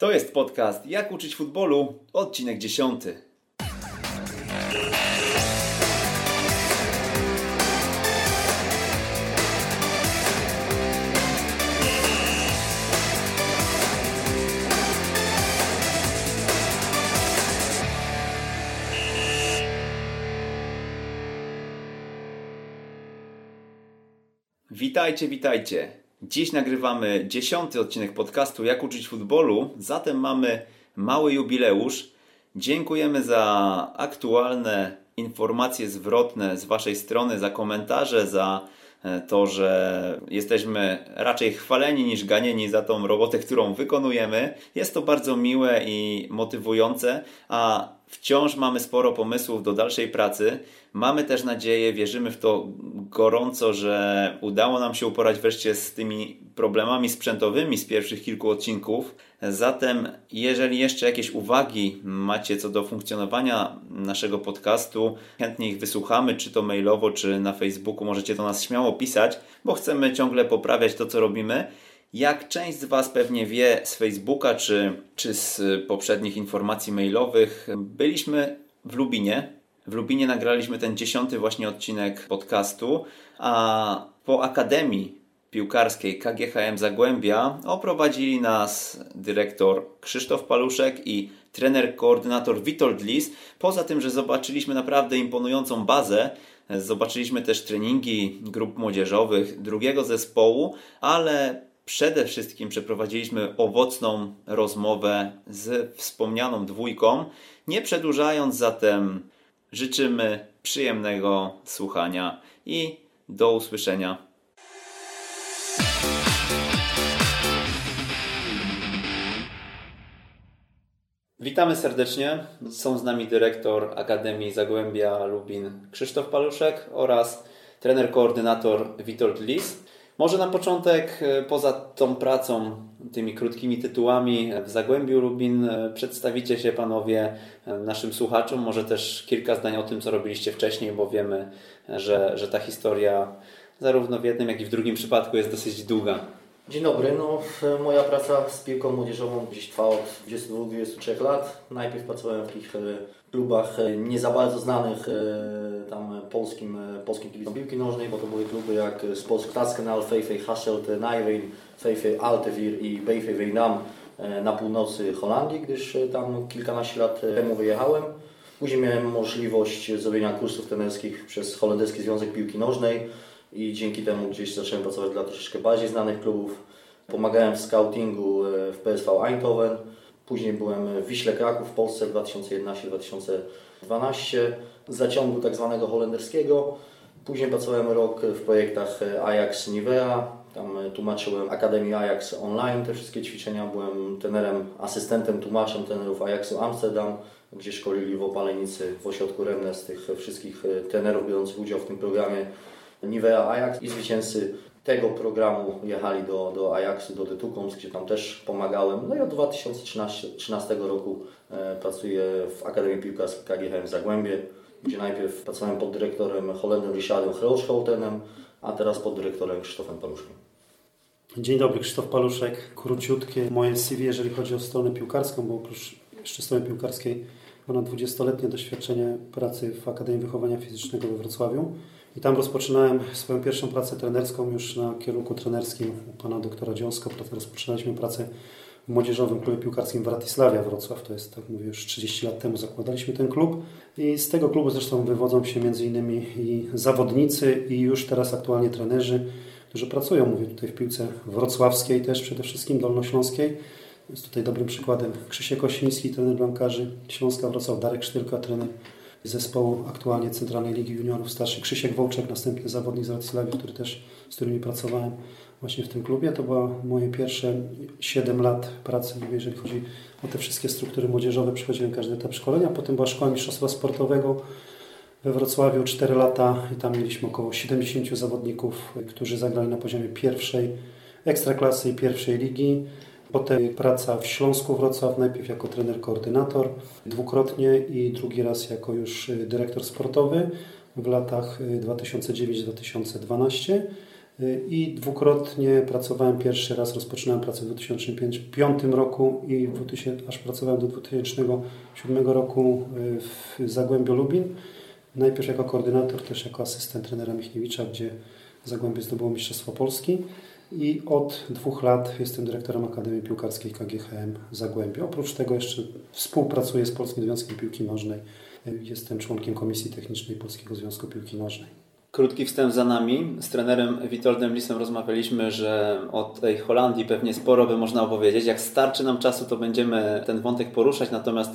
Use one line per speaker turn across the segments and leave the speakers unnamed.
To jest podcast Jak uczyć futbolu, odcinek 10. Witajcie, witajcie. Dziś nagrywamy dziesiąty odcinek podcastu Jak uczyć futbolu, zatem mamy mały jubileusz. Dziękujemy za aktualne informacje zwrotne z Waszej strony, za komentarze, za e, to, że jesteśmy raczej chwaleni niż ganieni za tą robotę, którą wykonujemy. Jest to bardzo miłe i motywujące, a wciąż mamy sporo pomysłów do dalszej pracy. Mamy też nadzieję, wierzymy w to gorąco, że udało nam się uporać wreszcie z tymi problemami sprzętowymi z pierwszych kilku odcinków. Zatem, jeżeli jeszcze jakieś uwagi macie co do funkcjonowania naszego podcastu, chętnie ich wysłuchamy, czy to mailowo, czy na Facebooku. Możecie do nas śmiało pisać, bo chcemy ciągle poprawiać to, co robimy. Jak część z Was pewnie wie z Facebooka czy, czy z poprzednich informacji mailowych, byliśmy w Lubinie. W Lubinie nagraliśmy ten dziesiąty właśnie odcinek podcastu, a po Akademii Piłkarskiej KGHM Zagłębia oprowadzili nas dyrektor Krzysztof Paluszek i trener koordynator Witold Lis. Poza tym, że zobaczyliśmy naprawdę imponującą bazę, zobaczyliśmy też treningi grup młodzieżowych drugiego zespołu, ale przede wszystkim przeprowadziliśmy owocną rozmowę z wspomnianą dwójką. Nie przedłużając zatem, życzymy przyjemnego słuchania i do usłyszenia. Witamy serdecznie. Są z nami dyrektor Akademii Zagłębia Lubin Krzysztof Paluszek oraz trener koordynator Witold Lis. Może na początek, e, poza tą pracą, tymi krótkimi tytułami w Zagłębiu Lubin, e, przedstawicie się panowie e, naszym słuchaczom. Może też kilka zdań o tym, co robiliście wcześniej, bo wiemy, że, że ta historia zarówno w jednym, jak i w drugim przypadku jest dosyć długa.
Dzień dobry. No, moja praca z piłką młodzieżową gdzieś trwa od 22-23 lat. Najpierw pracowałem w takich klubach nie za bardzo znanych tam polskim, polskim kibicom piłki nożnej, bo to były kluby jak Sports Klaskenal, VV Hasselt, Nijveen, VV Altevir i BV Weinam na północy Holandii, gdyż tam kilkanaście lat temu wyjechałem. Później miałem możliwość zrobienia kursów trenerskich przez Holenderski Związek Piłki Nożnej i dzięki temu gdzieś zacząłem pracować dla troszeczkę bardziej znanych klubów. Pomagałem w scoutingu w PSV Eindhoven. Później byłem w Wiśle Kraków w Polsce w 2011-2012 zaciągu tak zwanego holenderskiego. Później pracowałem rok w projektach Ajax Nivea. Tam tłumaczyłem Akademii Ajax online te wszystkie ćwiczenia. Byłem trenerem, asystentem, tłumaczem trenerów Ajaxu Amsterdam, gdzie szkolili w Opalenicy w ośrodku Rennes tych wszystkich trenerów biorących udział w tym programie Nivea Ajax i zwycięzcy tego programu jechali do, do Ajaxu, do Detukums, gdzie tam też pomagałem. No i od 2013 roku e, pracuję w Akademii Piłkarskiej KGHM Zagłębie, gdzie najpierw pracowałem pod dyrektorem Holendem Richardem Hroschoutenem, a teraz pod dyrektorem Krzysztofem Paluszkiem.
Dzień dobry, Krzysztof Paluszek. Króciutkie moje CV, jeżeli chodzi o stronę piłkarską, bo oprócz jeszcze strony piłkarskiej ponad 20-letnie doświadczenie pracy w Akademii Wychowania Fizycznego we Wrocławiu. I tam rozpoczynałem swoją pierwszą pracę trenerską już na kierunku trenerskim u pana doktora Dziąsko. Rozpoczynaliśmy pracę w młodzieżowym klubie piłkarskim Wratysławia Wrocław. To jest, tak mówię, już 30 lat temu zakładaliśmy ten klub. I z tego klubu zresztą wywodzą się między innymi i zawodnicy i już teraz aktualnie trenerzy, którzy pracują, mówię tutaj w piłce wrocławskiej też przede wszystkim, dolnośląskiej. Jest tutaj dobrym przykładem Krzysiek Osiński, trener bramkarzy Śląska Wrocław, Darek Sztylka, trener zespołu aktualnie Centralnej Ligi Juniorów starszy Krzysiek Wołczek, następny zawodnik z Wrocławia, który też, z którymi pracowałem właśnie w tym klubie. To było moje pierwsze 7 lat pracy, jeżeli chodzi o te wszystkie struktury młodzieżowe. Przechodziłem każdy etap szkolenia. Potem była szkoła mistrzostwa sportowego we Wrocławiu 4 lata i tam mieliśmy około 70 zawodników, którzy zagrali na poziomie pierwszej ekstraklasy i pierwszej ligi. Potem praca w Śląsku Wrocław, najpierw jako trener koordynator dwukrotnie i drugi raz jako już dyrektor sportowy w latach 2009-2012. i dwukrotnie pracowałem. Pierwszy raz rozpoczynałem pracę w 2005 roku i w 2000, aż pracowałem do 2007 roku w Zagłębiu Lubin. Najpierw jako koordynator, też jako asystent trenera Michniewicza, gdzie Zagłębie zdobyło Mistrzostwo Polski i od dwóch lat jestem dyrektorem Akademii Piłkarskiej KGHM Zagłębie. Oprócz tego jeszcze współpracuję z Polskim Związkiem Piłki Nożnej. Jestem członkiem Komisji Technicznej Polskiego Związku Piłki Nożnej.
Krótki wstęp za nami. Z trenerem Witoldem Lisem rozmawialiśmy, że o tej Holandii pewnie sporo by można opowiedzieć. Jak starczy nam czasu, to będziemy ten wątek poruszać, natomiast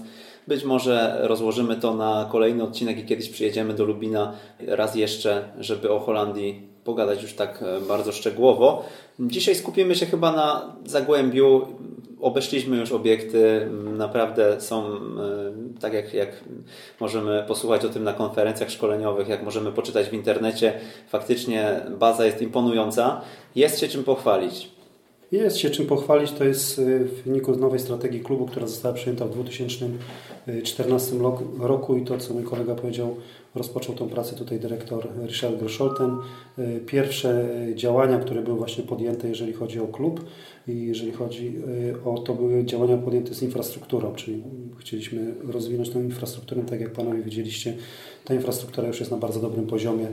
być może rozłożymy to na kolejny odcinek i kiedyś przyjedziemy do Lubina raz jeszcze, żeby o Holandii pogadać już tak e, bardzo szczegółowo. Dzisiaj skupimy się chyba na Zagłębiu. Obeszliśmy już obiekty, naprawdę są e, tak jak, jak możemy posłuchać o tym na konferencjach szkoleniowych, jak możemy poczytać w internecie. Faktycznie baza jest imponująca. Jest się czym pochwalić.
Jest się czym pochwalić. To jest e, w wyniku nowej strategii klubu, która została przyjęta w 2014 roku i to, co mój kolega powiedział rozpoczął tą pracę tutaj dyrektor Richard Groszolten. Y, pierwsze działania, które były właśnie podjęte, jeżeli chodzi o klub i jeżeli chodzi y, o to, były działania podjęte z infrastrukturą, czyli chcieliśmy rozwinąć tę infrastrukturę, tak jak Panowie widzieliście, ta infrastruktura już jest na bardzo dobrym poziomie.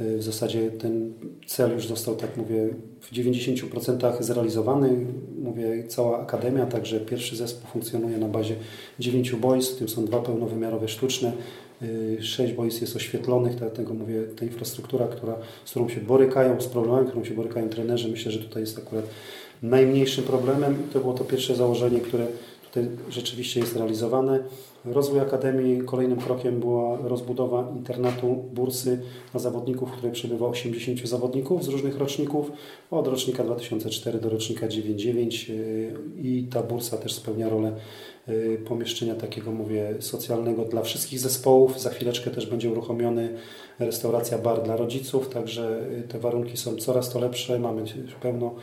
Y, w zasadzie ten cel już został, tak mówię, w 90% zrealizowany. Mówię, cała akademia, także pierwszy zespół funkcjonuje na bazie 9 boisk, w tym są dwa pełnowymiarowe sztuczne. Y, sześć boisk jest oświetlonych, dlatego mówię, ta infrastruktura, która, z którą się borykają, z problemami, którą się borykają trenerzy, myślę, że tutaj jest akurat najmniejszym problemem i to było to pierwsze założenie, które tutaj rzeczywiście jest realizowane. Rozwój Akademii kolejnym krokiem była rozbudowa internatu bursy na zawodników, w której przebywa 80 zawodników z różnych roczników, od rocznika 2004 do rocznika 99 y, i ta bursa też spełnia rolę pomieszczenia takiego, mówię, socjalnego dla wszystkich zespołów. Za chwileczkę też będzie uruchomiony restauracja bar dla rodziców, także y, te warunki są coraz to lepsze. Mamy pełno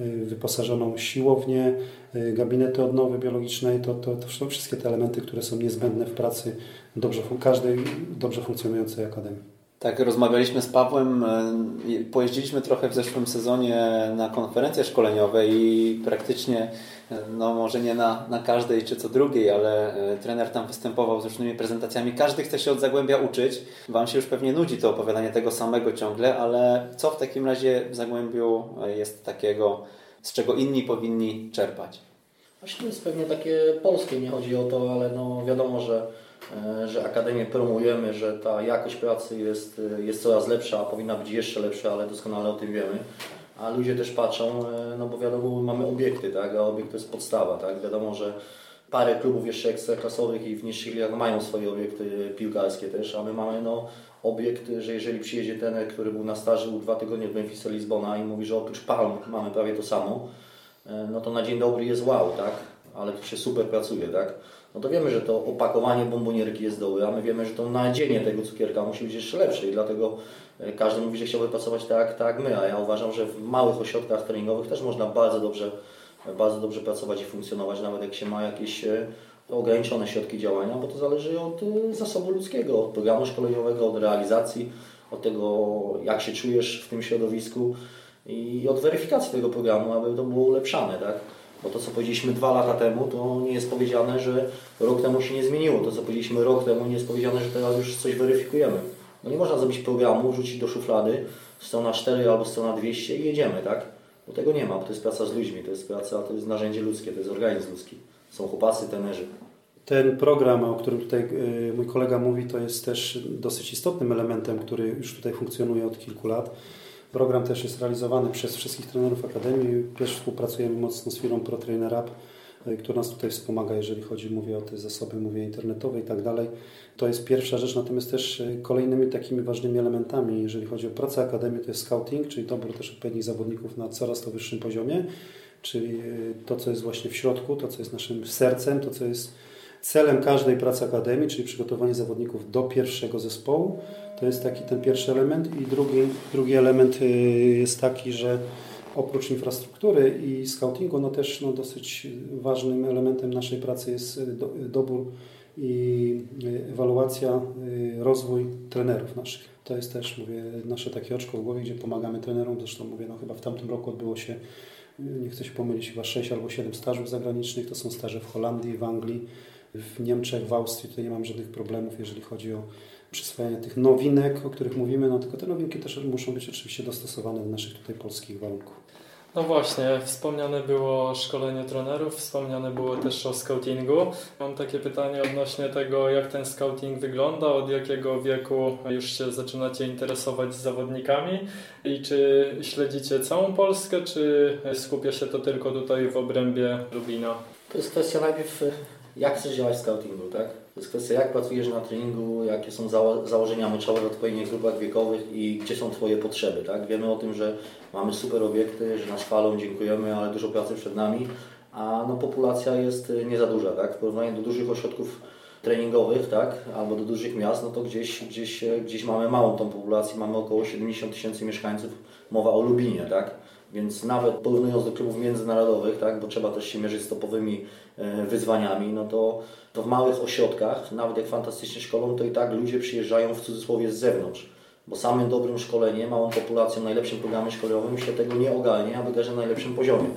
Y, wyposażoną siłownię, y, gabinety odnowy biologicznej, to, to, to są wszystkie te elementy, które są niezbędne w pracy dobrze, każdej dobrze funkcjonującej akademii.
Tak, rozmawialiśmy z Pawłem, y, pojeździliśmy trochę w zeszłym sezonie na konferencje szkoleniowe i praktycznie, no może nie na, na każdej czy co drugiej, ale trener tam występował z różnymi prezentacjami. Każdy chce się od Zagłębia uczyć. Wam się już pewnie nudzi to opowiadanie tego samego ciągle, ale co w takim razie w Zagłębiu jest takiego z czego inni powinni czerpać.
Właśnie jest pewnie takie polskie, nie chodzi o to, ale no wiadomo, że, e, że Akademię promujemy, że ta jakość pracy jest, e, jest coraz lepsza, a powinna być jeszcze lepsza, ale doskonale o tym wiemy. A ludzie też patrzą, e, no bo wiadomo, mamy obiekty, tak? a obiekt to jest podstawa. Tak? Wiadomo, że parę klubów jeszcze ekstraklasowych i w niższych ligach mają swoje obiekty piłkarskie też, a my mamy no, obiekt, że jeżeli przyjedzie ten, który był na staży dwa tygodnie w Memphis Lizbona i mówi, że oprócz palm mamy prawie to samo, e, no to na dzień dobry jest wow, tak? Ale tu się super pracuje, tak? No to wiemy, że to opakowanie bombonierki jest dobre, a my wiemy, że to nadzienie tego cukierka musi być jeszcze lepsze i dlatego e, każdy mówi, że chciałby pracować tak, tak jak my, a ja uważam, że w małych ośrodkach treningowych też można bardzo dobrze, bardzo dobrze pracować i funkcjonować, nawet jak się ma jakieś e, ograniczone środki działania, bo to zależy od zasobu ludzkiego, od programu szkoleniowego, od realizacji, od tego, jak się czujesz w tym środowisku i od weryfikacji tego programu, aby to było ulepszane, tak? Bo to, co powiedzieliśmy dwa lata temu, to nie jest powiedziane, że rok temu się nie zmieniło. To, co powiedzieliśmy rok temu, nie jest powiedziane, że teraz już coś weryfikujemy. No nie można zrobić programu, wrzucić do szuflady strona 4 albo strona 200 i jedziemy, tak? Bo tego nie ma, bo to jest praca z ludźmi, to jest praca, to jest narzędzie ludzkie, to jest organizm ludzki są chłopacy, tenerzy.
Ten program, o którym tutaj y, mój kolega mówi, to jest też dosyć istotnym elementem, który już tutaj funkcjonuje od kilku lat. Program też jest realizowany przez wszystkich trenerów Akademii. Też współpracujemy mocno z firmą ProTrainer Up, y, która nas tutaj wspomaga, jeżeli chodzi mówię o te zasoby mówię, internetowe i tak dalej. To jest pierwsza rzecz, natomiast też y, kolejnymi takimi ważnymi elementami, jeżeli chodzi o pracę Akademii, to jest scouting, czyli dobór też odpowiednich zawodników na coraz to wyższym poziomie czyli y, to, co jest właśnie w środku, to, co jest naszym sercem, to, co jest celem każdej pracy akademii, czyli przygotowanie zawodników do pierwszego zespołu. To jest taki ten pierwszy element i drugi, drugi element y, jest taki, że oprócz infrastruktury i scoutingu, no też no, dosyć ważnym elementem naszej pracy jest dobór i ewaluacja, rozwój trenerów naszych. To jest też, mówię, nasze takie oczko w głowie, gdzie pomagamy trenerom. Zresztą mówię, no chyba w tamtym roku odbyło się, nie chcę się pomylić, chyba 6 albo 7 stażów zagranicznych. To są staże w Holandii, w Anglii, w Niemczech, w Austrii. Tutaj nie mam żadnych problemów, jeżeli chodzi o przyswajanie tych nowinek, o których mówimy, no tylko te nowinki też muszą być oczywiście dostosowane do naszych tutaj polskich warunków.
No właśnie, wspomniane było szkolenie trenerów, wspomniane było też o scoutingu. Mam takie pytanie odnośnie tego, jak ten scouting wygląda, od jakiego wieku już się zaczynacie interesować zawodnikami i czy śledzicie całą Polskę, czy skupia się to tylko tutaj w obrębie Lubina?
To jest kwestia najpierw, jak chcesz działać w scoutingu, tak? To jest kwestia, jak pracujesz na treningu, jakie są zało założenia meczowe w odpowiednich grupach wiekowych i gdzie są Twoje potrzeby, tak? Wiemy o tym, że mamy super obiekty, że nas chwalą, dziękujemy, ale dużo pracy przed nami, a no, populacja jest nie za duża, tak? W porównaniu do dużych ośrodków treningowych, tak? Albo do dużych miast, no to gdzieś, gdzieś, gdzieś mamy małą tą populację, mamy około 70 tysięcy mieszkańców, mowa o Lubinie, tak? Więc nawet porównując do klubów międzynarodowych, tak, bo trzeba też się mierzyć z topowymi e, wyzwaniami, no to, to w małych ośrodkach, nawet jak fantastycznie szkolą, to i tak ludzie przyjeżdżają w cudzysłowie z zewnątrz. Bo samym dobrym szkoleniem, małą populacją, najlepszym programem szkoleniowym się tego nie ogarnie, a wygaże na najlepszym poziomie.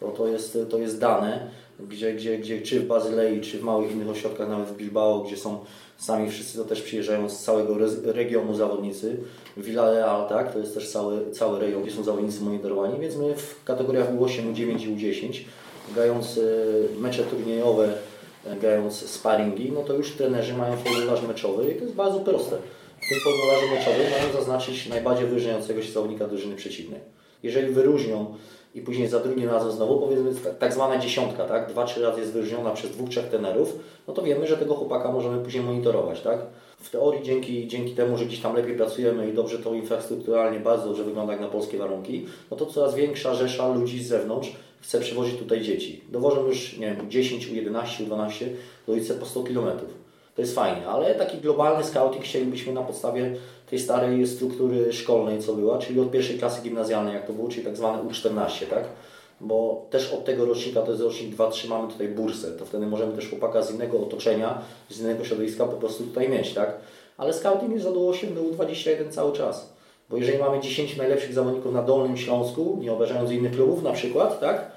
Bo to jest, to jest dane, gdzie, gdzie, gdzie czy w Bazylei, czy w małych innych ośrodkach, nawet w Bilbao, gdzie są sami wszyscy to też przyjeżdżają z całego regionu zawodnicy. Villarreal, tak, to jest też cały, cały rejon, gdzie są zawodnicy monitorowani, więc my w kategoriach U8, U9 i U10, grając e, mecze turniejowe, grając sparingi, no to już trenerzy mają formularz meczowy i to jest bardzo proste. W tym formularzu meczowym mają zaznaczyć najbardziej wyróżniającego się zawodnika drużyny przeciwnej. Jeżeli wyróżnią i później za drugim razem znowu, powiedzmy tak, zwana dziesiątka, tak? Dwa, trzy razy jest wyróżniona przez dwóch, trzech trenerów, no to wiemy, że tego chłopaka możemy później monitorować, tak? W teorii dzięki, dzięki temu, że gdzieś tam lepiej pracujemy i dobrze to infrastrukturalnie bardzo dobrze wygląda jak na polskie warunki, no to coraz większa rzesza ludzi z zewnątrz chce przywozić tutaj dzieci. Dowożą już, nie wiem, 10, 11, 12, rodzice po 100 kilometrów to jest fajnie, ale taki globalny scouting chcielibyśmy na podstawie tej starej struktury szkolnej, co była, czyli od pierwszej klasy gimnazjalnej, jak to było, czyli tak zwane U14, tak? Bo też od tego rocznika, to jest rocznik 2-3, mamy tutaj bursę, to wtedy możemy też chłopaka z innego otoczenia, z innego środowiska po prostu tutaj mieć, tak? Ale scouting jest od U8 do U21 cały czas. Bo jeżeli mamy 10 najlepszych zawodników na Dolnym Śląsku, nie obrażając innych klubów na przykład, tak?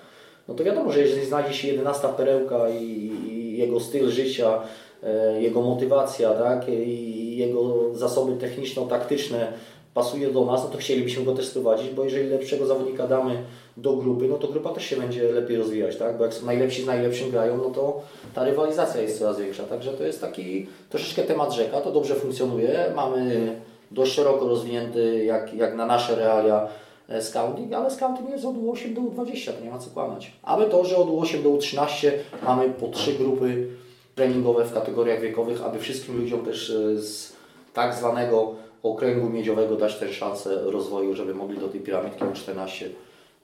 No to wiadomo, że jeżeli znajdzie się 11 perełka i, i jego styl życia, E, jego motywacja tak, i jego zasoby techniczno-taktyczne pasuje do nas, no to chcielibyśmy go też sprowadzić, bo jeżeli lepszego zawodnika damy do grupy, no to grupa też się będzie lepiej rozwijać, tak? Bo jak najlepsi z najlepszym grają, no to ta rywalizacja jest coraz większa. Także to jest taki troszeczkę temat rzeka, to dobrze funkcjonuje. Mamy dość szeroko rozwinięty, jak, jak na nasze realia, e, scouting, ale scouting jest od U8 do U20, to nie ma co kłamać. Ale to, że od U8 do U13 mamy po trzy grupy treningowe w kategoriach wiekowych, aby wszystkim ludziom też e, z tak zwanego okręgu miedziowego dać tę szansę rozwoju, żeby mogli do tej piramidki U14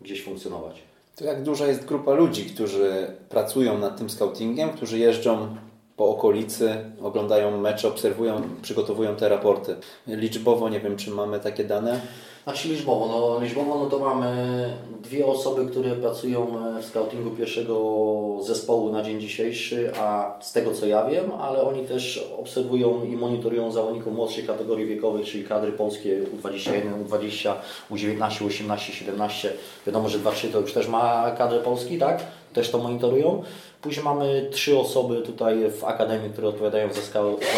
gdzieś funkcjonować.
To jak duża jest grupa ludzi, którzy pracują nad tym scoutingiem, którzy jeżdżą po okolicy, oglądają mecze, obserwują, przygotowują te raporty. Liczbowo nie wiem, czy mamy takie dane.
Znaczy liczbowo, no, liczbowo no to mamy dwie osoby, które pracują e, w scoutingu pierwszego zespołu na dzień dzisiejszy, a z tego co ja wiem, ale oni też obserwują i monitorują zawodników młodszych kategorii wiekowych, czyli kadry polskie U21, U20, U19, U18, 17. Wiadomo, że 2-3 to już też ma kadrę Polski, tak? Też to monitorują. Później mamy trzy osoby tutaj w Akademii, które odpowiadają za,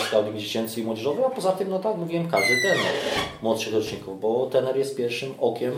scouting dziecięcy i młodzieżowy, a poza tym, no tak mówiłem, każdy trener młodszych roczników, bo trener jest pierwszym okiem,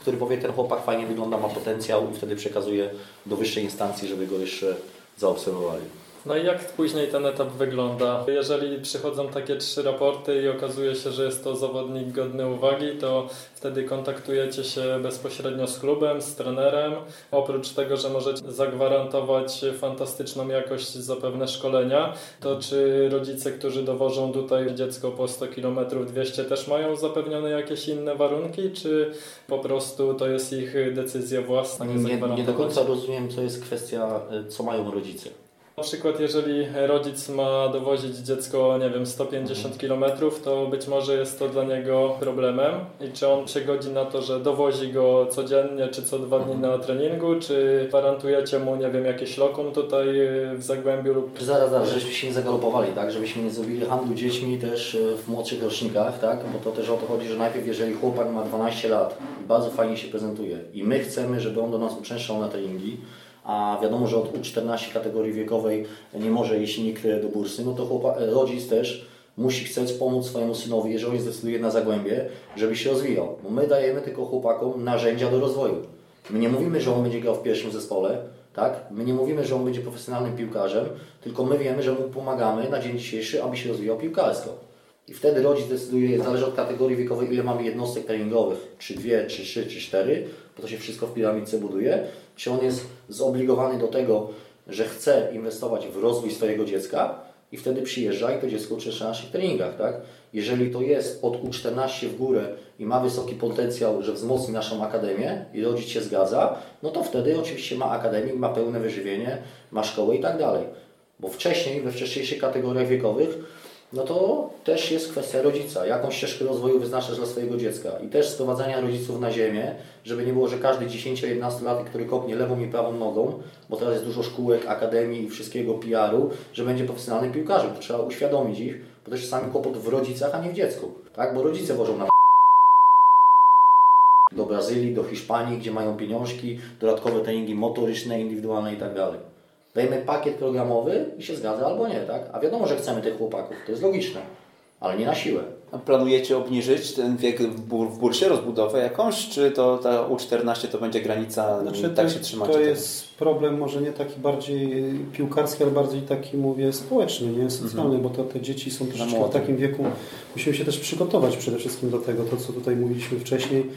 który powie, ten chłopak fajnie wygląda, ma potencjał i wtedy przekazuje do wyższej instancji, żeby go jeszcze zaobserwowali.
No i jak później ten etap wygląda? Jeżeli przychodzą takie trzy raporty i okazuje się, że jest to zawodnik godny uwagi, to wtedy kontaktujecie się bezpośrednio z klubem, z trenerem. Oprócz tego, że możecie zagwarantować fantastyczną jakość zapewne szkolenia, to czy rodzice, którzy dowożą tutaj dziecko po 100 km 200 też mają zapewnione jakieś inne warunki, czy po prostu to jest ich decyzja własna?
Nie, nie do końca rozumiem, co jest kwestia, co mają rodzice.
Na przykład jeżeli rodzic ma dowozić dziecko, nie wiem, 150 km, to być może jest to dla niego problemem. I czy on się godzi na to, że dowozi go codziennie, czy co dwa dni na treningu, czy gwarantujecie mu, nie wiem, jakieś lokum tutaj w Zagłębiu lub...
Zaraz, zaraz, żebyśmy się nie zagalopowali, tak? Żebyśmy nie zrobili handlu dziećmi też e, w młodszych rocznikach, tak? Bo to też o to chodzi, że najpierw jeżeli chłopak ma 12 lat i bardzo fajnie się prezentuje. I my chcemy, żeby on do nas uczęszczał na treningi, a wiadomo, że od U14 kategorii wiekowej nie może iść nikt do bursy, no to chłopak, rodzic też musi chceć pomóc swojemu synowi, jeżeli zdecyduje na zagłębie, żeby się rozwijał. Bo my dajemy tylko chłopakom narzędzia do rozwoju. My nie mówimy, że on będzie grał w pierwszym zespole, tak? My nie mówimy, że on będzie profesjonalnym piłkarzem, tylko my wiemy, że mu pomagamy na dzień dzisiejszy, aby się rozwijał piłkarsko. I wtedy rodzic decyduje, zależy od kategorii wiekowej, ile mamy jednostek treningowych, czy dwie, czy trzy, czy cztery, bo to się wszystko w piramidce buduje, czy on jest zobligowany do tego, że chce inwestować w rozwój swojego dziecka i wtedy przyjeżdża i to dziecko uczestniczy na naszych treningach, tak? Jeżeli to jest od U14 w górę i ma wysoki potencjał, że wzmocni naszą akademię i rodzic się zgadza, no to wtedy oczywiście ma akademię, ma pełne wyżywienie, ma szkołę i tak dalej. Bo wcześniej, we wcześniejszych kategoriach wiekowych, no to też jest kwestia rodzica. Jaką ścieżkę rozwoju wyznaczasz dla swojego dziecka? I też sprowadzania rodziców na ziemię, żeby nie było, że każdy 10-11 lat, który kopnie lewą i prawą nogą, bo teraz jest dużo szkółek, akademii i wszystkiego PR-u, że będzie profesjonalnym piłkarzem. To trzeba uświadomić ich, bo też czasami kłopot w rodzicach, a nie w dziecku. Tak? Bo rodzice wożą na do Brazylii, do Hiszpanii, gdzie mają pieniążki, dodatkowe treningi motoryczne, indywidualne i tak. Dajemy pakiet programowy i się zgadza albo nie, tak? A wiadomo, że chcemy tych chłopaków, to jest logiczne, ale nie na siłę.
A planujecie obniżyć ten wiek w, bur, w bursie, rozbudowę jakąś, czy to ta U14 to będzie granica, znaczy, tak to, się trzymacie?
To jest problem może nie taki bardziej piłkarski, ale bardziej taki, mówię, społeczny, nie socjalny, mhm. bo to te dzieci są troszeczkę w takim wieku, musimy się też przygotować przede wszystkim do tego, to co tutaj mówiliśmy wcześniej,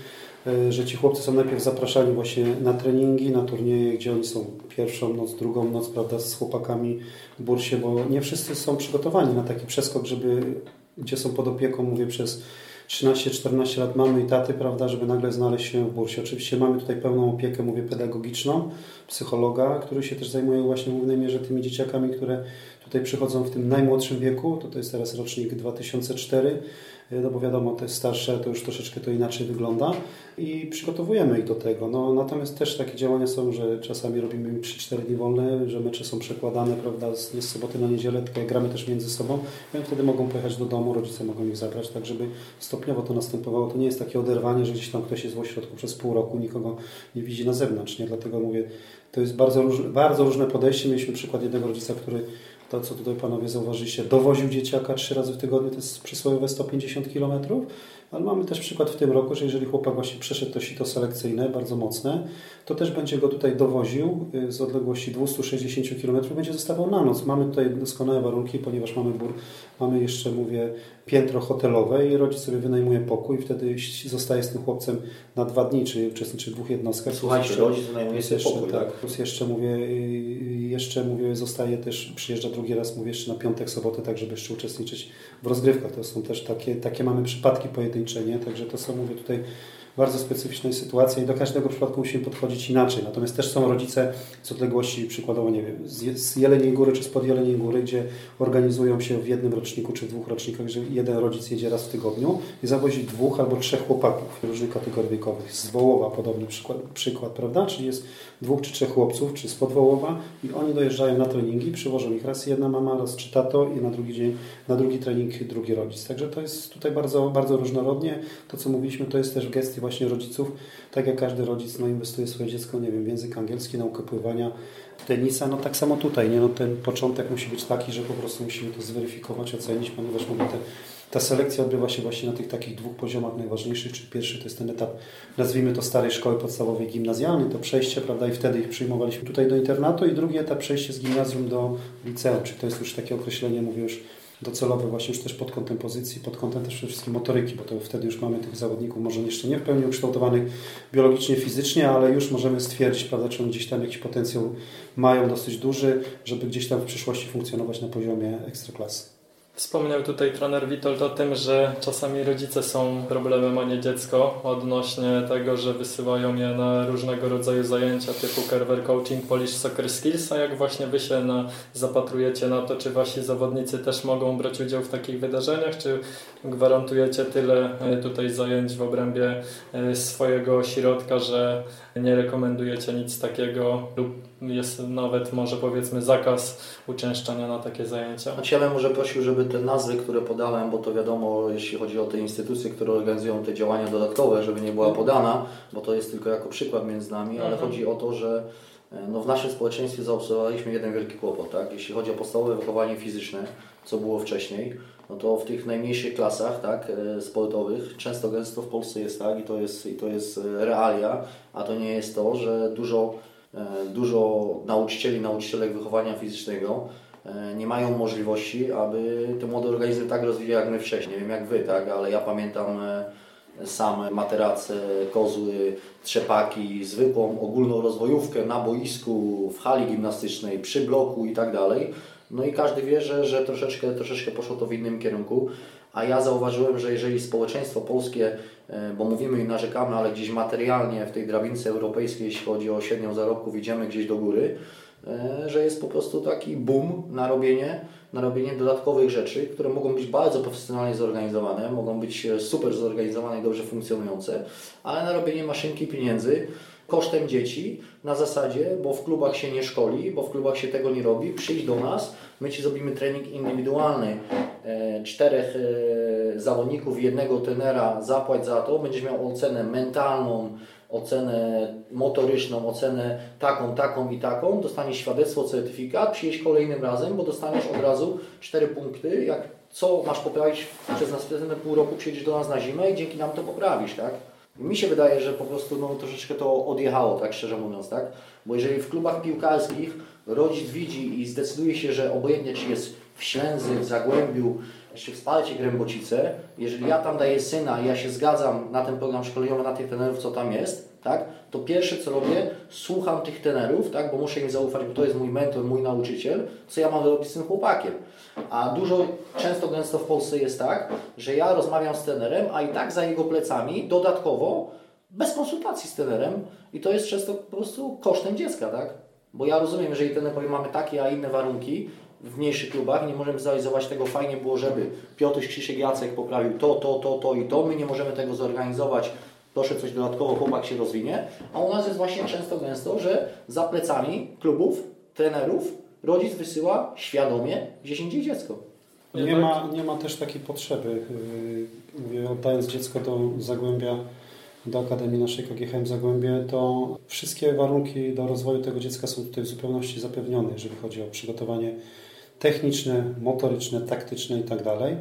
że ci chłopcy są najpierw zapraszani właśnie na treningi, na turnieje, gdzie oni są pierwszą noc, drugą noc, prawda, z chłopakami w bursie, bo nie wszyscy są przygotowani na taki przeskok, żeby, gdzie są pod opieką, mówię, przez 13-14 lat mamy i taty, prawda, żeby nagle znaleźć się w bursie. Oczywiście mamy tutaj pełną opiekę, mówię, pedagogiczną, psychologa, który się też zajmuje właśnie w głównej mierze tymi dzieciakami, które tutaj przychodzą w tym najmłodszym wieku, to, to jest teraz rocznik 2004, no bo wiadomo, te starsze to już troszeczkę to inaczej wygląda i przygotowujemy ich do tego. No, natomiast też takie działania są, że czasami robimy im 3-4 dni wolne, że mecze są przekładane, prawda, z, z soboty na niedzielę, tylko gramy też między sobą oni wtedy mogą pojechać do domu, rodzice mogą ich zabrać, tak żeby stopniowo to następowało. To nie jest takie oderwanie, że gdzieś tam ktoś jest w ośrodku przez pół roku, nikogo nie widzi na zewnątrz, nie? Dlatego mówię, to jest bardzo, róż, bardzo różne podejście. Mieliśmy przykład jednego rodzica, który to, co tutaj panowie zauważyliście, dowoził dzieciaka trzy razy w tygodniu, to jest przysłowiowe 150 km, ale mamy też przykład w tym roku, że jeżeli chłopak właśnie przeszedł to sito selekcyjne, bardzo mocne, to też będzie go tutaj dowoził y, z odległości 260 km, będzie zostawał na noc. Mamy tutaj doskonałe warunki, ponieważ mamy bór, mamy jeszcze, mówię, piętro hotelowe i rodzic sobie wynajmuje pokój, wtedy zostaje z tym chłopcem na dwa dni, czyli uczestniczy w dwóch jednostkach.
Słuchajcie, jeszcze, rodzic wynajmuje sobie pokój, tak?
Plus jeszcze mówię, y, jeszcze mówię, zostaje też, przyjeżdża drugi raz, mówię, jeszcze na piątek, sobotę, tak żeby jeszcze uczestniczyć w rozgrywkach. To są też takie, takie mamy przypadki pojedyncze, nie? Także to są, mówię, tutaj bardzo specyficznej sytuacji i do każdego przypadku musimy podchodzić inaczej. Natomiast też są rodzice z odległości, przykładowo, nie wiem, z Jeleniej Góry czy spod Jeleniej Góry, gdzie organizują się w jednym roczniku czy dwóch rocznikach, że jeden rodzic jedzie raz w tygodniu i zawozi dwóch albo trzech chłopaków różnych kategorii wiekowych. Z Wołowa podobny przykład, przykład, prawda? Czyli jest dwóch czy trzech chłopców, czy spod Wołowa i oni dojeżdżają na treningi, przywożą ich raz jedna mama, raz czy tato i na drugi dzień, na drugi trening drugi rodzic. Także to jest tutaj bardzo, bardzo różnorodnie. To, co mówiliśmy, to jest też w właśnie rodziców. Tak jak każdy rodzic no, inwestuje swoje dziecko, nie wiem, w język angielski, naukę pływania, tenisa, no tak samo tutaj, nie? No, ten początek musi być taki, że po prostu musimy to zweryfikować, ocenić, ponieważ mówię, te, ta selekcja odbywa się właśnie na tych takich dwóch poziomach najważniejszych, czyli pierwszy to jest ten etap, nazwijmy to starej szkoły podstawowej gimnazjalnej, to przejście, prawda, i wtedy ich przyjmowaliśmy tutaj do internatu i drugi etap przejście z gimnazjum do liceum, czyli to jest już takie określenie, mówię już docelowe właśnie już też pod kątem pozycji, pod kątem też przede wszystkim motoryki, bo to wtedy już mamy tych zawodników może jeszcze nie w pełni ukształtowanych biologicznie, fizycznie, ale już możemy stwierdzić, prawda, czy oni gdzieś tam jakiś potencjał mają dosyć duży, żeby gdzieś tam w przyszłości funkcjonować na poziomie ekstraklasy.
Wspomniał tutaj trener Witold o tym, że czasami rodzice są problemem, a nie dziecko odnośnie tego, że wysyłają je na różnego rodzaju zajęcia typu Carver Coaching, Polish Soccer Skills, a jak właśnie Wy się na, zapatrujecie na to, czy Wasi zawodnicy też mogą brać udział w takich wydarzeniach, czy gwarantujecie tyle e, tutaj zajęć w obrębie e, swojego ośrodka, że nie rekomendujecie nic takiego lub jest nawet może powiedzmy zakaz uczęszczania na takie zajęcia?
Znaczy ja bym może prosił, żeby te nazwy, które podałem, bo to wiadomo, jeśli chodzi o te instytucje, które organizują te działania dodatkowe, żeby nie była podana, bo to jest tylko jako przykład między nami, ale
Mhm.
chodzi o to, że e, no, w naszym społeczeństwie zaobserwowaliśmy jeden wielki kłopot, tak? Jeśli chodzi o podstawowe wychowanie fizyczne, co było wcześniej, no to w tych najmniejszych klasach, tak, e, sportowych, często gęsto w Polsce jest tak i to jest, i to jest e, realia, a to nie jest to, że dużo, e, dużo nauczycieli, nauczycielek wychowania fizycznego nie mają możliwości, aby te młode organizmy tak rozwijały jak my wcześniej. Nie wiem jak Wy, tak, ale ja pamiętam e, sam materace, kozły, trzepaki, zwykłą ogólną rozwojówkę na boisku, w hali gimnastycznej, przy bloku i tak dalej. No i każdy wie, że, że troszeczkę, troszeczkę poszło to w innym kierunku. A ja zauważyłem, że jeżeli społeczeństwo polskie, e, bo mówimy i narzekamy, ale gdzieś materialnie w tej drabince europejskiej, jeśli chodzi o średnią zarobków, idziemy gdzieś do góry, e, że jest po prostu taki boom na robienie, na robienie dodatkowych rzeczy, które mogą być bardzo profesjonalnie zorganizowane, mogą być e, super zorganizowane i dobrze funkcjonujące, ale na robienie maszynki pieniędzy kosztem dzieci na zasadzie, bo w klubach się nie szkoli, bo w klubach się tego nie robi, przyjdź do nas, my Ci zrobimy trening indywidualny, e, czterech e, zawodników, jednego trenera, zapłać za to, będziesz miał ocenę mentalną, ocenę motoryczną, ocenę taką, taką i taką, dostaniesz świadectwo, certyfikat, przyjeźdź kolejnym razem, bo dostaniesz od razu cztery punkty, jak co masz poprawić przez następne pół roku, przyjedziesz do nas na zimę i dzięki nam to poprawisz, tak? Mi się wydaje, że po prostu no, troszeczkę to odjechało, tak szczerze mówiąc, tak? Bo jeżeli w klubach piłkarskich rodzic widzi i zdecyduje się, że obojętnie czy jest w Ślęzy, w Zagłębiu, czy w Spalcie Grębocice, jeżeli ja tam daję syna i ja się zgadzam na ten program szkoleniowy, na tych trenerów, co tam jest, tak? To pierwsze co robię, słucham tych trenerów, tak? Bo muszę im zaufać, bo to jest mój mentor, mój nauczyciel, co ja mam robić z tym chłopakiem. A dużo, często gęsto w Polsce jest tak, że ja rozmawiam z trenerem, a i tak za jego plecami dodatkowo, bez konsultacji z trenerem i to jest często po prostu kosztem dziecka, tak? Bo ja rozumiem, jeżeli trener powie, mamy takie, a inne warunki w mniejszych klubach, nie możemy zrealizować tego, fajnie było, żeby Piotr Krzysiek Jacek poprawił to, to, to, to i to, my nie możemy tego zorganizować, proszę coś dodatkowo, chłopak się rozwinie, a u nas jest właśnie często gęsto, że za plecami klubów, trenerów, rodzic wysyła świadomie gdzieś indziej dziecko.
Nie ma, nie ma też takiej potrzeby. Yy, Mówię, oddając dziecko do Zagłębia, do Akademii naszej KGHM Zagłębie, to wszystkie warunki do rozwoju tego dziecka są tutaj w zupełności zapewnione, jeżeli chodzi o przygotowanie techniczne, motoryczne, taktyczne itd.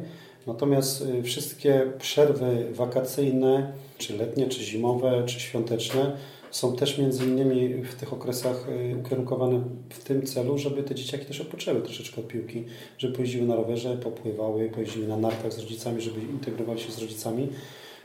Natomiast y, wszystkie przerwy wakacyjne, czy letnie, czy zimowe, czy świąteczne, są też między innymi w tych okresach y, ukierunkowane w tym celu, żeby te dzieciaki też odpoczęły troszeczkę od piłki, żeby pojeździły na rowerze, popływały, pojeździły na nartach z rodzicami, żeby integrowali się z rodzicami,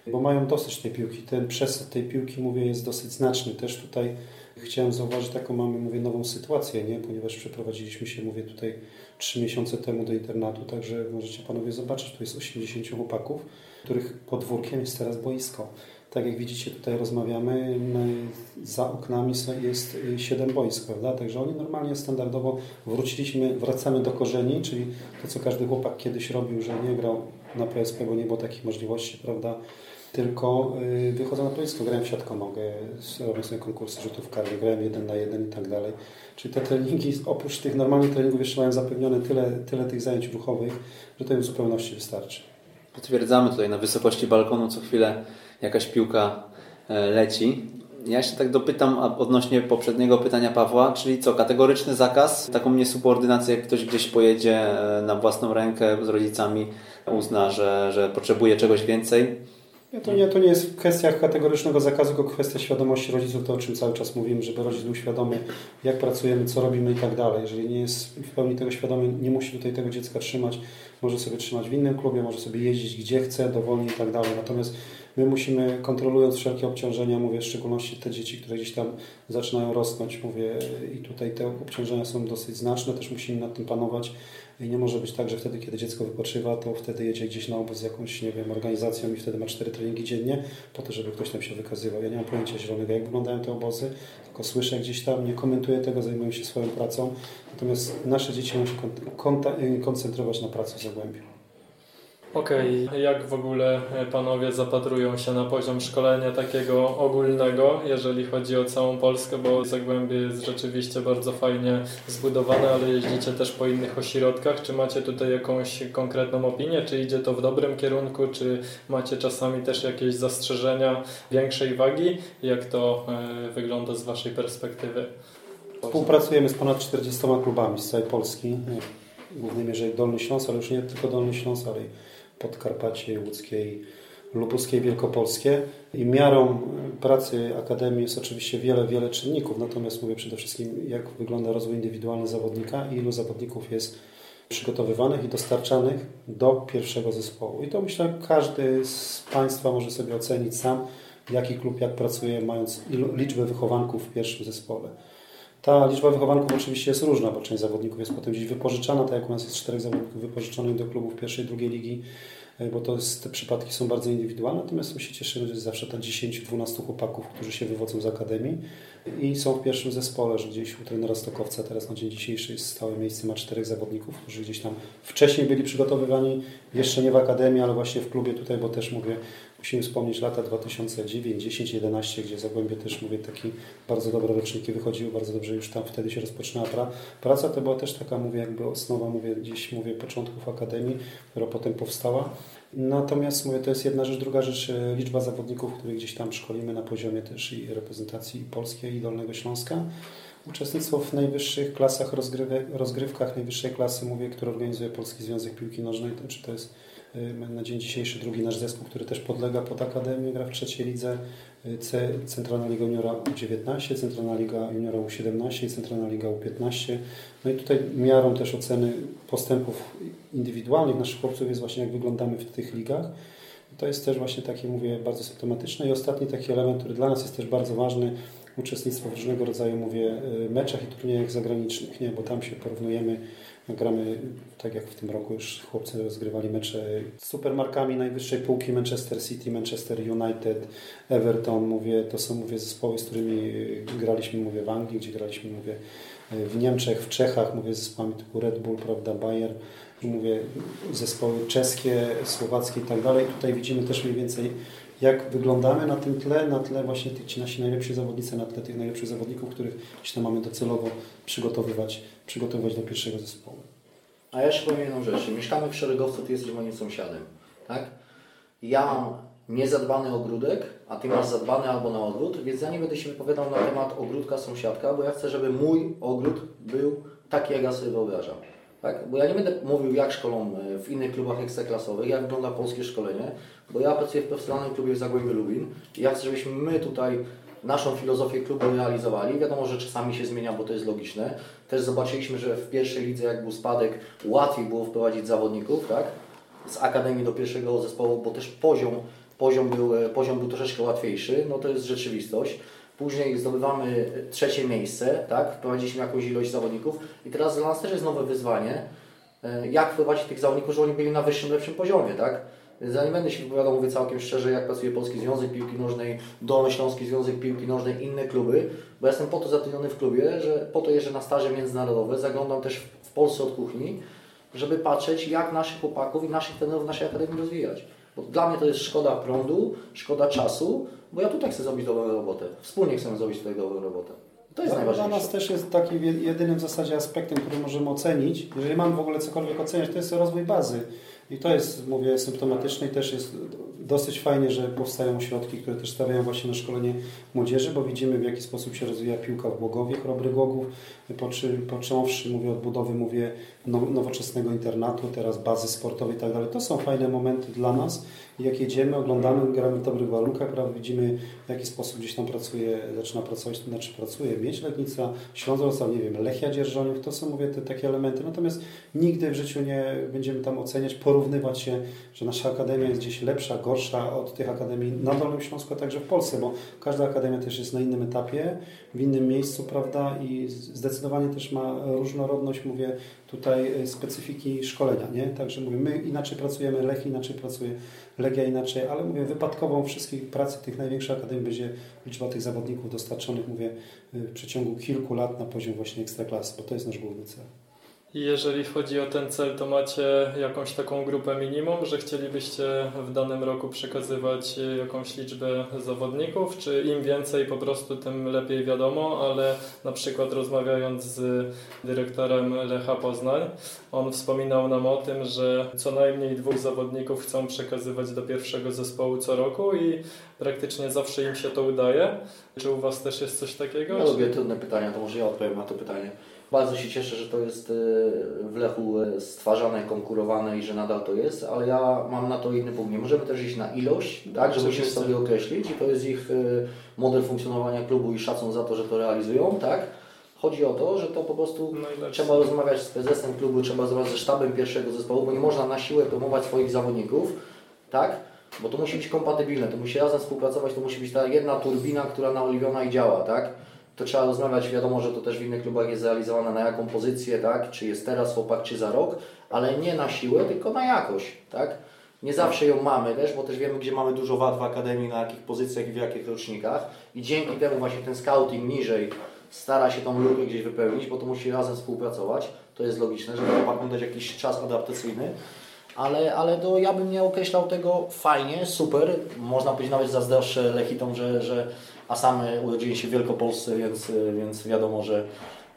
bo mają dosyć tej piłki. Ten przesyt tej piłki, mówię, jest dosyć znaczny. Też tutaj chciałem zauważyć taką mamy, mówię, nową sytuację, nie? ponieważ przeprowadziliśmy się, mówię, tutaj trzy miesiące temu do internatu, także możecie panowie zobaczyć, tu jest 80 chłopaków, których podwórkiem jest teraz boisko. Tak jak widzicie, tutaj rozmawiamy, my, za oknami jest y, 7 boisk, prawda? Także oni normalnie, standardowo wróciliśmy, wracamy do korzeni, czyli to, co każdy chłopak kiedyś robił, że nie grał na PSP, bo nie było takich możliwości, prawda? Tylko y, wychodzę na boisko, grałem w siatkonogę, robię sobie konkursy rzutów karnych, grałem jeden na jeden i tak dalej. Czyli te treningi, oprócz tych normalnych treningów, jeszcze mają zapewnione tyle, tyle tych zajęć ruchowych, że to im w zupełności wystarczy.
Potwierdzamy tutaj na wysokości balkonu co chwilę jakaś piłka e, leci. Ja jeszcze tak dopytam odnośnie poprzedniego pytania Pawła, czyli co, kategoryczny zakaz, taką niesubordynację, jak ktoś gdzieś pojedzie e, na własną rękę z rodzicami, uzna, że, że potrzebuje czegoś więcej.
Nie, to, nie, to nie jest kwestia kategorycznego zakazu, tylko kwestia świadomości rodziców, to o czym cały czas mówimy, żeby rodzic był świadomy, jak pracujemy, co robimy i tak dalej. Jeżeli nie jest w pełni tego świadomy, nie musi tutaj tego dziecka trzymać, może sobie trzymać w innym klubie, może sobie jeździć gdzie chce, dowolnie i tak dalej. Natomiast My musimy, kontrolując wszelkie obciążenia, mówię w szczególności te dzieci, które gdzieś tam zaczynają rosnąć, mówię i tutaj te obciążenia są dosyć znaczne, też musimy nad tym panować i nie może być tak, że wtedy, kiedy dziecko wypoczywa, to wtedy jedzie gdzieś na obóz z jakąś, nie wiem, organizacją i wtedy ma cztery treningi dziennie, po to, żeby ktoś tam się wykazywał. Ja nie mam pojęcia zielonego, jak wyglądają te obozy, tylko słyszę gdzieś tam, nie komentuję tego, zajmuję się swoją pracą. Natomiast nasze dzieci muszą się koncentrować na pracy w Zagłębiu.
Okej, okay. jak w ogóle e, panowie zapatrują się na poziom szkolenia takiego ogólnego, jeżeli chodzi o całą Polskę, bo Zagłębie jest rzeczywiście bardzo fajnie zbudowane, ale jeździcie też po innych ośrodkach. Czy macie tutaj jakąś konkretną opinię? Czy idzie to w dobrym kierunku? Czy macie czasami też jakieś zastrzeżenia większej wagi? Jak to e, wygląda z Waszej perspektywy?
Współpracujemy z ponad 40 klubami z całej Polski. W głównej mierze Dolny Śląsk, ale już nie tylko Dolny Śląsk, ale Podkarpacie, Łódzkiej, Lubuskie, Wielkopolskie. I miarą pracy Akademii jest oczywiście wiele, wiele czynników, natomiast mówię przede wszystkim, jak wygląda rozwój indywidualny zawodnika i ilu zawodników jest przygotowywanych i dostarczanych do pierwszego zespołu. I to myślę, każdy z Państwa może sobie ocenić sam, jaki klub jak pracuje, mając liczbę wychowanków w pierwszym zespole. Ta liczba wychowanków oczywiście jest różna, bo część zawodników jest potem gdzieś wypożyczana, tak jak u nas jest czterech zawodników wypożyczonych do klubów pierwszej, drugiej ligi, e, bo to jest, te przypadki są bardzo indywidualne, natomiast my się cieszymy, że jest zawsze ta 10-12 chłopaków, którzy się wywodzą z Akademii i są w pierwszym zespole, że gdzieś u trenera Stokowca teraz na dzień dzisiejszy jest stałe miejsce, ma czterech zawodników, którzy gdzieś tam wcześniej byli przygotowywani, jeszcze nie w Akademii, ale właśnie w klubie tutaj, bo też mówię, Musimy wspomnieć lata 2009, 10, 11, gdzie Zagłębie też, mówię, taki bardzo dobre roczniki wychodziły, bardzo dobrze już tam wtedy się rozpoczynała pra, praca. To była też taka, mówię, jakby osnowa, mówię, gdzieś, mówię, początków Akademii, która potem powstała. Natomiast mówię, to jest jedna rzecz. Druga rzecz, e, liczba zawodników, których gdzieś tam szkolimy na poziomie też i reprezentacji polskiej i Dolnego Śląska. Uczestnictwo w najwyższych klasach rozgrywkach najwyższej klasy, mówię, które organizuje Polski Związek Piłki Nożnej, czy to jest na dzień dzisiejszy drugi nasz zespół, który też podlega pod Akademię, gra w trzeciej lidze y, C, Centralna Liga Juniora U19, Centralna Liga Juniora U17 i Centralna Liga U15. No i tutaj miarą też oceny postępów indywidualnych naszych chłopców jest właśnie jak wyglądamy w tych ligach. To jest też właśnie takie, mówię, bardzo symptomatyczne. I ostatni taki element, który dla nas jest też bardzo ważny, uczestnictwo w różnego rodzaju, mówię, y, meczach i turniejach zagranicznych, nie? bo tam się porównujemy Gramy, tak jak w tym roku już chłopcy rozgrywali mecze z supermarkami najwyższej półki Manchester City, Manchester United, Everton, mówię, to są mówię, zespoły, z którymi graliśmy mówię, w Anglii, gdzie graliśmy mówię, w Niemczech, w Czechach, mówię, z zespołami typu Red Bull, prawda, Bayer, mówię, zespoły czeskie, słowackie i tak dalej. Tutaj widzimy też mniej więcej jak wyglądamy na tym tle, na tle właśnie tych ci nasi najlepsi zawodnicy, na tle tych najlepszych zawodników, których gdzieś mamy docelowo przygotowywać, przygotowywać do pierwszego zespołu.
A ja jeszcze powiem jedną rzecz. Mieszkamy w Szeregowcu, ty jesteś moim sąsiadem. Tak? Ja mam niezadbany ogródek, a ty masz zadbany albo na ogród, więc ja nie będę się wypowiadał na temat ogródka sąsiadka, bo ja chcę, żeby mój ogród był taki, jak ja sobie wyobrażam. Tak? Bo ja nie będę mówił, jak szkolą e, w innych klubach ekstraklasowych, jak wygląda polskie szkolenie, bo ja pracuję w profesjonalnym klubie w Zagłębiu Lubin i ja chcę, żebyśmy my tutaj naszą filozofię klubu realizowali. Wiadomo, że czasami się zmienia, bo to jest logiczne. Też zobaczyliśmy, że w pierwszej lidze, jak był spadek, łatwiej było wprowadzić zawodników, tak? Z akademii do pierwszego zespołu, bo też poziom, poziom, był, e, poziom był troszeczkę łatwiejszy. No to jest rzeczywistość. Później zdobywamy trzecie miejsce, tak? Wprowadziliśmy jakąś ilość zawodników i teraz dla nas też jest nowe wyzwanie, e, jak wprowadzić tych zawodników, żeby oni byli na wyższym, lepszym poziomie, tak? Więc ja nie będę się wypowiadał, mówię całkiem szczerze, jak pracuje Polski Związek Piłki Nożnej, Dolnośląski Związek Piłki Nożnej, inne kluby, bo ja jestem po to zatrudniony w klubie, że po to jeżdżę na staże międzynarodowe, zaglądam też w Polsce od kuchni, żeby patrzeć, jak naszych chłopaków i naszych trenerów w naszej akademii rozwijać. Bo dla mnie to jest szkoda prądu, szkoda czasu, bo ja tutaj chcę zrobić dobrą robotę. Wspólnie chcemy zrobić tutaj dobrą robotę. To jest najważniejsze.
Dla nas też jest takim jedynym w zasadzie aspektem, który możemy ocenić. Jeżeli mamy w ogóle cokolwiek oceniać, to jest rozwój bazy. I to jest, mówię, symptomatyczne i też jest dosyć fajnie, że powstają środki, które też stawiają właśnie na szkolenie młodzieży, bo widzimy w jaki sposób się rozwija piłka w Głogowie, Chrobry Głogów, począwszy, mówię od budowy, mówię nowoczesnego internatu, teraz bazy sportowej i tak dalej. To są fajne momenty dla nas. Jak jedziemy, oglądamy, gramy w dobrych warunkach, prawda, widzimy w jaki sposób gdzieś tam pracuje, zaczyna pracować, znaczy pracuje, Miedź Legnica, Śląsk nie wiem, Lechia Dzierżoniów, to są, mówię, te takie elementy. Natomiast nigdy w życiu nie będziemy tam oceniać, porównywać się, że nasza akademia jest gdzieś lepsza, gorsza od tych akademii na Dolnym Śląsku, a także w Polsce, bo każda akademia też jest na innym etapie, w innym miejscu, prawda, i zdecydowanie też ma różnorodność, mówię, tutaj e, specyfiki szkolenia, nie? Także mówię, my inaczej pracujemy, Lech inaczej pracuje, Legia inaczej, ale mówię, wypadkową wszystkich pracy tych największych akademii będzie liczba tych zawodników dostarczonych, mówię, w przeciągu kilku lat na poziom właśnie ekstraklasy, bo to jest nasz główny cel.
I jeżeli chodzi o ten cel, to macie jakąś taką grupę minimum, że chcielibyście w danym roku przekazywać jakąś liczbę zawodników, czy im więcej po prostu, tym lepiej wiadomo, ale na przykład rozmawiając z dyrektorem Lecha Poznań, on wspominał nam o tym, że co najmniej dwóch zawodników chcą przekazywać do pierwszego zespołu co roku i praktycznie zawsze im się to udaje. Czy u Was też jest coś takiego?
Ja lubię trudne pytania, to może ja odpowiem na to pytanie. Bardzo się cieszę, że to jest e, w Lechu e, stwarzane, konkurowane i że nadal to jest, ale ja mam na to inny punkt. Nie możemy też iść na ilość, tak, że musimy sobie określić i to jest ich e, model funkcjonowania klubu i szacun za to, że to realizują, tak. Chodzi o to, że to po prostu no trzeba rozmawiać z prezesem klubu, trzeba rozmawiać ze sztabem pierwszego zespołu, bo nie można na siłę promować swoich zawodników, tak? Bo to musi być kompatybilne, to musi razem współpracować, to musi być ta jedna turbina, która naoliwiona i działa, tak? To trzeba rozmawiać, wiadomo, że to też w innych klubach jest zrealizowane na jaką pozycję, tak? czy jest teraz chłopak, czy za rok, ale nie na siłę, tylko na jakość. Tak? Nie zawsze ją mamy też, bo też wiemy, gdzie mamy dużo wad w akademii, na jakich pozycjach i w jakich rocznikach i dzięki temu właśnie ten scouting niżej stara się tą lukę gdzieś wypełnić, bo to musi razem współpracować. To jest logiczne, żeby chłopakom dać jakiś czas adaptacyjny. Ale, ale to ja bym nie określał tego fajnie, super. Można powiedzieć nawet zazdroszczę Lechitom, że, że a sam urodziłem się w Wielkopolsce, więc, więc wiadomo, że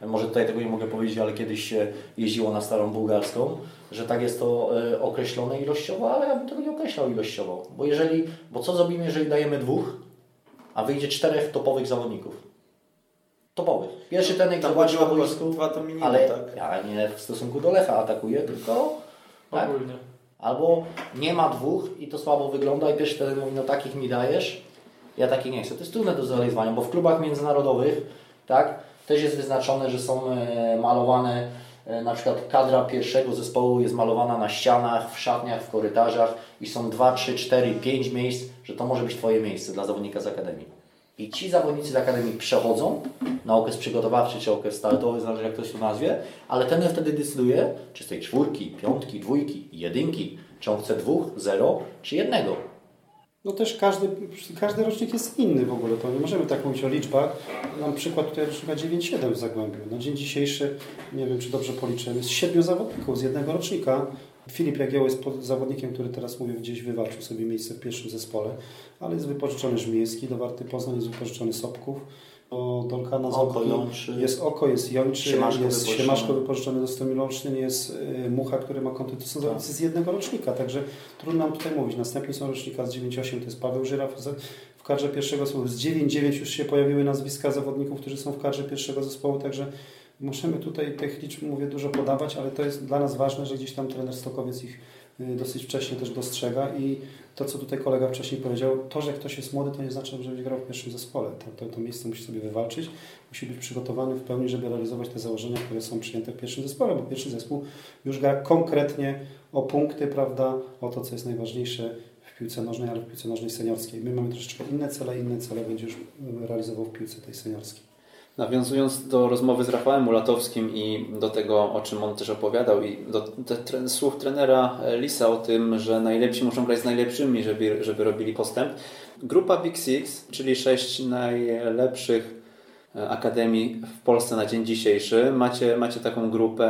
może tutaj tego nie mogę powiedzieć, ale kiedyś się jeździło na starą bułgarską, że tak jest to e, określone ilościowo, ale ja bym tego nie określał ilościowo. Bo jeżeli, bo co zrobimy, jeżeli dajemy dwóch, a wyjdzie czterech topowych zawodników? Topowych. Pierwszy ten, jak zobaczy na boisku,
dwa to minimum,
ale
tak?
ja nie w stosunku do Lecha atakuję, tylko tak?
Ogólnie.
Albo nie ma dwóch i to słabo wygląda i pierwszy ten mówi, no takich mi dajesz, ja taki nie chcę. To jest trudne do zrealizowania, bo w klubach międzynarodowych tak, też jest wyznaczone, że są e, malowane, e, na przykład kadra pierwszego zespołu jest malowana na ścianach, w szatniach, w korytarzach i są 2, 3, 4, 5 miejsc, że to może być Twoje miejsce dla zawodnika z Akademii. I ci zawodnicy z Akademii przechodzą na okres przygotowawczy czy okres startowy, zależy jak ktoś to nazwie, ale ten wtedy decyduje, czy z tej czwórki, piątki, dwójki, jedynki, czy on chce dwóch, zero, czy jednego.
No też każdy, każdy rocznik jest inny w ogóle, to nie możemy tak mówić o liczbach. Mam przykład tutaj rocznika 9-7 w Zagłębiu. Na dzień dzisiejszy, nie wiem czy dobrze policzyłem, jest siedmiu zawodników z jednego rocznika. Filip Jagieło jest zawodnikiem, który teraz mówię gdzieś wywalczył sobie miejsce w pierwszym zespole, ale jest wypożyczony Żmijewski, do Warty Poznań jest wypożyczony Sobków do Dolkana
oko Jączy.
Jest Oko, jest Jączy, Siemaszko jest wypożyczony. Siemaszko wypożyczony do Stomiloczny, jest y, Mucha, który ma konto. To są tak. z jednego rocznika, także trudno nam tutaj mówić. Następni są rocznika z 9-8, to jest Paweł Żyra w kadrze pierwszego zespołu. Z 9-9 już się pojawiły nazwiska zawodników, którzy są w kadrze pierwszego zespołu, także możemy tutaj tych liczb, mówię, dużo podawać, ale to jest dla nas ważne, że gdzieś tam trener Stokowiec ich dosyć wcześnie też dostrzega i to, co tutaj kolega wcześniej powiedział, to, że ktoś jest młody, to nie znaczy, że będzie grał w pierwszym zespole. To, to, to miejsce musi sobie wywalczyć, musi być przygotowany w pełni, żeby realizować te założenia, które są przyjęte w pierwszym zespole, bo pierwszy zespół już gra konkretnie o punkty, prawda, o to, co jest najważniejsze w piłce nożnej, ale w piłce nożnej seniorskiej. My mamy troszeczkę inne cele, inne cele będzie już realizował w piłce tej seniorskiej.
Nawiązując do rozmowy z Rafałem Mulatowskim i do tego, o czym on też opowiadał i do te, słów trenera Lisa o tym, że najlepsi muszą grać z najlepszymi, żeby, żeby robili postęp. Grupa Big Six, czyli sześć najlepszych Akademii w Polsce na dzień dzisiejszy. Macie, macie taką grupę,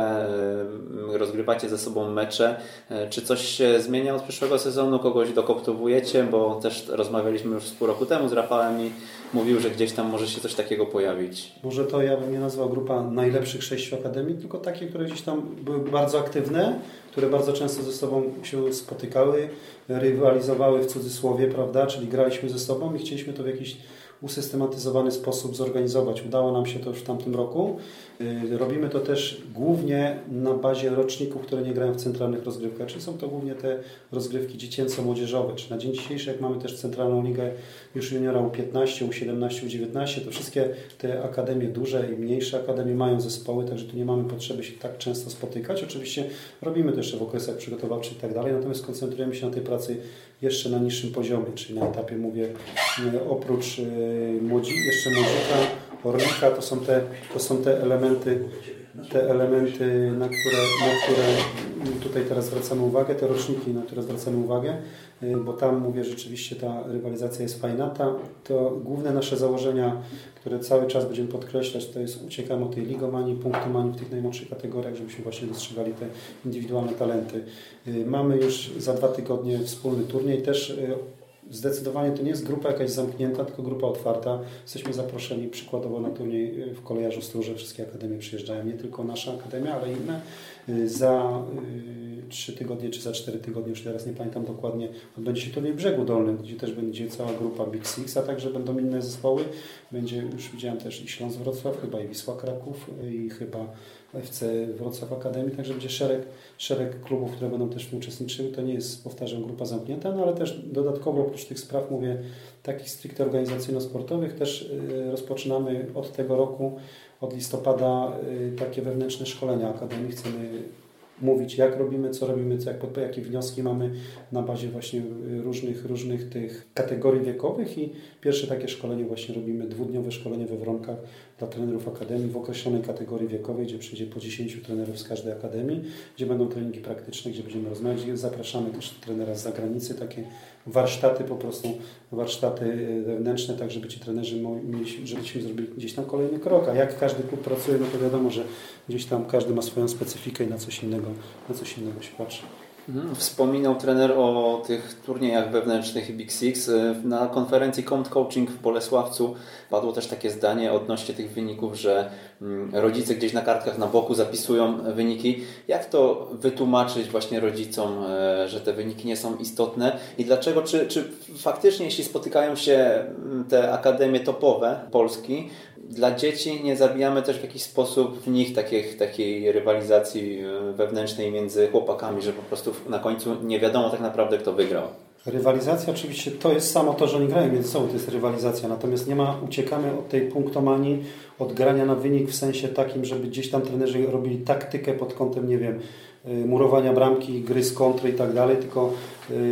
e, rozgrywacie ze sobą mecze. E, czy coś się zmienia od przyszłego sezonu? Kogoś dokoptowujecie? Bo też rozmawialiśmy już z pół roku temu z Rafałem i mówił, że gdzieś tam może się coś takiego pojawić.
Może to ja bym nie nazwał grupa najlepszych sześciu akademii, tylko takie, które gdzieś tam były bardzo aktywne, które bardzo często ze sobą się spotykały, rywalizowały w cudzysłowie, prawda? Czyli graliśmy ze sobą i chcieliśmy to w jakiś usystematyzowany sposób zorganizować. Udało nam się to już w tamtym roku. Y, robimy to też głównie na bazie roczników, które nie grają w centralnych rozgrywkach, czyli są to głównie te rozgrywki dziecięco-młodzieżowe. Czy na dzień dzisiejszy, jak mamy też centralną ligę już juniora U15, U17, U19, to wszystkie te akademie duże i mniejsze akademie mają zespoły, także tu nie mamy potrzeby się tak często spotykać. Oczywiście robimy to jeszcze w okresach przygotowawczych i tak dalej, natomiast koncentrujemy się na tej pracy jeszcze na niższym poziomie, czyli na etapie, mówię, y, oprócz y, młodzi, jeszcze młodzika, orlika, to są te, to są te elementy, te elementy, na które, na które tutaj teraz zwracamy uwagę, te roczniki, na które zwracamy uwagę, y, bo tam mówię, rzeczywiście ta rywalizacja jest fajna. Ta, to główne nasze założenia, które cały czas będziemy podkreślać, to jest uciekamy od tej ligomanii, punktomanii w tych najmłodszych kategoriach, żebyśmy właśnie dostrzegali te indywidualne talenty. Y, mamy już za dwa tygodnie wspólny turniej, też y, Zdecydowanie to nie jest grupa jakaś zamknięta, tylko grupa otwarta. Jesteśmy zaproszeni przykładowo na turniej y, w Kolejarzu Stróże. Wszystkie akademie przyjeżdżają, nie tylko nasza akademia, ale inne. Y, za y, trzy tygodnie czy za cztery tygodnie, już teraz nie pamiętam dokładnie, odbędzie się turniej Brzegu Dolnym, gdzie też będzie cała grupa Big Six, a także będą inne zespoły. Będzie, już widziałem też i Śląsk Wrocław, chyba i Wisła Kraków i chyba FC Wrocław Akademii, także będzie szereg, szereg klubów, które będą też w tym uczestniczyły. To nie jest, powtarzam, grupa zamknięta, no ale też dodatkowo oprócz tych spraw, mówię, takich stricte organizacyjno-sportowych, też y, rozpoczynamy od tego roku, od listopada y, takie wewnętrzne szkolenia Akademii. Chcemy mówić, jak robimy, co robimy, co, jak, jakie wnioski mamy na bazie właśnie różnych, różnych tych kategorii wiekowych i pierwsze takie szkolenie właśnie robimy, dwudniowe szkolenie we Wronkach dla trenerów Akademii w określonej kategorii wiekowej, gdzie przyjdzie po 10 trenerów z każdej Akademii, gdzie będą treningi praktyczne, gdzie będziemy rozmawiać. Zapraszamy też trenera z zagranicy, takie warsztaty po prostu, warsztaty e, wewnętrzne, tak żeby ci trenerzy mieli, żebyśmy zrobili gdzieś tam kolejny krok. A jak każdy klub pracuje, no to wiadomo, że gdzieś tam każdy ma swoją specyfikę i na coś innego, na coś innego się patrzy.
Mhm. Wspominał trener o tych turniejach wewnętrznych Big Six. Na konferencji Count Coaching w Bolesławcu padło też takie zdanie odnośnie tych wyników, że mm, rodzice gdzieś na kartkach na boku zapisują wyniki. Jak to wytłumaczyć właśnie rodzicom, e, że te wyniki nie są istotne i dlaczego, czy, czy faktycznie jeśli spotykają się mm, te akademie topowe Polski, dla dzieci nie zabijamy też w jakiś sposób w nich takich, takiej rywalizacji e, wewnętrznej między chłopakami, że po prostu na końcu nie wiadomo tak naprawdę kto wygrał.
Rywalizacja oczywiście to jest samo to, że oni grają między sobą, to jest rywalizacja. Natomiast nie ma, uciekamy od tej punktomanii, od grania na wynik w sensie takim, żeby gdzieś tam trenerzy robili taktykę pod kątem, nie wiem, y, murowania bramki, gry z kontry i tak dalej, tylko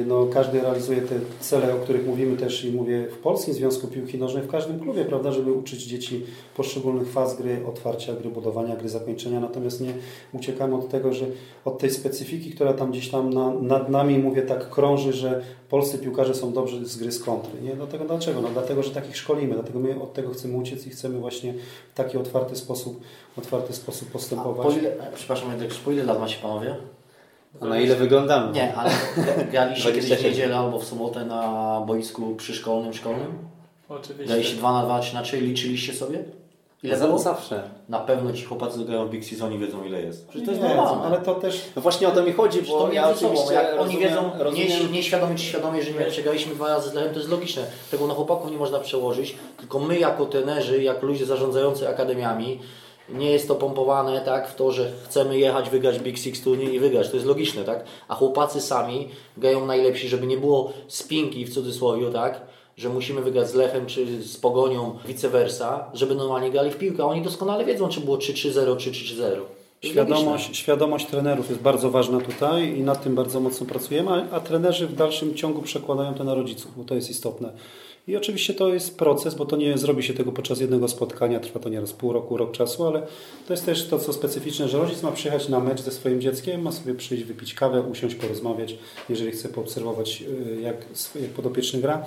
no, każdy realizuje te cele, o których mówimy też i mówię w Polskim Związku Piłki Nożnej, w każdym klubie, prawda, żeby uczyć dzieci poszczególnych faz gry, otwarcia gry, budowania gry, zakończenia, natomiast nie uciekamy od tego, że od tej specyfiki, która tam gdzieś tam na, nad nami, mówię tak, krąży, że polscy piłkarze są dobrzy z gry z kontry. Nie? Dlatego, dlaczego? No, dlatego, że takich szkolimy, dlatego my od tego chcemy uciec i chcemy właśnie w taki otwarty sposób, otwarty sposób postępować.
A po ile, przepraszam, po ile lat panowie?
A na ile wyglądamy?
Nie, ale graliście kiedyś w niedzielę albo w sobotę na boisku przyszkolnym, szkolnym?
Oczywiście.
Graliście 2 na 2 czy na 3, liczyliście sobie?
Ile było? Zawsze.
Na pewno ci chłopacy grają w Big Seasonie wiedzą ile jest.
Przecież to jest normalne. Ale to też...
No właśnie o to mi chodzi, bo
to ja oczywiście jak rozumiem, oni wiedzą, rozumiem... nieświadomie czy świadomie, że my przegraliśmy dwa razy z Lechem, to jest logiczne. Tego na chłopaków nie można przełożyć, tylko my jako trenerzy, jako ludzie zarządzający akademiami, nie jest to pompowane tak, w to, że chcemy jechać, wygrać Big Six turniej i wygrać. To jest logiczne, tak? A chłopacy sami grają najlepsi, żeby nie było spinki w cudzysłowie, tak? Że musimy wygrać z Lechem czy z Pogonią, vice versa, żeby normalnie grali w piłkę. Oni doskonale wiedzą, czy było 3-3-0, 3-3-0.
Świadomość, świadomość trenerów jest bardzo ważna tutaj i nad tym bardzo mocno pracujemy, a, a trenerzy w dalszym ciągu przekładają to na rodziców, bo to jest istotne. I oczywiście to jest proces, bo to nie zrobi się tego podczas jednego spotkania, trwa to nieraz pół roku, rok czasu, ale to jest też to, co specyficzne, że rodzic ma przyjechać na mecz ze swoim dzieckiem, ma sobie przyjść, wypić kawę, usiąść, porozmawiać, jeżeli chce poobserwować, y, jak, jak podopieczny gra,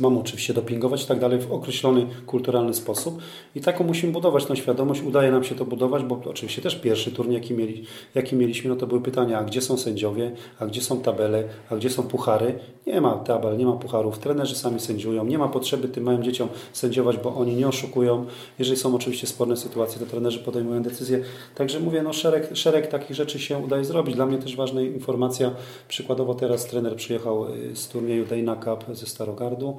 Mamy oczywiście dopingować i tak dalej w określony kulturalny sposób. I taką musimy budować tą świadomość. Udaje nam się to budować, bo oczywiście też pierwszy turniej, jaki, mieli, jaki mieliśmy, no to były pytania, a gdzie są sędziowie, a gdzie są tabele, a gdzie są puchary. Nie ma tabel, nie ma pucharów. Trenerzy sami sędziują. Nie ma potrzeby tym małym dzieciom sędziować, bo oni nie oszukują. Jeżeli są oczywiście sporne sytuacje, to trenerzy podejmują decyzje. Także mówię, no szereg, szereg takich rzeczy się udaje zrobić. Dla mnie też ważna informacja. Przykładowo teraz trener przyjechał y, z turnieju Dana Cup ze Starogardu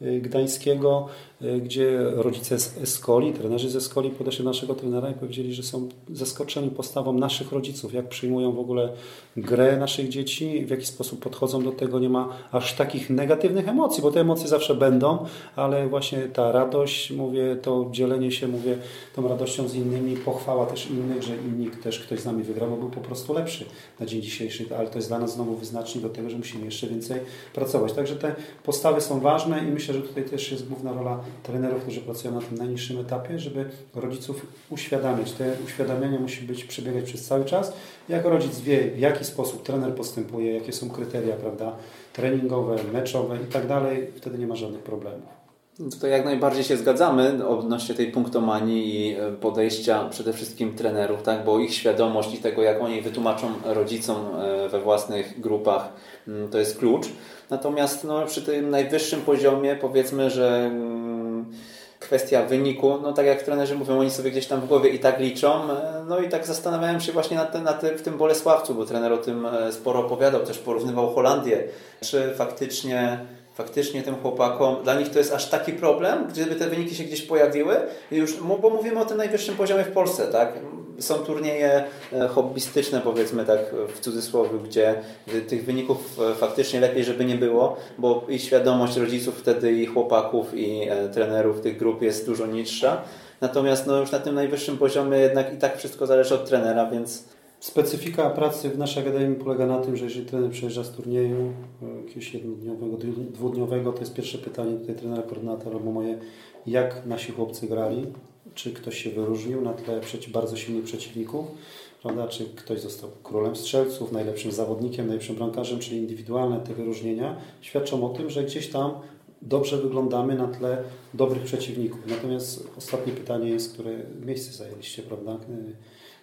Gdańskiego, y, gdzie rodzice z Escoli, trenerzy z Escoli podeszli do naszego trenera i powiedzieli, że są zaskoczeni postawą naszych rodziców, jak przyjmują w ogóle grę naszych dzieci, w jaki sposób podchodzą do tego. Nie ma aż takich negatywnych emocji, bo te emocje zawsze będą, ale właśnie ta radość, mówię, to dzielenie się, mówię, tą radością z innymi, pochwała też innych, że inni też ktoś z nami wygrał, bo był po prostu lepszy na dzień dzisiejszy, ale to jest dla nas znowu wyznacznik do tego, że musimy jeszcze więcej pracować. Także te postawy są ważne i myślę, że tutaj też jest główna rola trenerów, którzy pracują na tym najniższym etapie, żeby rodziców uświadamiać. Te uświadamianie musi być przebiegać przez cały czas. Jak rodzic wie, w jaki sposób trener postępuje, jakie są kryteria, prawda, treningowe, meczowe i tak dalej, wtedy nie ma żadnych problemów.
Tutaj jak najbardziej się zgadzamy odnośnie tej punktomanii i e, podejścia przede wszystkim trenerów, tak? bo ich świadomość i tego, jak oni wytłumaczą rodzicom e, we własnych grupach, to jest klucz. Natomiast no, przy tym najwyższym poziomie powiedzmy, że mm, kwestia wyniku, no tak jak trenerzy mówią, oni sobie gdzieś tam w głowie i tak liczą, e, no i tak zastanawiałem się właśnie na, na w tym Bolesławcu, bo trener o tym sporo opowiadał, też porównywał Holandię, czy faktycznie faktycznie tym chłopakom, dla nich to jest aż taki problem, gdyby te wyniki się gdzieś pojawiły, już, bo mówimy o tym najwyższym poziomie w Polsce, tak? Są turnieje e, hobbystyczne, powiedzmy tak w cudzysłowie, gdzie tych wyników e, faktycznie lepiej, żeby nie było, bo i świadomość rodziców wtedy i chłopaków i e, trenerów tych grup jest dużo niższa. Natomiast no, już na tym najwyższym poziomie jednak i tak wszystko zależy od trenera, więc
Specyfika pracy w naszej akademii polega na tym, że jeżeli trener przyjeżdża z turnieju e, jakiegoś jednodniowego, dwudniowego, to jest pierwsze pytanie tutaj trenera koordynatora albo moje, jak nasi chłopcy grali, czy ktoś się wyróżnił na tle bardzo silnych przeciwników, prawda? czy ktoś został królem strzelców, najlepszym zawodnikiem, najlepszym bramkarzem, czyli indywidualne te wyróżnienia świadczą o tym, że gdzieś tam dobrze wyglądamy na tle dobrych przeciwników. Natomiast ostatnie pytanie jest, które miejsce zajęliście, prawda?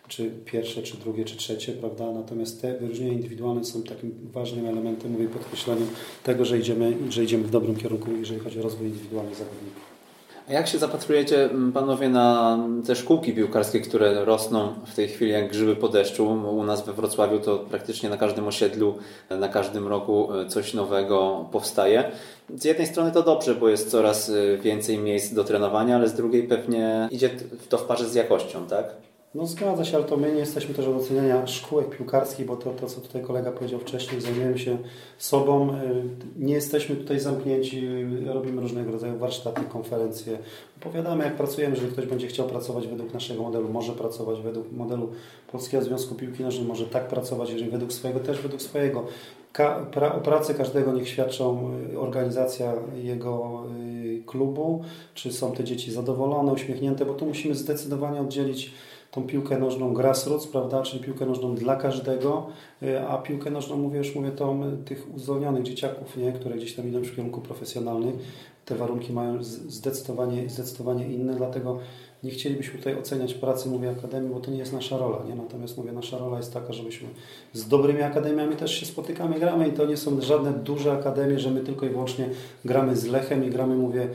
Czy pierwsze, czy drugie, czy trzecie, prawda? Natomiast te wyróżnienia indywidualne są takim ważnym elementem, mówię, podkreśleniem tego, że idziemy, że idziemy w dobrym kierunku, jeżeli chodzi o rozwój indywidualnych zawodników.
A jak się zapatrujecie, panowie, na te szkółki piłkarskie, które rosną w tej chwili jak grzyby po deszczu? U nas we Wrocławiu to praktycznie na każdym osiedlu, na każdym roku coś nowego powstaje. Z jednej strony to dobrze, bo jest coraz więcej miejsc do trenowania, ale z drugiej pewnie idzie to w parze z jakością, tak?
No zgadza się, ale to my nie jesteśmy też od oceniania szkółek piłkarskich, bo to, to co tutaj kolega powiedział wcześniej, zajmujemy się sobą. Y, nie jesteśmy tutaj zamknięci, robimy różnego rodzaju warsztaty, konferencje. Opowiadamy jak pracujemy, jeżeli ktoś będzie chciał pracować według naszego modelu, może pracować według modelu Polskiego Związku Piłki Nożnej, może tak pracować, jeżeli według swojego, też według swojego. Ka pra o pracy każdego niech świadczą y, organizacja jego y, klubu, czy są te dzieci zadowolone, uśmiechnięte, bo tu musimy zdecydowanie oddzielić tą piłkę nożną grassroots, prawda, czyli piłkę nożną dla każdego, y, a piłkę nożną, mówię już, mówię to tych uzdolnionych dzieciaków, nie, które gdzieś tam idą w kierunku profesjonalnych, te warunki mają zdecydowanie, zdecydowanie inne, dlatego nie chcielibyśmy tutaj oceniać pracy, mówię, Akademii, bo to nie jest nasza rola, nie? Natomiast mówię, nasza rola jest taka, żebyśmy z dobrymi akademiami też się spotykamy, gramy i to nie są żadne duże akademie, że my tylko i wyłącznie gramy z Lechem i gramy, mówię,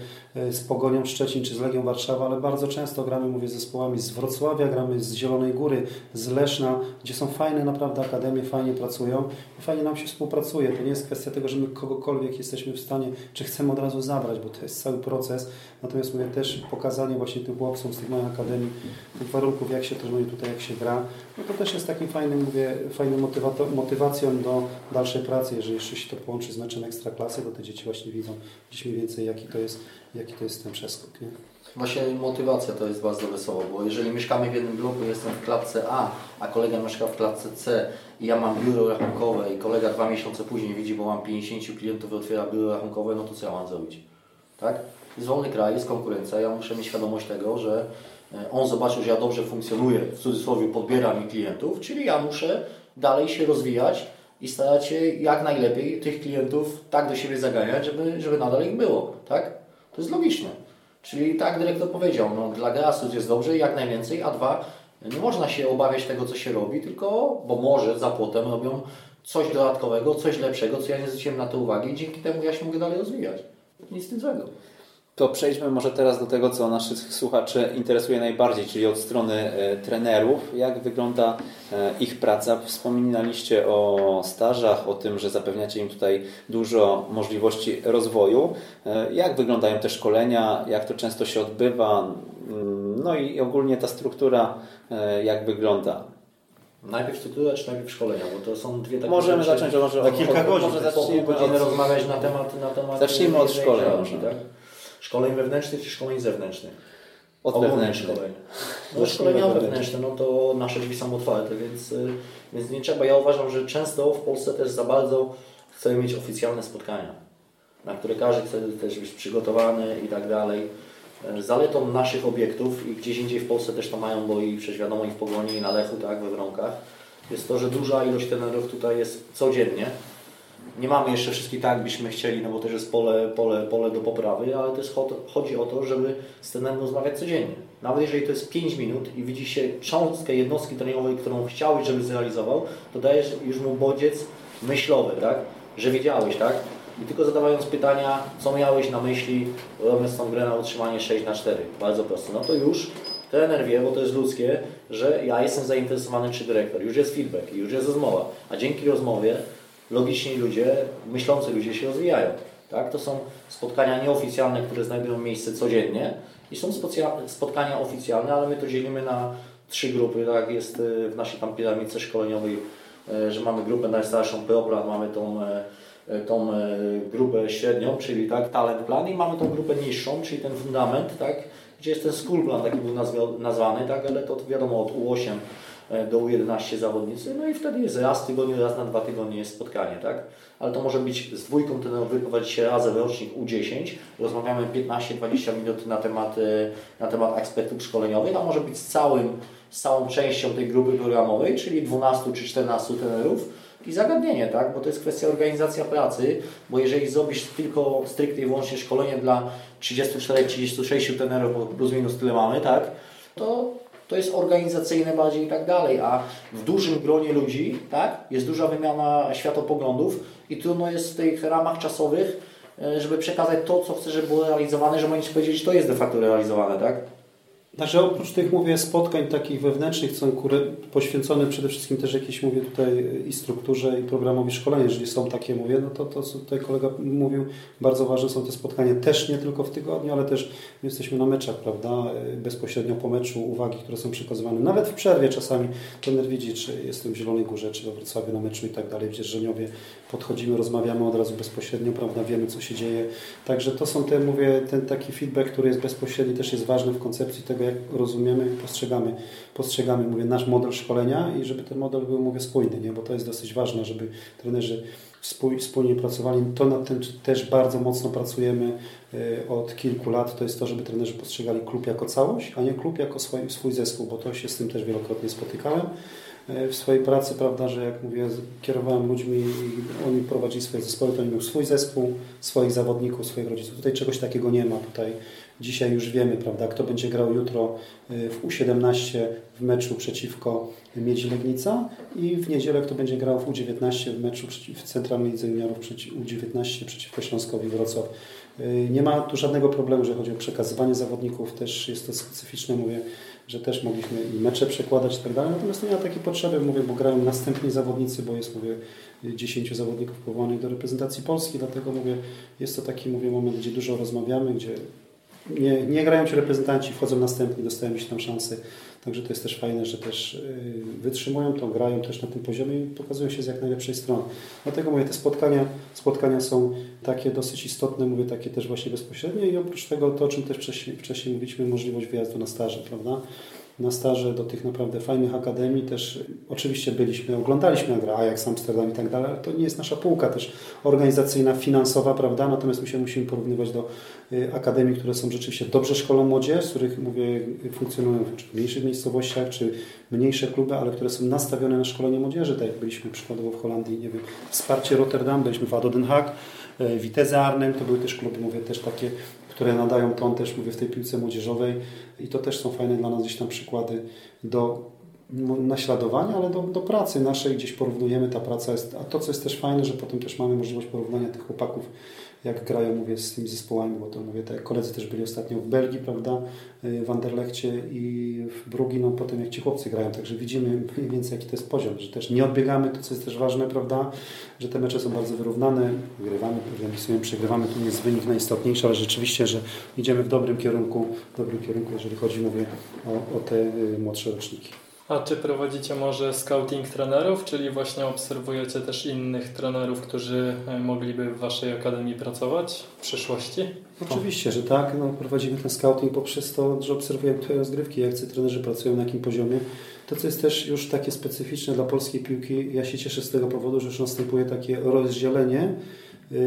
z Pogonią Szczecin czy z Legią Warszawa, ale bardzo często gramy, mówię, z zespołami z Wrocławia, gramy z Zielonej Góry, z Leszna, gdzie są fajne naprawdę akademie, fajnie pracują i fajnie nam się współpracuje. To nie jest kwestia tego, że my kogokolwiek jesteśmy w stanie, czy chcemy od razu zabrać, bo to jest cały proces. Natomiast mówię też pokazanie właśnie tym chłopcom z tych małych akademii, tych warunków, jak się trenuje tutaj, jak się gra, no to też jest takim fajnym, mówię, fajnym motywacją do dalszej pracy, jeżeli jeszcze się to połączy z meczem ekstraklasy, to te dzieci właśnie widzą gdzieś mniej więcej, jaki to jest, jaki to jest ten przeskok. Nie?
Właśnie motywacja to jest bardzo wesoło, bo jeżeli mieszkamy w jednym bloku, jestem w klatce A, a kolega mieszka w klatce C i ja mam biuro rachunkowe i kolega dwa miesiące później widzi, bo mam 50 klientów i otwiera biuro rachunkowe, no to co ja mam zrobić? Tak? Jest wolny kraj, jest konkurencja, ja muszę mieć świadomość tego, że e, on zobaczył, że ja dobrze funkcjonuję, w cudzysłowie podbieram mi klientów, czyli ja muszę dalej się rozwijać i starać się jak najlepiej tych klientów tak do siebie zaganiać, żeby, żeby nadal ich było. Tak? To jest logiczne. Czyli tak dyrektor powiedział, no, dla grassroots jest dobrze jak najwięcej, a dwa, nie można się obawiać tego, co się robi, tylko, bo może za płotem robią coś dodatkowego, coś lepszego, co ja nie zwróciłem na to uwagi i dzięki temu ja się mogę dalej rozwijać. Nic z tym złego.
To przejdźmy może teraz do tego, co naszych słuchaczy interesuje najbardziej, czyli od strony e, trenerów. Jak wygląda e, ich praca? Wspominaliście o stażach, o tym, że zapewniacie im tutaj dużo możliwości rozwoju. E, jak wyglądają te szkolenia? Jak to często się odbywa? Mm, no i ogólnie ta struktura, jak wygląda?
Najpierw struktura, czy najpierw szkolenia? Bo to są dwie takie
Możemy
rzeczy.
zacząć, może
Na kilka godzin.
Może zacznijmy od... rozmawiać na temat, na temat
Zacznijmy od szkoleń.
Tak? Szkoleń wewnętrznych czy szkoleń zewnętrznych?
Od wewnętrznych.
szkoleń. No, szkolenia wewnętrzne, no to nasze drzwi są otwarte, więc, y, więc nie trzeba. Ja uważam, że często w Polsce też za bardzo chcemy mieć oficjalne spotkania, na które każdy chce też być przygotowany i tak dalej. Y, zaletą naszych obiektów i gdzieś indziej w Polsce też to mają, bo i przecież wiadomo i w Pogoni i na Lechu, tak, we Wronkach, jest to, że duża ilość trenerów tutaj jest codziennie nie mamy jeszcze wszystkich tak, byśmy chcieli, no bo też jest pole, pole, pole do poprawy, ale też chodzi o to, żeby z trenerem rozmawiać codziennie. Nawet jeżeli to jest 5 minut i widzi się cząstkę jednostki treningowej, którą chciałeś, żeby zrealizował, to dajesz już mu bodziec myślowy, tak? Że wiedziałeś, tak? I tylko zadawając pytania, co miałeś na myśli, robiąc tą grę na utrzymanie 6 na 4 bardzo prosto, no to już trener wie, bo to jest ludzkie, że ja jestem zainteresowany czy dyrektor. Już jest feedback, już jest rozmowa, a dzięki rozmowie logiczni ludzie, myślący ludzie się rozwijają. Tak? To są spotkania nieoficjalne, które znajdują miejsce codziennie i są spotkania oficjalne, ale my to dzielimy na trzy grupy. Tak jest y, w naszej tam piramidce szkoleniowej, y, że mamy grupę najstarszą ProPlan, mamy tą, y, tą grupę średnią, czyli tak, talent plan i mamy tą grupę niższą, czyli ten fundament, tak, gdzie jest ten school plan, taki był nazwany, tak, ale to wiadomo od U8 E, do U11 zawodnicy, no i wtedy jest raz w tygodniu, raz na dwa tygodnie jest spotkanie, tak? Ale to może być z dwójką trenerów wyprowadzić się razem rocznik U10, rozmawiamy 15-20 minut na temat, e, na temat aspektów szkoleniowych, a może być z całym, z całą częścią tej grupy programowej, czyli 12 czy 14 trenerów, i zagadnienie, tak? bo to jest kwestia organizacja pracy, bo jeżeli zrobisz tylko stricte i wyłącznie szkolenie dla 34-36 trenerów, bo plus minus tyle mamy, tak? to to jest organizacyjne bardziej i tak dalej, a w dużym gronie ludzi tak, jest duża wymiana światopoglądów i trudno jest w tych ramach czasowych, e, żeby przekazać to, co chce, żeby było realizowane, że oni powiedzieć, że to jest de facto realizowane, tak?
Także oprócz tych, mówię, spotkań takich wewnętrznych, są poświęcone przede wszystkim też jakieś, mówię tutaj i strukturze i programowi szkolenia, jeżeli są takie, mówię, no to to, co tutaj kolega mówił, bardzo ważne są te spotkania też nie tylko w tygodniu, ale też jesteśmy na meczach, prawda, bezpośrednio po meczu, uwagi, które są przekazywane, nawet w przerwie czasami. Trener widzi, czy jestem w Zielonej Górze, czy we Wrocławiu na meczu i tak dalej, w Dzierżoniowie podchodzimy, rozmawiamy od razu bezpośrednio, prawda, wiemy co się dzieje, także to są te, mówię, ten taki feedback, który jest bezpośredni, też jest ważny w koncepcji tego, jak rozumiemy, postrzegamy, postrzegamy mówię, nasz model szkolenia i żeby ten model był mówię, spójny, nie? bo to jest dosyć ważne, żeby trenerzy wspólnie pracowali. To nad tym też bardzo mocno pracujemy e, od kilku lat. To jest to, żeby trenerzy postrzegali klub jako całość, a nie klub jako swój, swój zespół, bo to się z tym też wielokrotnie spotykałem w swojej pracy, prawda, że jak mówię, kierowałem ludźmi i oni prowadzili swoje zespoły, to oni miał swój zespół, swoich zawodników, swoich rodziców. Tutaj czegoś takiego nie ma. Tutaj Dzisiaj już wiemy, prawda, kto będzie grał jutro y, w U17 w meczu przeciwko Miedzi Legnica i w niedzielę kto będzie grał w U19 w meczu w Centralnej Lidze Juniorów U19 przeciwko Śląskowi Wrocław. Y, nie ma tu żadnego problemu, że chodzi o przekazywanie zawodników, też jest to specyficzne, mówię, że też mogliśmy i mecze przekładać i tak dalej, natomiast nie ma takiej potrzeby, mówię, bo grają następni zawodnicy, bo jest, mówię, 10 zawodników powołanych do reprezentacji Polski, dlatego mówię, jest to taki, mówię, moment, gdzie dużo rozmawiamy, gdzie nie, nie grają ci reprezentanci, wchodzą następni, dostają się tam szansy. Także to jest też fajne, że też y, wytrzymują to, grają też na tym poziomie i pokazują się z jak najlepszej strony. Dlatego mówię, te spotkania, spotkania są takie dosyć istotne, mówię takie też właśnie bezpośrednie i oprócz tego to, o czym też wcześniej, wcześniej mówiliśmy, możliwość wyjazdu na staże, prawda? Na staże do tych naprawdę fajnych akademii. Też oczywiście byliśmy, oglądaliśmy gra Ajax Amsterdam i tak dalej, ale to nie jest nasza półka też organizacyjna, finansowa, prawda? Natomiast my się musimy porównywać do y, akademii, które są rzeczywiście dobrze szkolą młodzież, z których mówię, funkcjonują w mniejszych miejscowościach, czy mniejsze kluby, ale które są nastawione na szkolenie młodzieży, tak jak byliśmy przykładowo w Holandii, nie wiem, wsparcie Rotterdam, byliśmy w Ado Den Haag, y, Vitesse Arnhem, to były też kluby, mówię, też takie które nadają ton też, mówię, w tej piłce młodzieżowej. I to też są fajne dla nas gdzieś tam przykłady do naśladowania, ale do, do pracy naszej. Gdzieś porównujemy, ta praca jest, a to co jest też fajne, że potem też mamy możliwość porównania tych chłopaków jak grają, mówię, z tymi zespołami, bo to mówię, tak koledzy też byli ostatnio w Belgii, prawda, y, w Anderlechcie i w Brugi, no potem jak ci chłopcy grają, także widzimy mniej więcej jaki to jest poziom, że też nie odbiegamy, to co jest też ważne, prawda, że te mecze są bardzo wyrównane, wygrywamy, remisujemy, przegrywamy, tu nie jest wynik najistotniejszy, ale rzeczywiście, że idziemy w dobrym kierunku, w dobrym kierunku, jeżeli chodzi, mówię, o, o te y, młodsze roczniki.
A czy prowadzicie może scouting trenerów, czyli właśnie obserwujecie też innych trenerów, którzy e, mogliby w Waszej Akademii pracować w przyszłości?
Oczywiście, że tak. No, prowadzimy ten scouting poprzez to, że obserwujemy te rozgrywki, jak ci trenerzy pracują, na jakim poziomie. To, co jest też już takie specyficzne dla polskiej piłki, ja się cieszę z tego powodu, że już następuje takie rozdzielenie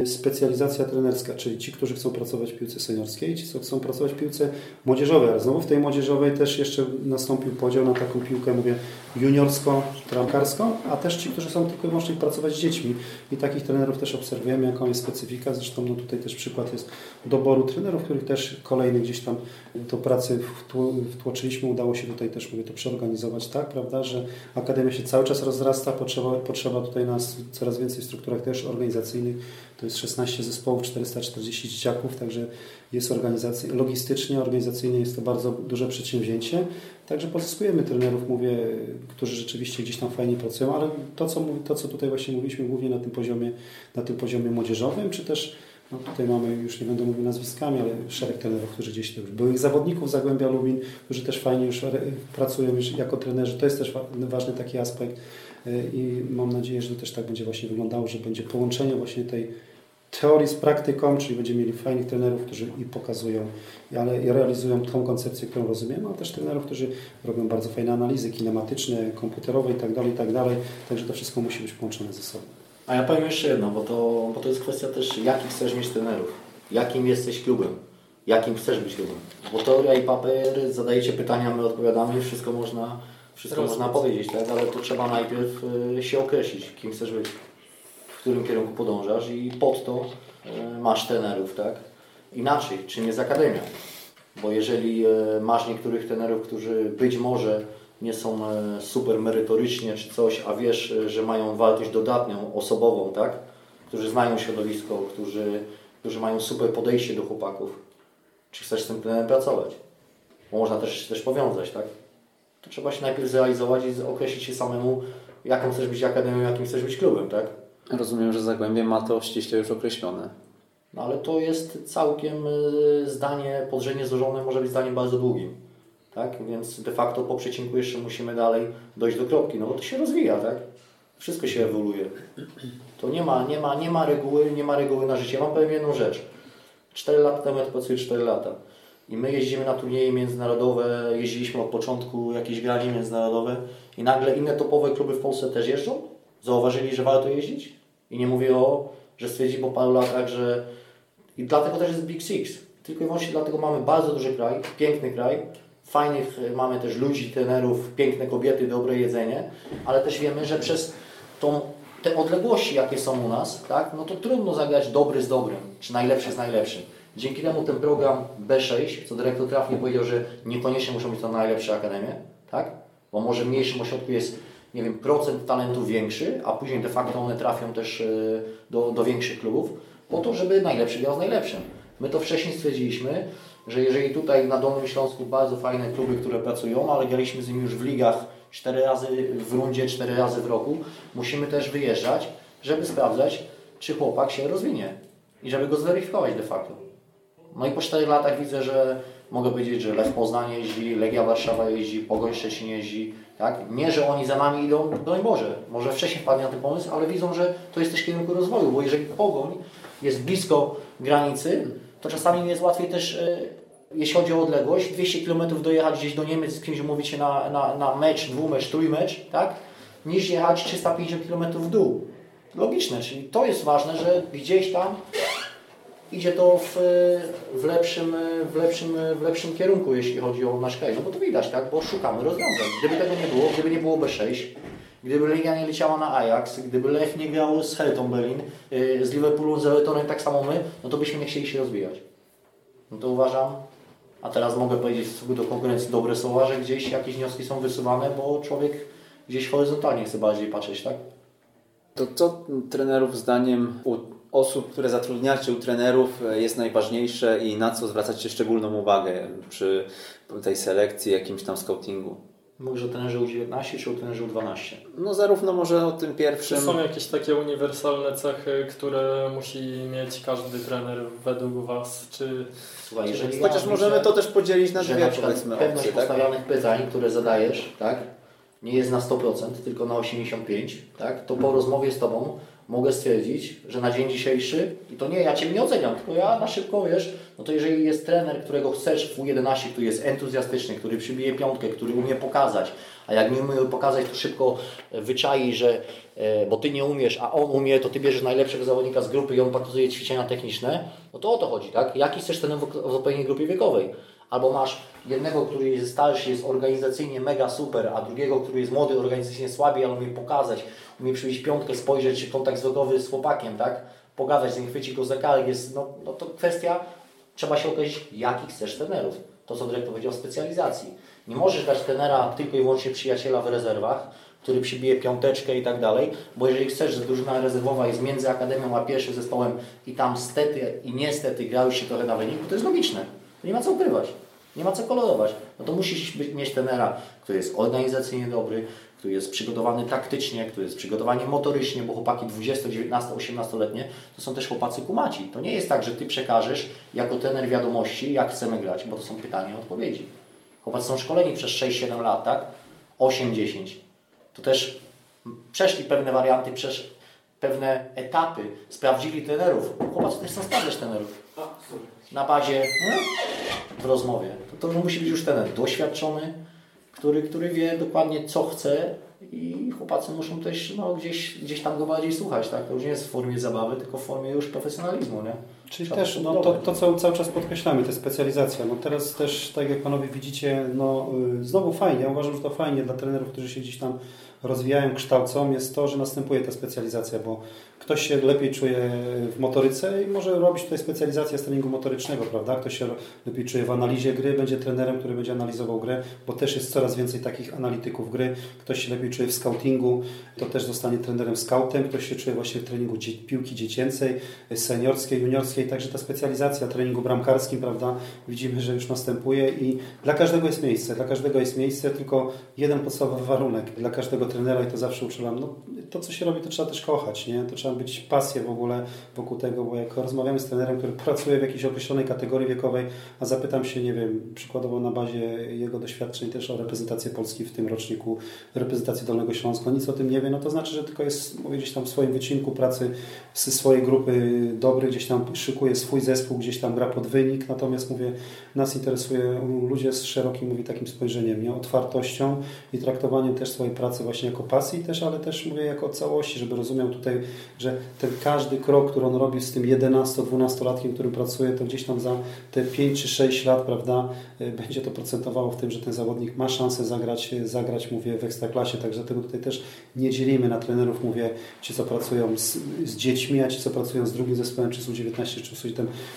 specjalizacja trenerska, czyli ci, którzy chcą pracować w piłce seniorskiej, ci, co chcą pracować w piłce młodzieżowej. Ale znowu w tej młodzieżowej też jeszcze nastąpił podział na taką piłkę, mówię, juniorsko-tramkarską, a też ci, którzy są tylko i wyłącznie pracować z dziećmi. I takich trenerów też obserwujemy, jaką jest specyfika. Zresztą no, tutaj też przykład jest doboru trenerów, których też kolejny gdzieś tam do pracy wtłoczyliśmy. Udało się tutaj też, mówię, to przeorganizować tak, prawda, że Akademia się cały czas rozrasta, potrzeba, potrzeba tutaj nas coraz więcej w strukturach też organizacyjnych to jest 16 zespołów, 440 dzieciaków, także jest organizacja, logistycznie, organizacyjnie jest to bardzo duże przedsięwzięcie. Także pozyskujemy trenerów, mówię, którzy rzeczywiście gdzieś tam fajnie pracują, ale to, co, to, co tutaj właśnie mówiliśmy, głównie na tym poziomie, na tym poziomie młodzieżowym, czy też no tutaj mamy, już nie będę mówił nazwiskami, ale szereg trenerów, którzy gdzieś już byłych zawodników Zagłębia Lubin, którzy też fajnie już pracują już jako trenerzy. To jest też ważny taki aspekt y, i mam nadzieję, że to też tak będzie właśnie wyglądało, że będzie połączenie właśnie tej teorii z praktyką, czyli będziemy mieli fajnych trenerów, którzy i pokazują, ale i realizują tą koncepcję, którą rozumiemy, a też trenerów, którzy robią bardzo fajne analizy kinematyczne, komputerowe itd., tak itd. Tak także to wszystko musi być połączone ze sobą.
A ja powiem jeszcze jedno, bo to, bo to jest kwestia też, jakich chcesz mieć trenerów, jakim jesteś klubem, jakim chcesz być klubem. Bo teoria i papier, zadajecie pytania, my odpowiadamy, wszystko można, wszystko można powiedzieć, tak? ale to trzeba najpierw y, się określić, kim chcesz być którym kierunku podążasz i pod to e, masz trenerów, tak? Inaczej, czym jest akademia? Bo jeżeli e, masz niektórych trenerów, którzy być może nie są e, super merytorycznie czy coś, a wiesz, że mają wartość dodatnią, osobową, tak? Którzy znają środowisko, którzy, którzy mają super podejście do chłopaków. Czy chcesz z tym trenerem pracować? Bo można też, też powiązać, tak? To trzeba się najpierw zrealizować i określić się samemu, jaką chcesz być akademią, jakim chcesz być klubem, tak?
Rozumiem, że Zagłębie ma to ściśle już określone.
No ale to jest całkiem y, zdanie, podrzędnie złożone może być zdaniem bardzo długim. Tak? Więc de facto po przecinku jeszcze musimy dalej dojść do kropki, no bo to się rozwija, tak? Wszystko się ewoluuje. To nie ma, nie ma, nie ma reguły, nie ma reguły na życie. Ja Wam powiem jedną rzecz. 4 lata temu ja pracuję 4 lata. I my jeździmy na turnieje międzynarodowe, jeździliśmy od początku jakieś granie międzynarodowe i nagle inne topowe kluby w Polsce też jeżdżą? Zauważyli, że warto jeździć? I nie mówię o, że stwierdzi po paru latach, że... I dlatego też jest Big Six. Tylko i wyłącznie dlatego mamy bardzo duży kraj, piękny kraj, fajnych mamy też ludzi, trenerów, piękne kobiety, dobre jedzenie, ale też wiemy, że przez tą, te odległości, jakie są u nas, tak, no to trudno zagrać dobry z dobrym, czy najlepszy z najlepszym. Dzięki temu ten program B6, co dyrektor trafnie powiedział, że niekoniecznie muszą być to najlepsze akademie, tak? bo może w mniejszym ośrodku jest nie wiem, procent talentu większy, a później de facto one trafią też e, do, do większych klubów, po to, żeby najlepszy grał z najlepszym. My to wcześniej stwierdziliśmy, że jeżeli tutaj na Dolnym Śląsku bardzo fajne kluby, które pracują, ale graliśmy z nimi już w ligach cztery razy w rundzie, cztery razy w roku, musimy też wyjeżdżać, żeby sprawdzać, czy chłopak się rozwinie i żeby go zweryfikować de facto. No i po czterech latach widzę, że mogę powiedzieć, że Lech Poznań jeździ, Legia Warszawa jeździ, Pogoń Szczecin jeździ, tak? Nie, że oni za nami idą, broń Boże, może wcześniej wpadli na ten pomysł, ale widzą, że to jest też kierunku rozwoju, bo jeżeli Pogoń jest blisko granicy, to czasami jest łatwiej też, e, jeśli chodzi o odległość, 200 km dojechać gdzieś do Niemiec, z kimś umówić się na, na, na mecz, dwumecz, trójmecz, tak? niż jechać 350 km w dół. Logiczne, czyli to jest ważne, że gdzieś tam idzie to w, w, lepszym, w, lepszym, w lepszym kierunku, jeśli chodzi o nasz kraj. No bo to widać, tak? Bo szukamy rozwiązań. Gdyby tego nie było, gdyby nie było B6, gdyby Legia nie leciała na Ajax, gdyby Lech nie grał z Hertą Berlin, z Liverpoolem, z Evertonem, tak samo my, no to byśmy nie chcieli się rozwijać. No to uważam, a teraz mogę powiedzieć w do konkurencji dobre słowa, że gdzieś jakieś wnioski są wysuwane, bo człowiek gdzieś horyzontalnie chce bardziej patrzeć, tak?
To co trenerów zdaniem osób, które zatrudniacie u trenerów e, jest najważniejsze i na co zwracacie szczególną uwagę przy tej selekcji, jakimś tam scoutingu?
Mówisz o trenerze U19 czy o trenerze U12?
No zarówno może o tym pierwszym.
Czy są jakieś takie uniwersalne cechy, które musi mieć każdy trener według Was? Czy
Słuchaj, jeżeli
Chociaż możemy to też podzielić na dwie powiedzmy
pewność
opcje, tak?
postawionych pytań, które zadajesz, tak, nie jest na 100%, tylko na 85%, tak, to po rozmowie z Tobą mogę stwierdzić, że na dzień dzisiejszy, i to nie, ja Cię nie oceniam, tylko ja na szybko, wiesz, no to jeżeli jest trener, którego chcesz w U11, który jest entuzjastyczny, który przybije piątkę, który umie pokazać, a jak nie umie pokazać, to szybko wyczai, że, e, bo Ty nie umiesz, a on umie, to Ty bierzesz najlepszego zawodnika z grupy i on pokazuje ćwiczenia techniczne, no to o to chodzi, tak? Jaki chcesz trener w odpowiedniej grupie wiekowej? Albo masz jednego, który jest starszy, jest organizacyjnie mega super, a drugiego, który jest młody, organizacyjnie słabiej, ale umie pokazać, umie przybić piątkę, spojrzeć, kontakt wzrokowy z chłopakiem, tak? Pogadać, nie chwyci go za kark, jest, no, no to kwestia, trzeba się określić, jakich chcesz trenerów. To, co dyrektor powiedział o specjalizacji. Nie możesz dać trenera tylko i wyłącznie przyjaciela w rezerwach, który przybije piąteczkę i tak dalej, bo jeżeli chcesz, że drużyna rezerwowa jest między akademią a pierwszym zespołem i tam stety i niestety grały się trochę na wynik, to jest logiczne. Nie ma co ukrywać. Nie ma co kolorować. No to musisz być, mieć trenera, który jest organizacyjnie dobry, który jest przygotowany taktycznie, który jest przygotowany motorycznie, bo chłopaki 20, 19, 18-letnie to są też chłopacy kumaci. To nie jest tak, że Ty przekażesz jako trener wiadomości, jak chcemy grać, bo to są pytania i odpowiedzi. Chłopacy są szkoleni przez 6-7 lat, tak? 8-10. To też przeszli pewne warianty, przesz pewne etapy, sprawdzili trenerów. Chłopacy też chcą sprawdzać trenerów. Na bazie no, w rozmowie. To, to musi być już trener doświadczony, który, który wie dokładnie co chce i chłopacy muszą też no, gdzieś, gdzieś tam go bardziej słuchać. Tak? To już nie jest w formie zabawy, tylko w formie już profesjonalizmu. Nie?
Czyli
Trzeba
też no, to, to, co cały czas podkreślamy, to specjalizacja. No teraz też, tak jak panowie widzicie, no y, znowu fajnie, ja uważam, że to fajnie dla trenerów, którzy się gdzieś tam rozwijają, kształcą, jest to, że następuje ta specjalizacja, bo ktoś się lepiej czuje w motoryce i może robić tutaj specjalizację z treningu motorycznego, prawda? Ktoś się lepiej czuje w analizie gry, będzie trenerem, który będzie analizował grę, bo też jest coraz więcej takich analityków gry. Ktoś się lepiej czuje w scoutingu, to też zostanie trenerem scoutem. Ktoś się czuje właśnie w treningu piłki dziecięcej, seniorskiej, juniorskiej, także ta specjalizacja treningu bramkarskim, prawda? Widzimy, że już następuje i dla każdego jest miejsce, dla każdego jest miejsce, tylko jeden podstawowy warunek dla każdego trenera i to zawsze uczulam, no to co się robi, to trzeba też kochać, nie? To trzeba być pasję w ogóle wokół tego, bo jak rozmawiamy z trenerem, który pracuje w jakiejś określonej kategorii wiekowej, a zapytam się, nie wiem, przykładowo na bazie jego doświadczeń też o reprezentację Polski w tym roczniku, reprezentacji Dolnego Śląska, nic o tym nie wie, no to znaczy, że tylko jest gdzieś tam w swoim wycinku pracy ze swojej grupy dobry, gdzieś tam szykuje swój zespół, gdzieś tam gra pod wynik, natomiast mówię, nas interesuje ludzie z szerokim, mówię, takim spojrzeniem, nie? otwartością i traktowaniem też swojej pracy właśnie jako pasji też, ale też mówię jako całości, żeby rozumiał tutaj, że ten każdy krok, który on robi z tym 11-12-latkiem, którym pracuje, to gdzieś tam za te 5 czy 6 lat, prawda, y, będzie to procentowało w tym, że ten zawodnik ma szansę zagrać, y, zagrać mówię, w ekstraklasie, także tego tutaj też nie dzielimy na trenerów, mówię, ci co pracują z, z dziećmi, a ci co pracują z drugim zespołem, czy z U19, czy z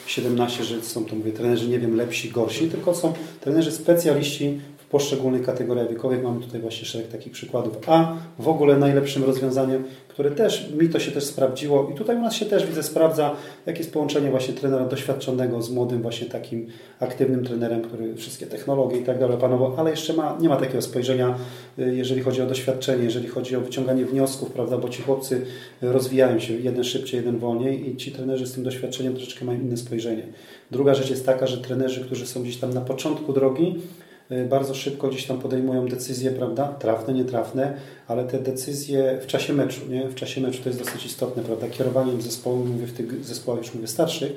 U17, że są to, mówię, trenerzy, nie wiem, lepsi, gorsi, tylko są trenerzy specjaliści poszczególnych kategoriach wiekowych. Mamy tutaj właśnie szereg takich przykładów. A w ogóle najlepszym rozwiązaniem, które też, mi to się też sprawdziło i tutaj u nas się też widzę sprawdza, jakie jest połączenie właśnie trenera doświadczonego z młodym właśnie takim aktywnym trenerem, który wszystkie technologie i tak dalej opanował, ale jeszcze ma, nie ma takiego spojrzenia, y, jeżeli chodzi o doświadczenie, jeżeli chodzi o wyciąganie wniosków, prawda, bo ci chłopcy rozwijają się, jeden szybciej, jeden wolniej i ci trenerzy z tym doświadczeniem troszeczkę mają inne spojrzenie. Druga rzecz jest taka, że trenerzy, którzy są gdzieś tam na początku drogi, bardzo szybko gdzieś tam podejmują decyzje, prawda, trafne, nietrafne, ale te decyzje w czasie meczu, nie? W czasie meczu to jest dosyć istotne, prawda, kierowaniem zespołu, mówię w tych zespołach już mówię starszych,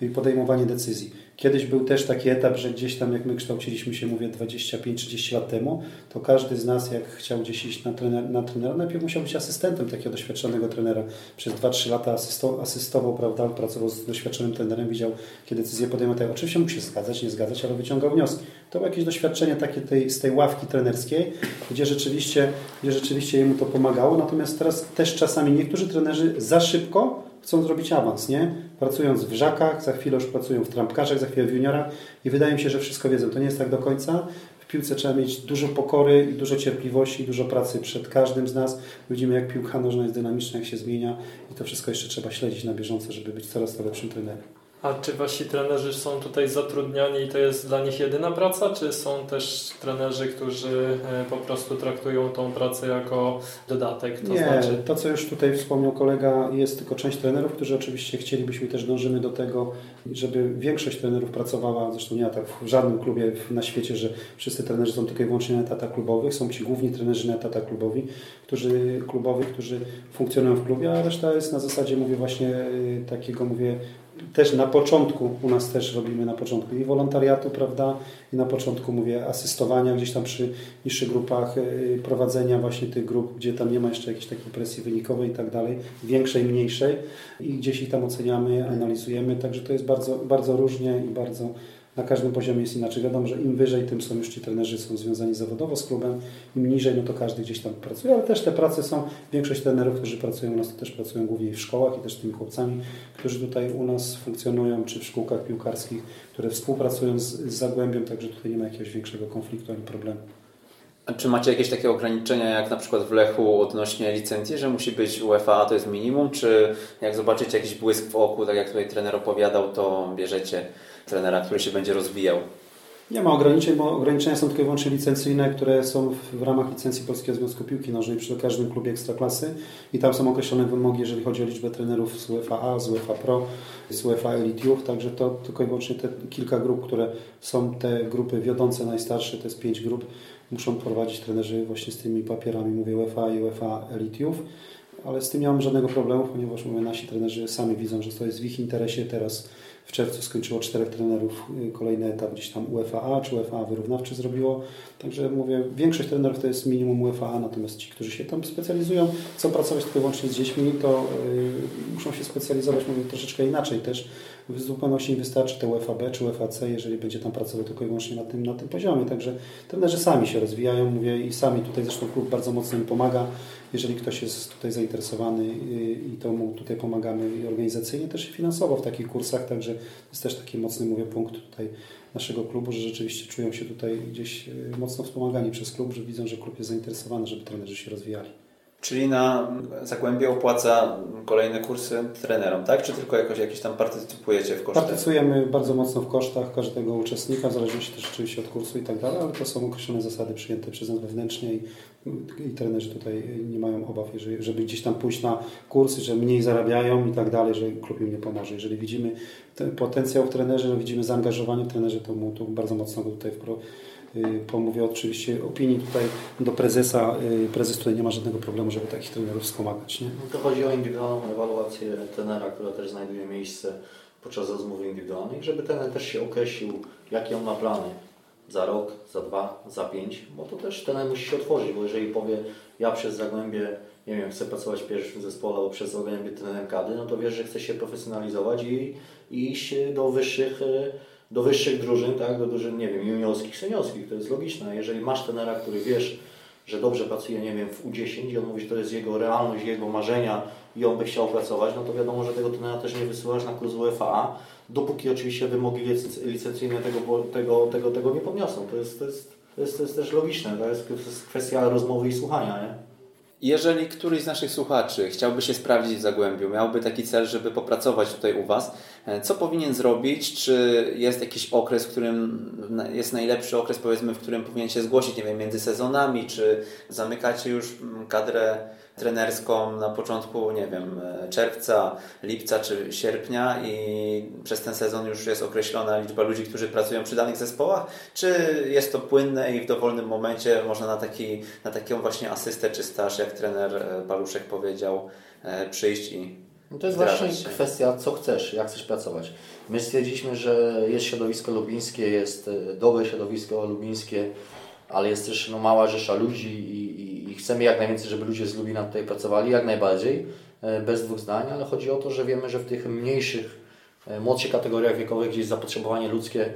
i podejmowanie decyzji. Kiedyś był też taki etap, że gdzieś tam jak my kształciliśmy się, mówię 25-30 lat temu, to każdy z nas jak chciał gdzieś iść na, trener, na trenera, najpierw musiał być asystentem takiego doświadczonego trenera. Przez 2-3 lata asysto, asystował, prawda, pracował z doświadczonym trenerem, widział, jakie decyzje podejmował. Tak, Oczywiście mógł się zgadzać, nie zgadzać, ale wyciągał wnioski. To było jakieś doświadczenie takie tej, z tej ławki trenerskiej, gdzie rzeczywiście, gdzie rzeczywiście jemu to pomagało. Natomiast teraz też czasami niektórzy trenerzy za szybko chcą zrobić awans, nie? Pracując w żakach, za chwilę już pracują w trampkarzach, za chwilę w juniorach i wydaje mi się, że wszystko wiedzą. To nie jest tak do końca. W piłce trzeba mieć dużo pokory i dużo cierpliwości, dużo pracy przed każdym z nas. Widzimy, jak piłka nożna jest dynamiczna, jak się zmienia i to wszystko jeszcze trzeba śledzić na bieżąco, żeby być coraz lepszym trenerem.
A czy wasi trenerzy są tutaj zatrudniani i to jest dla nich jedyna praca, czy są też trenerzy, którzy e, po prostu traktują tą pracę jako dodatek?
To Nie, znaczy... to co już tutaj wspomniał kolega, jest tylko część trenerów, którzy oczywiście chcielibyśmy też dążymy do tego, żeby większość trenerów pracowała, zresztą nie tak w żadnym klubie na świecie, że wszyscy trenerzy są tylko i wyłącznie na etatach klubowych, są ci główni trenerzy na etatach klubowi, którzy, klubowych, którzy funkcjonują w klubie, a reszta jest na zasadzie, mówię właśnie y, takiego, mówię też na początku, u nas też robimy na początku i wolontariatu, prawda, i na początku mówię asystowania gdzieś tam przy niższych grupach, y, prowadzenia właśnie tych grup, gdzie tam nie ma jeszcze jakiejś takiej presji wynikowej i tak dalej, większej, mniejszej. I gdzieś ich tam oceniamy, analizujemy, także to jest bardzo, bardzo różnie i bardzo na każdym poziomie jest inaczej. Wiadomo, że im wyżej, tym są już ci trenerzy są związani zawodowo z klubem, im niżej, no to każdy gdzieś tam pracuje, ale też te prace są, większość trenerów, którzy pracują u nas, to też pracują głównie w szkołach i też z tymi chłopcami, którzy tutaj u nas funkcjonują, czy w szkółkach piłkarskich, które współpracują z, z Zagłębiem, także tutaj nie ma jakiegoś większego konfliktu ani problemu.
A czy macie jakieś takie ograniczenia, jak na przykład w Lechu odnośnie licencji, że musi być UEFA, to jest minimum, czy jak zobaczycie jakiś błysk w oku, tak jak tutaj trener opowiadał, to bierzecie trenera, który się będzie rozwijał?
Nie ma ograniczeń, bo ograniczenia są tylko i wyłącznie licencyjne, które są w ramach licencji Polskiego Związku Piłki Nożnej przy każdym klubie ekstraklasy. I tam są określone wymogi, jeżeli chodzi o liczbę trenerów z UEFA A, z UEFA Pro, z UEFA Elite Youth, także to tylko i wyłącznie te kilka grup, które są te grupy wiodące, najstarsze, to jest pięć grup, muszą prowadzić trenerzy właśnie z tymi papierami, mówię UEFA i UEFA Elite Youth. Ale z tym nie mam żadnego problemu, ponieważ mówię, nasi trenerzy sami widzą, że to jest w ich interesie teraz w czerwcu skończyło czterech trenerów y, kolejny etap gdzieś tam UEFA czy UEFA wyrównawczy zrobiło. Także mówię, większość trenerów to jest minimum UEFA natomiast ci, którzy się tam specjalizują, chcą pracować tylko wyłącznie z dziećmi, to yy, muszą się specjalizować, mówię, troszeczkę inaczej też. W zupełności nie wystarczy to UEFA B czy UEFA C, jeżeli będzie tam pracował tylko i wyłącznie na tym, na tym poziomie. Także trenerzy sami się rozwijają, mówię, i sami tutaj zresztą klub bardzo mocno im pomaga jeżeli ktoś jest tutaj zainteresowany i to mu tutaj pomagamy i organizacyjnie, też i finansowo w takich kursach, także jest też taki mocny, mówię, punkt tutaj naszego klubu, że rzeczywiście czują się tutaj gdzieś e, mocno wspomagani przez klub, że widzą, że klub jest zainteresowany, żeby trenerzy się rozwijali.
Czyli na Zagłębie opłaca kolejne kursy trenerom, tak? Czy tylko jakoś, jakieś tam partycypujecie w kosztach?
Partycypujemy bardzo mocno w kosztach każdego uczestnika, w zależności też oczywiście od kursu i tak dalej, ale to są określone zasady przyjęte przez nas wewnętrznie i, i trenerzy tutaj nie mają obaw, żeby gdzieś tam pójść na kursy, że mniej zarabiają i tak dalej, że klub im nie pomoże. Jeżeli widzimy ten potencjał w trenerze, widzimy zaangażowanie w trenerze, to mu to bardzo mocno go tutaj wprowadzi Y, pomówię oczywiście opinii tutaj do prezesa. Y, prezes tutaj nie ma żadnego problemu, żeby takich trenerów wspomagać. Nie? No
to chodzi o indywidualną ewaluację trenera, która też znajduje miejsce podczas rozmowy indywidualnej, żeby trener też się określił, jakie on ma plany za rok, za dwa, za pięć, bo to też trener musi się otworzyć, bo jeżeli powie, ja przez Zagłębie, nie wiem, chcę pracować w pierwszym zespole albo przez Zagłębie trenerem kadry, no to wiesz, że chce się profesjonalizować i, i iść do wyższych y, do wyższych drużyn, tak, do drużyn, nie wiem, juniorskich, seniorskich, to jest logiczne. Jeżeli masz tenera, który wiesz, że dobrze pracuje, nie wiem, w U10 i on mówi, że to jest jego realność, jego marzenia i on by chciał pracować, no to wiadomo, że tego tenera też nie wysyłasz na kurs UEFA, dopóki oczywiście wymogi licencyjne tego, tego, tego, tego nie podniosą. To jest, to, jest, to, jest, to jest też logiczne, to jest, to jest kwestia rozmowy i słuchania, nie?
Jeżeli któryś z naszych słuchaczy chciałby się sprawdzić w Zagłębiu, miałby taki cel, żeby popracować tutaj u Was, e, co powinien zrobić? Czy jest jakiś okres, w którym jest najlepszy okres, powiedzmy, w którym powinien się zgłosić, nie wiem, między sezonami, czy zamykacie już kadrę trenerską na początku, nie wiem, czerwca, lipca czy sierpnia i przez ten sezon już jest określona liczba ludzi, którzy pracują przy danych zespołach, czy jest to płynne i w dowolnym momencie można na, taki, na taką właśnie asystę czy staż, jak trener e, Paluszek powiedział, e, przyjść i
no to jest właśnie się. kwestia, co chcesz, jak chcesz pracować. My stwierdziliśmy, że jest środowisko lubińskie, jest e, dobre środowisko lubińskie, ale jest też no, mała rzesza ludzi i, i, i chcemy jak najwięcej, żeby ludzie z Lubina tutaj pracowali, jak najbardziej, e, bez dwóch zdań, ale chodzi o to, że wiemy, że w tych mniejszych W młodszych kategoriach wiekowych gdzieś zapotrzebowanie ludzkie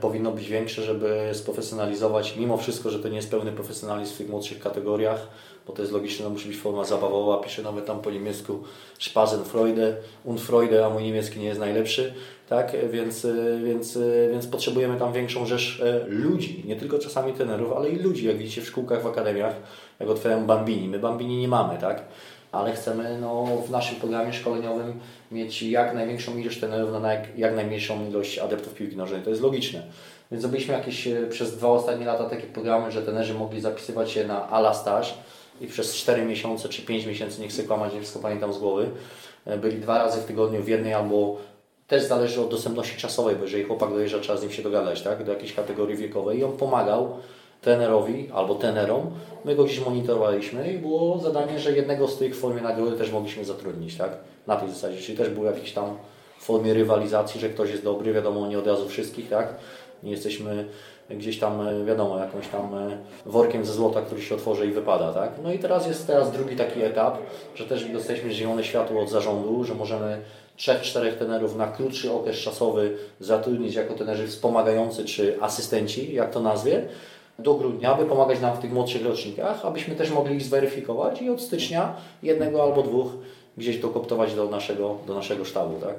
powinno być większe, żeby sprofesjonalizować, mimo wszystko, że to nie jest pełny profesjonalizm w tych młodszych kategoriach, bo to jest logiczne, to musi być forma zabawowa, piszę nawet tam po niemiecku Spasenfreude, Unfreude, a mój niemiecki nie jest najlepszy, tak, więc, więc, więc potrzebujemy tam większą rzesz ludzi, nie tylko czasami trenerów, ale i ludzi, jak widzicie w szkółkach, w akademiach, jak otwierają Bambini, my Bambini nie mamy, tak, ale chcemy no, w naszym programie szkoleniowym mieć jak największą ilość trenerów na jak, jak najmniejszą ilość adeptów piłki nożnej. To jest logiczne. Więc zrobiliśmy jakieś przez dwa ostatnie lata takie programy, że trenerzy mogli zapisywać się na ala staż i przez 4 miesiące czy 5 miesięcy, nie chcę kłamać, nie wszystko pamiętam z głowy, byli dwa razy w tygodniu w jednej albo też zależy od dostępności czasowej, bo jeżeli chłopak dojeżdża, trzeba z nim się dogadać, tak? do jakiejś kategorii wiekowej i on pomagał trenerowi albo tenerom. My go gdzieś monitorowaliśmy i było zadanie, że jednego z tych w formie nagrody też mogliśmy zatrudnić, tak? Na tej zasadzie, czyli też był jakiś tam w formie rywalizacji, że ktoś jest dobry, wiadomo, nie od razu wszystkich, tak? Nie jesteśmy gdzieś tam, wiadomo, jakąś tam workiem ze złota, który się otworzy i wypada, tak? No i teraz jest teraz drugi taki etap, że też dostaliśmy zielone światło od zarządu, że możemy trzech, czterech tenerów na krótszy okres czasowy zatrudnić jako tenerzy wspomagający czy asystenci, jak to nazwie, do grudnia, aby pomagać nam w tych młodszych rocznikach, abyśmy też mogli ich zweryfikować i od stycznia jednego albo dwóch gdzieś dokoptować do naszego, do naszego sztabu. Tak?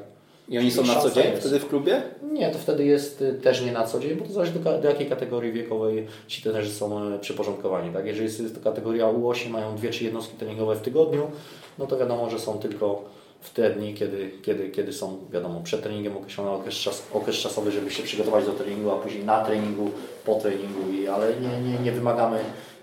I oni są na co dzień jest. wtedy w klubie?
Nie, to wtedy jest y, też nie na co dzień, bo to zależy do, do jakiej kategorii wiekowej ci trenerzy są y, przyporządkowani. Tak? Jeżeli jest to kategoria U8, mają dwie, trzy jednostki treningowe w tygodniu, no to wiadomo, że są tylko w te dni, kiedy, kiedy, kiedy są, wiadomo, przed treningiem określony okres, czas, okres czasowy, żeby się przygotować do treningu, a później na treningu, po treningu, i, ale nie, nie, nie wymagamy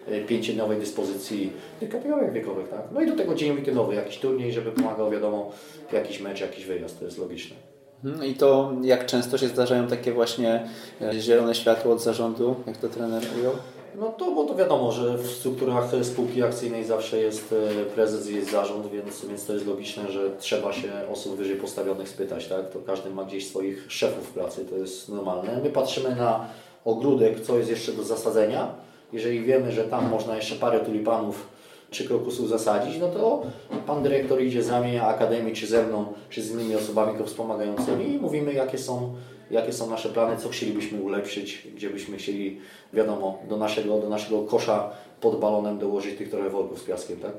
y, pięciodniowej dyspozycji w kategoriach wiekowych. Tak? No i do tego dzień weekendowy, jakiś turniej, żeby pomagał, wiadomo, jakiś mecz, jakiś wyjazd, to jest logiczne.
Mhm. I to jak często się zdarzają takie właśnie e, zielone światło od zarządu, jak to trener ujął?
No to, bo to wiadomo, że w strukturach spółki akcyjnej zawsze jest e, prezes i jest zarząd, więc, więc to jest logiczne, że trzeba się osób wyżej postawionych spytać, tak? To każdy ma gdzieś swoich szefów pracy, to jest normalne. My patrzymy na ogródek, co jest jeszcze do zasadzenia. Jeżeli wiemy, że tam można jeszcze parę tulipanów czy krokusów zasadzić, no to pan dyrektor idzie z nami, akademii, czy ze mną, czy z innymi osobami go wspomagającymi i mówimy, jakie są jakie są nasze plany, co chcielibyśmy ulepszyć, gdzie byśmy chcieli, wiadomo, do naszego, do naszego kosza pod balonem dołożyć tych trochę worków z piaskiem, tak?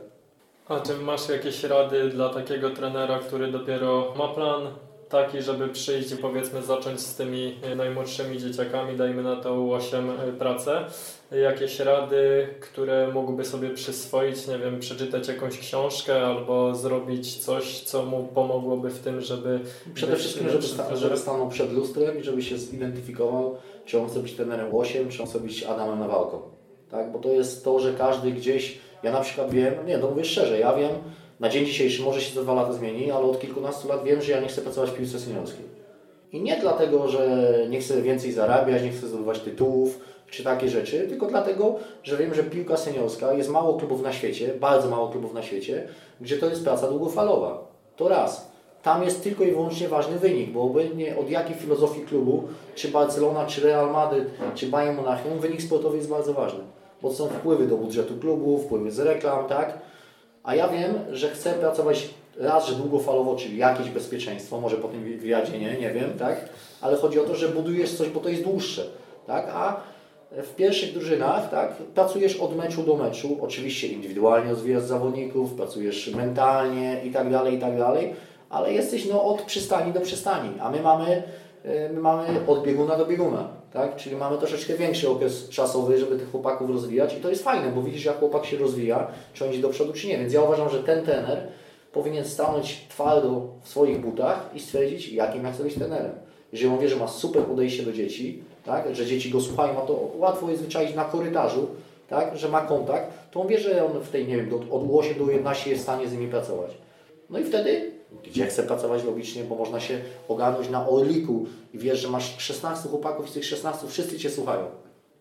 A czy masz jakieś rady dla takiego trenera, który dopiero ma plan, taki, żeby przyjść i powiedzmy zacząć z tymi najmłodszymi dzieciakami, dajmy na to 8 e, pracę. Jakieś rady, które mógłby sobie przyswoić, nie wiem, przeczytać jakąś książkę albo zrobić coś, co mu pomogłoby w tym, żeby...
Przede wszystkim, żeby, sta żeby stanął przed lustrem i żeby się zidentyfikował, czy on chce być trenerem 8, czy on chce być Adamem Nawałką. Tak? Bo to jest to, że każdy gdzieś, ja na przykład wiem, nie, to mówię szczerze, ja wiem, na dzień dzisiejszy może się za dwa lata zmieni, ale od kilkunastu lat wiem, że ja nie chcę pracować w piłce seniorskiej. I nie dlatego, że nie chcę więcej zarabiać, nie chcę zdobywać tytułów czy takie rzeczy, tylko dlatego, że wiem, że piłka seniorska jest mało klubów na świecie, bardzo mało klubów na świecie, gdzie to jest praca długofalowa. To raz. Tam jest tylko i wyłącznie ważny wynik, bo obojętnie od jakiej filozofii klubu, czy Barcelona, czy Real Madrid, czy Bayern Monachium, wynik sportowy jest bardzo ważny. Bo są wpływy do budżetu klubu, wpływy z reklam, tak? A ja wiem, że chcę pracować raz, że długofalowo, czyli jakieś bezpieczeństwo, może po tym wywiadzie nie, nie wiem, tak? Ale chodzi o to, że budujesz coś, bo to jest dłuższe, tak? A w pierwszych drużynach, tak, pracujesz od meczu do meczu, oczywiście indywidualnie rozwijasz zawodników, pracujesz mentalnie i tak dalej, i tak dalej, ale jesteś no, od przystani do przystani, a my mamy, y, my mamy od bieguna do bieguna tak? Czyli mamy troszeczkę większy okres czasowy, żeby tych chłopaków rozwijać i to jest fajne, bo widzisz jak chłopak się rozwija, czy on idzie do przodu, czy nie. Więc ja uważam, że ten trener powinien stanąć twardo w swoich butach i stwierdzić, jakim ja chcę być trenerem. Jeżeli on wie, że ma super podejście do dzieci, tak? że dzieci go słuchają, a to łatwo jest wyczaić na korytarzu, tak? że ma kontakt, to on wie, że on w tej, nie wiem, od 8 do 11 jest w stanie z nimi pracować. No i wtedy gdzie chcę pracować logicznie, bo można się ogarnąć na Orliku i wiesz, że masz 16 chłopaków i z tych 16 wszyscy Cię słuchają.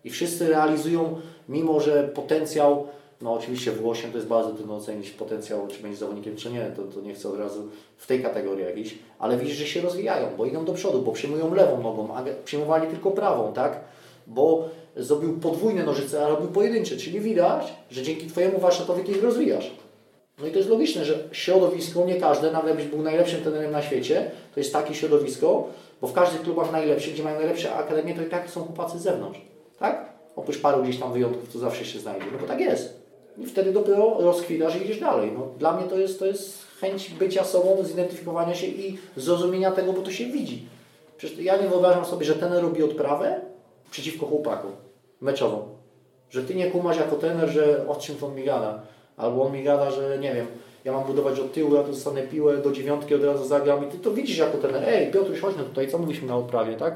I wszyscy realizują, mimo że potencjał, no oczywiście w Łosie to jest bardzo trudno ocenić potencjał, czy będzie zawodnikiem, czy nie, to, to nie chcę od razu w tej kategorii jakiejś, ale widzisz, że się rozwijają, bo idą do przodu, bo przyjmują lewą nogą, a przyjmowali tylko prawą, tak? Bo zrobił podwójne nożyce, a robił pojedyncze, czyli widać, że dzięki Twojemu warsztatowi ich rozwijasz. No i to jest logiczne, że środowisko, nie każde, nawet jakbyś był najlepszym trenerem na świecie, to jest takie środowisko, bo w każdych klubach najlepszych, gdzie mają najlepsze akademie, to i tak są chłopacy z zewnątrz. Tak? Oprócz paru gdzieś tam wyjątków, to zawsze się znajdzie. No bo tak jest. I wtedy dopiero rozkwitasz i idziesz dalej. No, dla mnie to jest, to jest chęć bycia sobą, zidentyfikowania się i zrozumienia tego, bo to się widzi. Przecież ja nie wyobrażam sobie, że ten robi odprawę przeciwko chłopaku meczową. Że ty nie kumasz jako trener, że o czym on mi gada. Albo on mi gada, że nie wiem, ja mam budować od tyłu, ja tu dostanę piłę, do dziewiątki od razu zagram i ty to widzisz jako trener. Ej, Piotruś, chodź no tutaj, co mówiliśmy na odprawie, tak?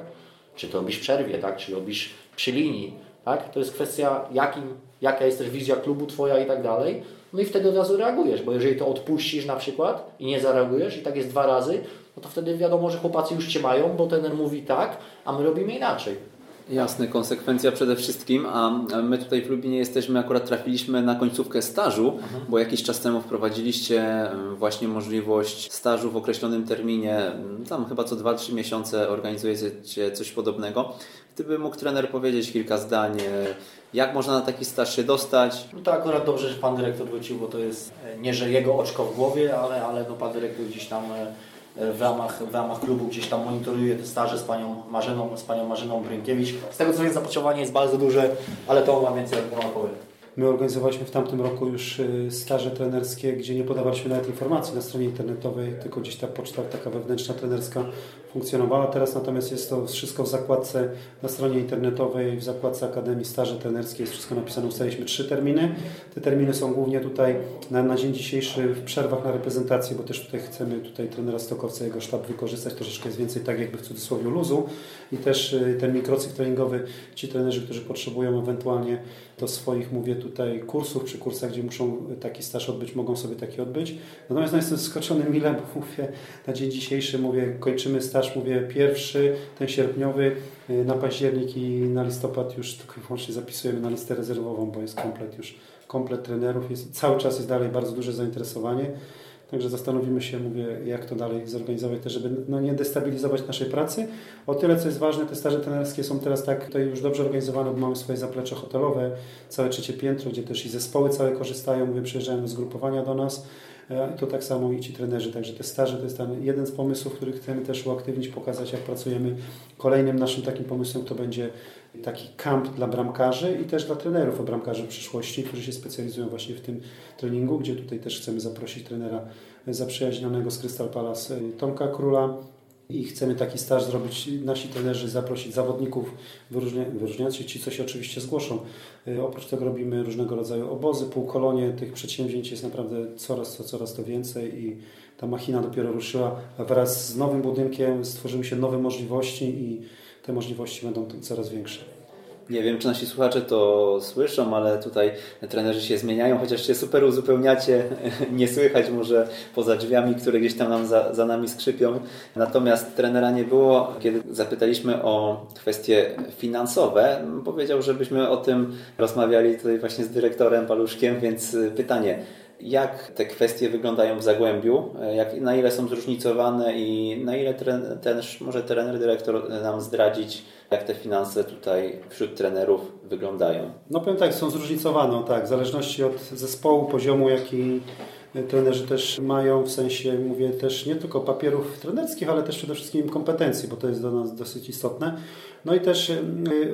Czy to robisz w przerwie, tak? Czy robisz przy linii, tak? To jest kwestia, jakim, jaka jest też wizja klubu twoja i tak dalej. No i wtedy od razu reagujesz, bo jeżeli to odpuścisz na przykład i nie zareagujesz i tak jest dwa razy, no to wtedy wiadomo, że chłopacy już Cię mają, bo trener mówi tak, a my robimy inaczej.
Jasne, konsekwencja przede wszystkim, a my tutaj w Lubinie jesteśmy, akurat trafiliśmy na końcówkę stażu, mhm. bo jakiś czas temu wprowadziliście właśnie możliwość stażu w określonym terminie, tam chyba co 2-3 miesiące organizujecie coś podobnego. Gdyby mógł trener powiedzieć kilka zdań, jak można na taki staż się dostać?
No to akurat dobrze, że Pan Dyrektor wrócił, bo to jest e, nie, że jego oczko w głowie, ale, ale no Pan Dyrektor gdzieś tam e, w ramach, w ramach klubu gdzieś tam monitoruje te staże z panią Marzeną, z panią Marzeną Brynkiewicz. Z tego co wiem zapotrzebowanie jest bardzo duże, ale to ma więcej jak powiem.
My organizowaliśmy w tamtym roku już y, staże trenerskie, gdzie nie podawaliśmy nawet informacji na stronie internetowej, tylko gdzieś ta poczta taka wewnętrzna trenerska funkcjonowała. Teraz natomiast jest to wszystko w zakładce na stronie internetowej, w zakładce Akademii Staże Trenerskie jest wszystko napisane. Ustaliliśmy trzy terminy. Te terminy są głównie tutaj na, na dzień dzisiejszy w przerwach na reprezentację, bo też tutaj chcemy tutaj trenera Stokowca, jego sztab wykorzystać troszeczkę jest więcej tak jakby w cudzysłowie luzu i też y, ten mikrocykl treningowy, ci trenerzy, którzy potrzebują ewentualnie do swoich, mówię tutaj, kursów czy kursach, gdzie muszą taki staż odbyć, mogą sobie taki odbyć. Natomiast no, jestem zaskoczony milem, bo mówię, na dzień dzisiejszy mówię, kończymy staż, mówię, pierwszy, ten sierpniowy, y, na październik i na listopad już tylko i wyłącznie zapisujemy na listę rezerwową, bo jest komplet już, komplet trenerów, jest, cały czas jest dalej bardzo duże zainteresowanie. Także zastanowimy się, mówię, jak to dalej zorganizować, też żeby no, nie destabilizować naszej pracy. O tyle, co jest ważne, te staże trenerskie są teraz tak tutaj już dobrze organizowane, bo mamy swoje zaplecze hotelowe, całe trzecie piętro, gdzie też i zespoły całe korzystają, mówię, przyjeżdżają zgrupowania do nas. E, to tak samo i ci trenerzy. Także te staże to jest ten jeden z pomysłów, który chcemy też uaktywnić, pokazać jak pracujemy. Kolejnym naszym takim pomysłem to będzie taki kamp dla bramkarzy i też dla trenerów bramkarzy w przyszłości, którzy się specjalizują właśnie w tym treningu, gdzie tutaj też chcemy zaprosić trenera zaprzyjaźnionego z Crystal Palace Tomka Króla, i chcemy taki staż zrobić, nasi trenerzy zaprosić zawodników wyróżnia, wyróżniających się, ci co się oczywiście zgłoszą. Y, oprócz tego robimy różnego rodzaju obozy, półkolonie, tych przedsięwzięć jest naprawdę coraz to, coraz to więcej i ta machina dopiero ruszyła. Wraz z nowym budynkiem stworzyły się nowe możliwości i te możliwości będą coraz większe.
Nie wiem, czy nasi słuchacze to słyszą, ale tutaj trenerzy się zmieniają, chociaż się super uzupełniacie. Nie słychać może poza drzwiami, które gdzieś tam nam za, za nami skrzypią. Natomiast trenera nie było. Kiedy zapytaliśmy o kwestie finansowe, powiedział, żebyśmy o tym rozmawiali tutaj właśnie z dyrektorem Paluszkiem, więc pytanie jak te kwestie wyglądają w Zagłębiu, jak, na ile są zróżnicowane i na ile ten, ten może trener, dyrektor nam zdradzić, jak te finanse tutaj wśród trenerów wyglądają?
No powiem tak, są zróżnicowane, tak, w zależności od zespołu, poziomu, jaki trenerzy też mają, w sensie mówię też nie tylko papierów trenerskich, ale też przede wszystkim kompetencji, bo to jest dla nas dosyć istotne. No i też y,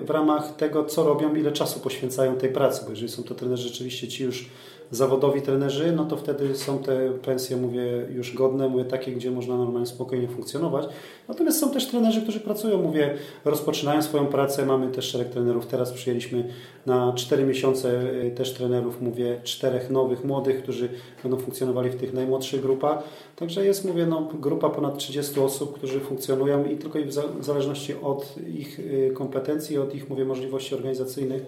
w ramach tego, co robią, ile czasu poświęcają tej pracy, bo jeżeli są to trenerzy rzeczywiście ci już zawodowi trenerzy, no to wtedy są te pensje, mówię, już godne, mówię, takie, gdzie można normalnie, spokojnie funkcjonować. Natomiast są też trenerzy, którzy pracują, mówię, rozpoczynają swoją pracę. Mamy też szereg trenerów. Teraz przyjęliśmy na 4 miesiące y, też trenerów, mówię, czterech nowych, młodych, którzy będą funkcjonowali w tych najmłodszych grupach. Także jest, mówię, no, grupa ponad 30 osób, którzy funkcjonują i tylko w zależności od ich y, kompetencji, od ich, mówię, możliwości organizacyjnych,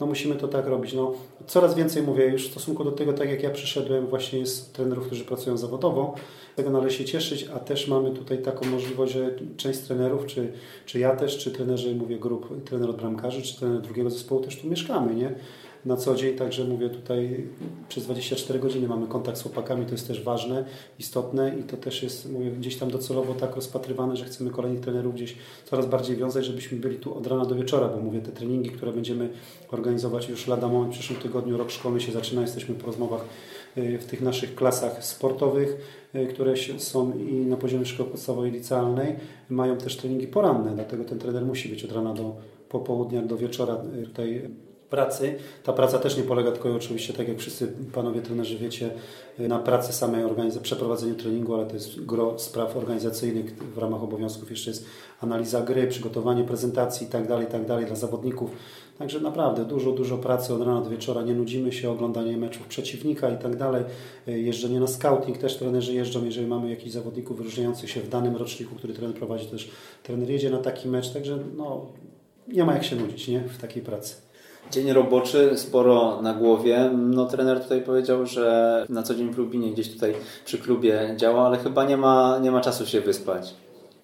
no musimy to tak robić. No, coraz więcej mówię już w stosunku do tego, tak jak ja przyszedłem, właśnie jest trenerów, którzy pracują zawodowo. Tego należy się cieszyć, a też mamy tutaj taką możliwość, że część trenerów, czy, czy ja też, czy trenerzy, mówię, grup, trener od bramkarzy, czy trener drugiego zespołu też tu mieszkamy, nie? Na co dzień, także mówię tutaj przez 24 godziny mamy kontakt z chłopakami, to jest też ważne, istotne i to też jest mówię, gdzieś tam docelowo tak rozpatrywane, że chcemy kolejnych trenerów gdzieś coraz bardziej wiązać, żebyśmy byli tu od rana do wieczora, bo mówię, te treningi, które będziemy organizować już lada moment w przyszłym tygodniu, rok szkolny się zaczyna, jesteśmy po rozmowach w tych naszych klasach sportowych, które są i na poziomie szkoły podstawowej licealnej, mają też treningi poranne, dlatego ten trener musi być od rana do popołudnia, do wieczora tutaj pracy. Ta praca też nie polega tylko oczywiście, tak jak wszyscy panowie trenerzy wiecie, na pracy samej organizacji, przeprowadzeniu treningu, ale to jest gro spraw organizacyjnych. W ramach obowiązków jeszcze jest analiza gry, przygotowanie prezentacji itd., tak itd. Tak dla zawodników. Także naprawdę dużo, dużo pracy od rana do wieczora. Nie nudzimy się, oglądanie meczów przeciwnika i tak. Jeżdżenie na scouting, też trenerzy jeżdżą, jeżeli mamy jakichś zawodników wyróżniających się w danym roczniku, który trener prowadzi, też trener jedzie na taki mecz. Także no, nie ma jak się nudzić nie? w takiej pracy.
Dzień roboczy, sporo na głowie. No, trener tutaj powiedział, że na co dzień w Lubinie gdzieś tutaj przy klubie działa, ale chyba nie ma, nie ma czasu się wyspać.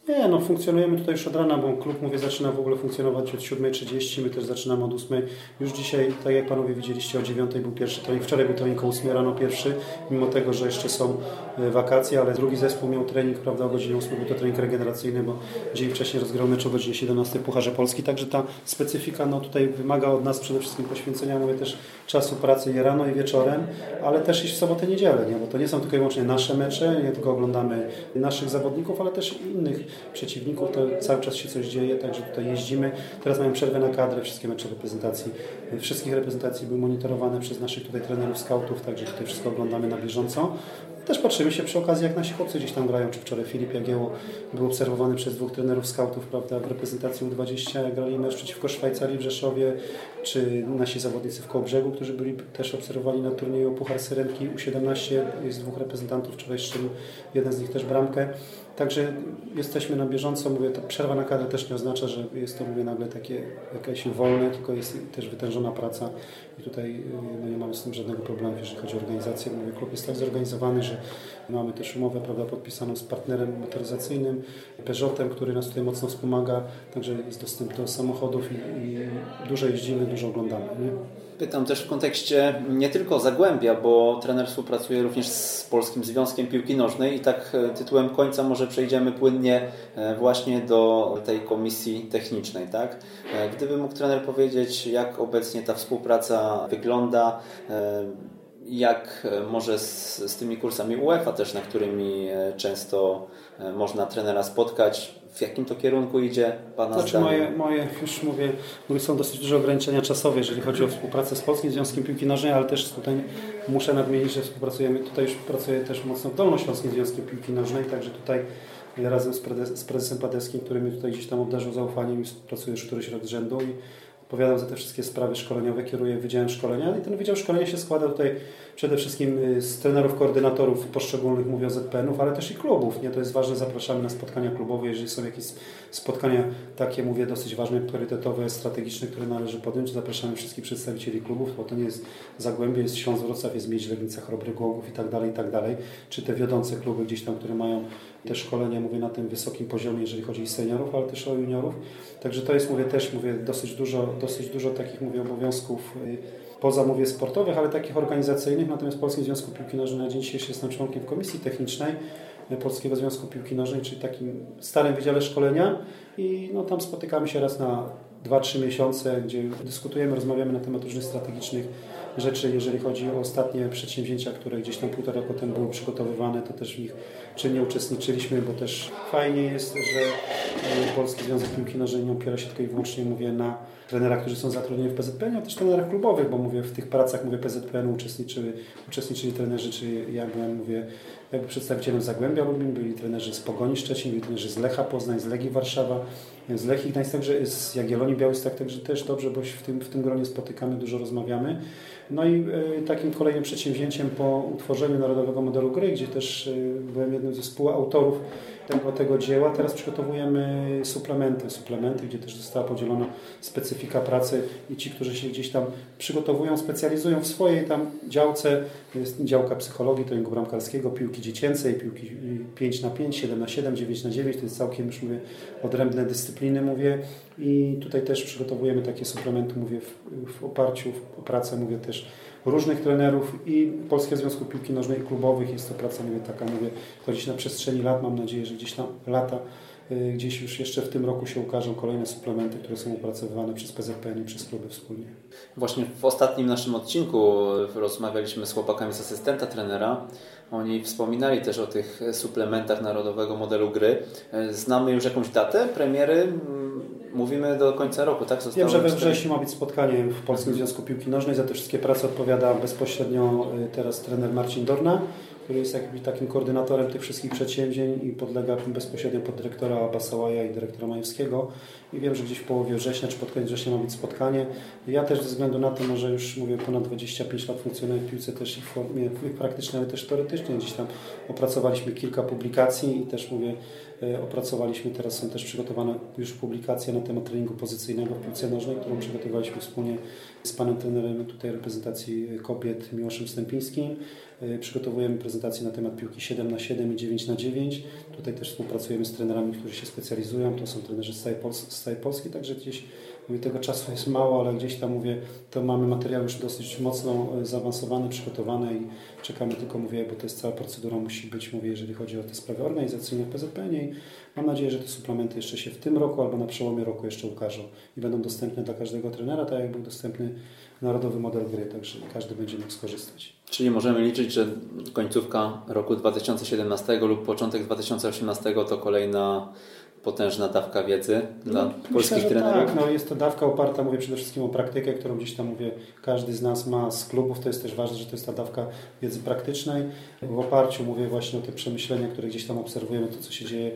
Nie, no funkcjonujemy tutaj już od rana, bo klub, mówię, zaczyna w ogóle funkcjonować od 7.30, my też zaczynamy od 8.00. Już dzisiaj, tak jak Panowie widzieliście, o 9.00 był pierwszy trening, wczoraj był trening o 8.00 rano pierwszy, mimo tego, że jeszcze są e, wakacje, ale drugi zespół miał trening, prawda, o godzinie 8.00 był to trening regeneracyjny, bo dzień wcześniej rozgrał mecz o godzinie 17 w Pucharze Polski, także ta specyfika, no tutaj wymaga od nas przede wszystkim poświęcenia, mówię też czasu pracy i rano i wieczorem, ale też iść w sobotę, niedzielę, nie? bo to nie są tylko i wyłącznie nasze mecze, nie tylko oglądamy naszych zawodników, ale też innych przeciwników, to cały czas się coś dzieje, także tutaj jeździmy. Teraz mamy przerwę na kadrę, wszystkie mecze reprezentacji, wszystkich reprezentacji były monitorowane przez naszych tutaj trenerów, scoutów, także tutaj wszystko oglądamy na bieżąco. Też patrzymy się przy okazji, jak nasi chłopcy gdzieś tam grają, czy wczoraj Filip Jagieło był obserwowany przez dwóch trenerów scoutów, prawda, w reprezentacji U20, jak grali mecz przeciwko Szwajcarii w Rzeszowie, czy nasi zawodnicy w Kołbrzegu, którzy byli też obserwowani na turnieju Puchar Syrenki U17, jest dwóch reprezentantów, wczoraj strzelił jeden z nich też bramkę. Także jesteśmy na bieżąco, mówię, ta przerwa na kadrę też nie oznacza, że jest to mówię, nagle takie jakieś wolne, tylko jest też wytężona praca i tutaj no, nie mamy z tym żadnego problemu, jeżeli chodzi o organizację. Mówię, klub jest tak zorganizowany, że mamy też umowę prawda, podpisaną z partnerem motoryzacyjnym, Peugeotem, który nas tutaj mocno wspomaga, także jest dostęp do samochodów i, i dużo jeździmy, dużo oglądamy. Nie?
Pytam też w kontekście nie tylko Zagłębia, bo trener współpracuje również z Polskim Związkiem Piłki Nożnej i tak e, tytułem końca może przejdziemy płynnie e, właśnie do tej komisji technicznej. Tak? E, gdyby mógł trener powiedzieć, jak obecnie ta współpraca wygląda, jak może z, z tymi kursami UEFA też, na którymi często można trenera spotkać, w jakim to kierunku idzie Pana
znaczy moje, moje, już mówię, mówię, są dosyć duże ograniczenia czasowe, jeżeli chodzi o współpracę z Polskim Związkiem Piłki Nożnej, ale też tutaj muszę nadmienić, że współpracujemy, tutaj już pracuję też mocno w Dolnośląskim Związkiem Piłki Nożnej, także tutaj razem z, prezes, z prezesem Padeskim, który mnie tutaj gdzieś tam obdarzył zaufaniem i pracuję już któryś rok z rzędu i odpowiadam za te wszystkie sprawy szkoleniowe, kieruję Wydziałem Szkolenia i ten Wydział Szkolenia się składa tutaj przede wszystkim y, z trenerów, koordynatorów poszczególnych, mówię o ZPN-ów, ale też i klubów. Nie? To jest ważne, zapraszamy na spotkania klubowe, jeżeli są jakieś spotkania takie, mówię, dosyć ważne, priorytetowe, strategiczne, które należy podjąć, zapraszamy wszystkich przedstawicieli klubów, bo to nie jest Zagłębie, jest Śląsk Wrocław, jest Miedź, Legnica, Chrobry Głogów i tak dalej, i tak dalej, czy te wiodące kluby gdzieś tam, które mają te szkolenia, mówię, na tym wysokim poziomie, jeżeli chodzi o seniorów, ale też o juniorów. Także to jest, mówię, też, mówię, dosyć dużo, dosyć dużo takich, mówię, obowiązków y, poza mówię sportowych, ale takich organizacyjnych. Natomiast Polski Związku Piłki Nożnej na dzień dzisiejszy jestem członkiem Komisji Technicznej Polskiego Związku Piłki Nożnej, czyli takim starym wydziale szkolenia i no, tam spotykamy się raz na 2-3 miesiące, gdzie dyskutujemy, rozmawiamy na temat różnych strategicznych rzeczy, jeżeli chodzi o ostatnie przedsięwzięcia, które gdzieś tam półtora roku temu były przygotowywane, to też w nich czynnie uczestniczyliśmy, bo też fajnie jest, że e, Polski Związek Piłki Nożnej nie opiera się tylko i wyłącznie, mówię, na trenerach, którzy są zatrudnieni w PZPN, a też trenerach klubowych, bo mówię, w tych pracach, mówię, PZPN uczestniczyły, uczestniczyli trenerzy, czy ja byłem, mówię, jakby przedstawicielem Zagłębia Lubin, byli trenerzy z Pogoni Szczecin, byli trenerzy z Lecha Poznań, z Legii Warszawa, z Lechii Gdańsk, także z Jagiellonii Białystok, także też dobrze, bo się w tym, w tym gronie spotykamy, dużo rozmawiamy. No i y, takim kolejnym przedsięwzięciem po utworzeniu Narodowego Modelu Gry, gdzie też y, byłem jednym ze współautorów tego, tego dzieła. Teraz przygotowujemy suplementy, suplementy, gdzie też została podzielona specyfika pracy i ci, którzy się gdzieś tam przygotowują, specjalizują w swojej tam działce. Jest działka psychologii, treningu bramkarskiego, piłki dziecięcej, piłki 5 na 5 7 na 7 9 na 9 to jest całkiem już mówię odrębne dyscypliny mówię i tutaj też przygotowujemy takie suplementy mówię w, w oparciu o pracę mówię też różnych trenerów i Polskiego Związku Piłki Nożnej klubowych. Jest to praca, taka, mówię, to gdzieś na przestrzeni lat, mam nadzieję, że gdzieś tam lata y, gdzieś już jeszcze w tym roku się ukażą kolejne suplementy, które są opracowywane przez PZPN i przez kluby wspólnie.
Właśnie w ostatnim naszym odcinku rozmawialiśmy z chłopakami z asystenta trenera. Oni wspominali też o tych suplementach narodowego modelu gry. Znamy już jakąś datę premiery? Mówimy do końca roku, tak?
Zostało Wiem, że we wrześniu ma być spotkanie w Polskim Związku Piłki Nożnej. Za te wszystkie prace odpowiada bezpośrednio y, teraz trener Marcin Dorna który jest jakby takim koordynatorem tych wszystkich przedsięwzięć i podlega bezpośrednio pod dyrektora Basałaja i dyrektora Majewskiego. I wiem, że gdzieś w połowie września czy pod koniec września ma być spotkanie. Ja też ze względu na to, że już mówię ponad 25 lat funkcjonuję w piłce też i w formie praktycznej, ale też teoretycznie. Gdzieś tam opracowaliśmy kilka publikacji i też mówię, opracowaliśmy, teraz są też przygotowane już publikacje na temat treningu pozycyjnego w piłce nożnej, którą przygotowaliśmy wspólnie z panem trenerem tutaj reprezentacji kobiet Miłoszem Stępińskim. E, przygotowujemy prezentację na temat piłki 7 na 7 i 9 na 9 Tutaj też współpracujemy z trenerami, którzy się specjalizują. To są trenerzy z całej Polski, także gdzieś mówię, tego czasu jest mało, ale gdzieś tam mówię, to mamy materiał już dosyć mocno e, zaawansowany, przygotowany i czekamy tylko, mówię, bo to jest cała procedura musi być, mówię, jeżeli chodzi o te sprawy organizacyjne w PZPN i mam nadzieję, że te suplementy jeszcze się w tym roku albo na przełomie roku jeszcze ukażą i będą dostępne dla każdego trenera, tak jak był dostępny narodowy model gry, także każdy będzie mógł skorzystać.
Czyli możemy liczyć, że końcówka roku 2017 lub początek 2018 to kolejna potężna dawka wiedzy no, dla polskich myślę, trenerów.
Tak, no jest to dawka oparta, mówię przede wszystkim o praktykę, którą gdzieś tam mówię, każdy z nas ma z klubów. To jest też ważne, że to jest ta dawka wiedzy praktycznej. W oparciu mówię właśnie o te przemyślenia, które gdzieś tam obserwujemy, to co się dzieje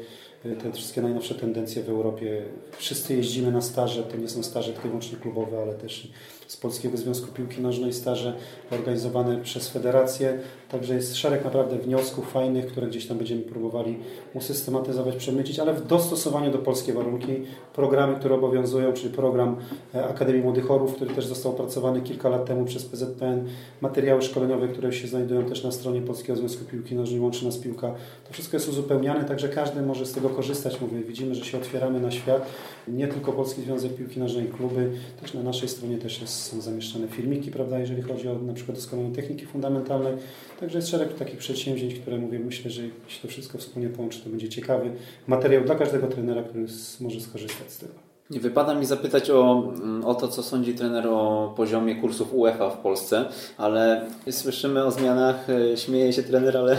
te wszystkie najnowsze tendencje w Europie. Wszyscy jeździmy na staże, to nie są staże tylko wyłącznie klubowe, ale też z Polskiego Związku Piłki Nożnej staże organizowane przez federację. Także jest szereg naprawdę wniosków fajnych, które gdzieś tam będziemy próbowali usystematyzować, przemycić, ale w dostosowaniu do polskiej warunki. Programy, które obowiązują, czyli program e, Akademii Młodych Orów, który też został opracowany kilka lat temu przez PZPN, materiały szkoleniowe, które się znajdują też na stronie Polskiego Związku Piłki Nożnej, łączy nas piłka. To wszystko jest uzupełniane, także każdy może z tego korzystać. Mówię, widzimy, że się otwieramy na świat. Nie tylko Polski Związek Piłki Nożnej, kluby, też na naszej stronie też jest, są zamieszczane filmiki, prawda, jeżeli chodzi o na przykład doskonałe techniki fundamentalnej. Także jest szereg takich przedsięwzięć, które mówię, myślę, że jeśli to wszystko wspólnie połączy, to będzie ciekawy materiał dla każdego trenera, który może skorzystać z tego.
Nie wypada mi zapytać o, mm, o to, co sądzi trener o poziomie kursów UEFA w Polsce, ale słyszymy o zmianach, e, śmieje się trener, ale,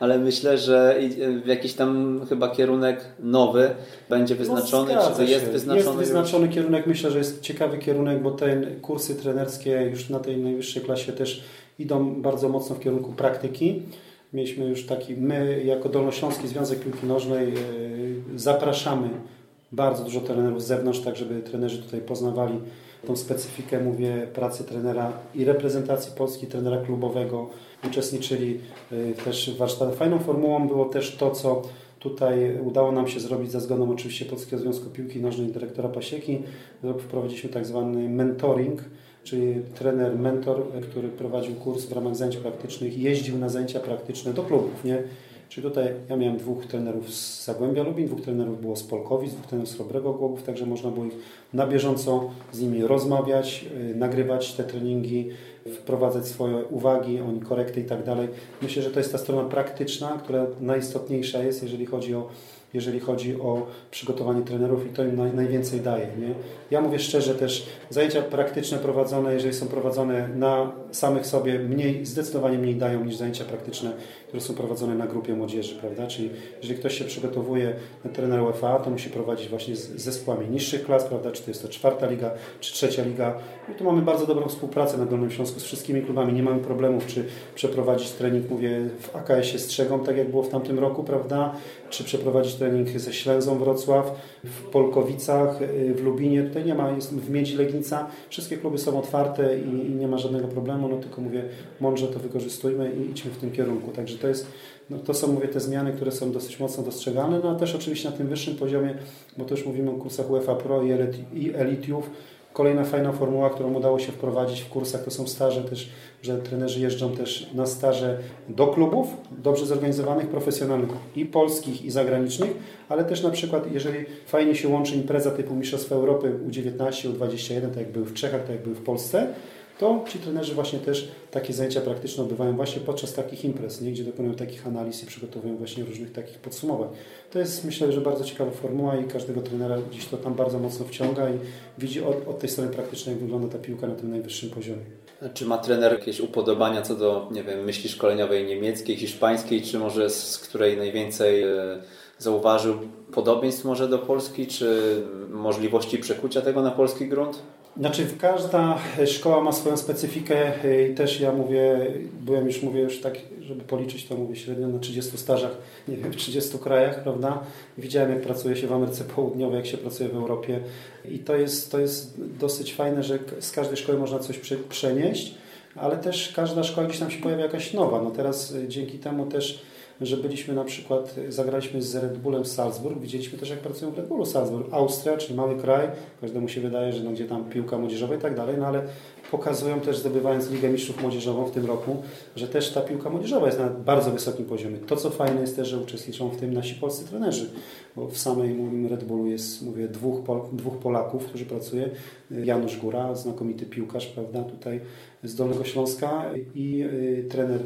ale myślę, że w jakiś tam chyba kierunek nowy będzie no, wyznaczony, no, czy to jest wyznaczony?
Jest wyznaczony kierunek, myślę, że jest ciekawy kierunek, bo te kursy trenerskie już na tej najwyższej klasie też idą bardzo mocno w kierunku praktyki. Mieliśmy już taki, my jako Dolnośląski Związek Piłki Nożnej e, zapraszamy bardzo dużo trenerów z zewnątrz, tak żeby trenerzy tutaj poznawali tą specyfikę, mówię, pracy trenera i reprezentacji Polski, trenera klubowego. Uczestniczyli e, też w warsztatach. Fajną formułą było też to, co tutaj udało nam się zrobić za zgodą oczywiście Polskiego Związku Piłki Nożnej dyrektora Pasieki. Wprowadziliśmy tak zwany mentoring, czyli trener, mentor, który prowadził kurs w ramach zajęć praktycznych, jeździł na zajęcia praktyczne do klubów, nie? Czyli tutaj ja miałem dwóch trenerów z Zagłębia Lubin, dwóch trenerów było z Polkowic, dwóch trenerów z Chrobrego Głogów, także można było ich na bieżąco z nimi rozmawiać, yy, nagrywać te treningi, wprowadzać swoje uwagi, oni korekty i tak dalej. Myślę, że to jest ta strona praktyczna, która najistotniejsza jest, jeżeli chodzi o jeżeli chodzi o przygotowanie trenerów i to im naj, najwięcej daje. Nie? Ja mówię szczerze też, zajęcia praktyczne prowadzone, jeżeli są prowadzone na samych sobie, mniej, zdecydowanie mniej dają niż zajęcia praktyczne, które są prowadzone na grupie młodzieży, prawda? Czyli jeżeli ktoś się przygotowuje na trener UEFA, to musi prowadzić właśnie z zespołami niższych klas, prawda? Czy to jest to czwarta liga, czy trzecia liga. I tu mamy bardzo dobrą współpracę na Dolnym Śląsku z wszystkimi klubami. Nie mamy problemów, czy przeprowadzić trening, mówię, w AKS-ie Strzegą, tak jak było w tamtym roku, prawda? Czy przeprowadzić trening ze Ślęzą Wrocław, w Polkowicach, y, w Lubinie. Tutaj nie ma, jest w Miedzi Legnica. Wszystkie kluby są otwarte i, i nie ma żadnego problemu, no tylko mówię, mądrze to wykorzystujmy i idźmy w tym kierunku. Także to jest, no to są mówię te zmiany, które są dosyć mocno dostrzegane, no a też oczywiście na tym wyższym poziomie, bo już mówimy o kursach UEFA Pro i Elitiów, Kolejna fajna formuła, którą udało się wprowadzić w kursach, to są staże też, że trenerzy jeżdżą też na staże do klubów, dobrze zorganizowanych, profesjonalnych i polskich i zagranicznych, ale też na przykład, jeżeli fajnie się łączy impreza typu Mistrzostwa Europy U19, U21, tak jak były w Czechach, tak jak były w Polsce, to ci trenerzy właśnie też takie zajęcia praktyczne odbywają właśnie podczas takich imprez, nie? gdzie dokonują takich analiz i przygotowują właśnie różnych takich podsumowań. To jest myślę, że bardzo ciekawa formuła i każdego trenera gdzieś to tam bardzo mocno wciąga i widzi od, od tej strony praktycznej, jak wygląda ta piłka na tym najwyższym poziomie.
Czy ma trener jakieś upodobania co do, nie wiem, myśli szkoleniowej niemieckiej, hiszpańskiej, czy może z której najwięcej e, zauważył podobieństw może do Polski, czy możliwości przekucia tego na polski grunt?
Znaczy każda szkoła ma swoją specyfikę i też ja mówię, byłem już mówię już tak, żeby policzyć to mówię średnio na 30 stażach, nie wiem, w 30 krajach, prawda? Widziałem jak pracuje się w Ameryce Południowej, jak się pracuje w Europie i to jest, to jest dosyć fajne, że z każdej szkoły można coś przenieść, ale też każda szkoła gdzieś tam się pojawia jakaś nowa. No teraz dzięki temu też że byliśmy na przykład, zagraliśmy z Red Bullem z Salzburg, widzieliśmy też jak pracują w Red Bullu Salzburg. Austria, czyli mały kraj, każdemu się wydaje, że no, gdzie tam piłka młodzieżowa i tak dalej, no ale pokazują też zdobywając Ligę Mistrzów Młodzieżową w tym roku, że też ta piłka młodzieżowa jest na bardzo wysokim poziomie. To co fajne jest też, że uczestniczą w tym nasi polscy trenerzy, bo w samej mówimy Red Bullu jest mówię dwóch, Pol dwóch Polaków, którzy pracuje. Janusz Góra, znakomity piłkarz, prawda, tutaj z Dolnego Śląska i y, trener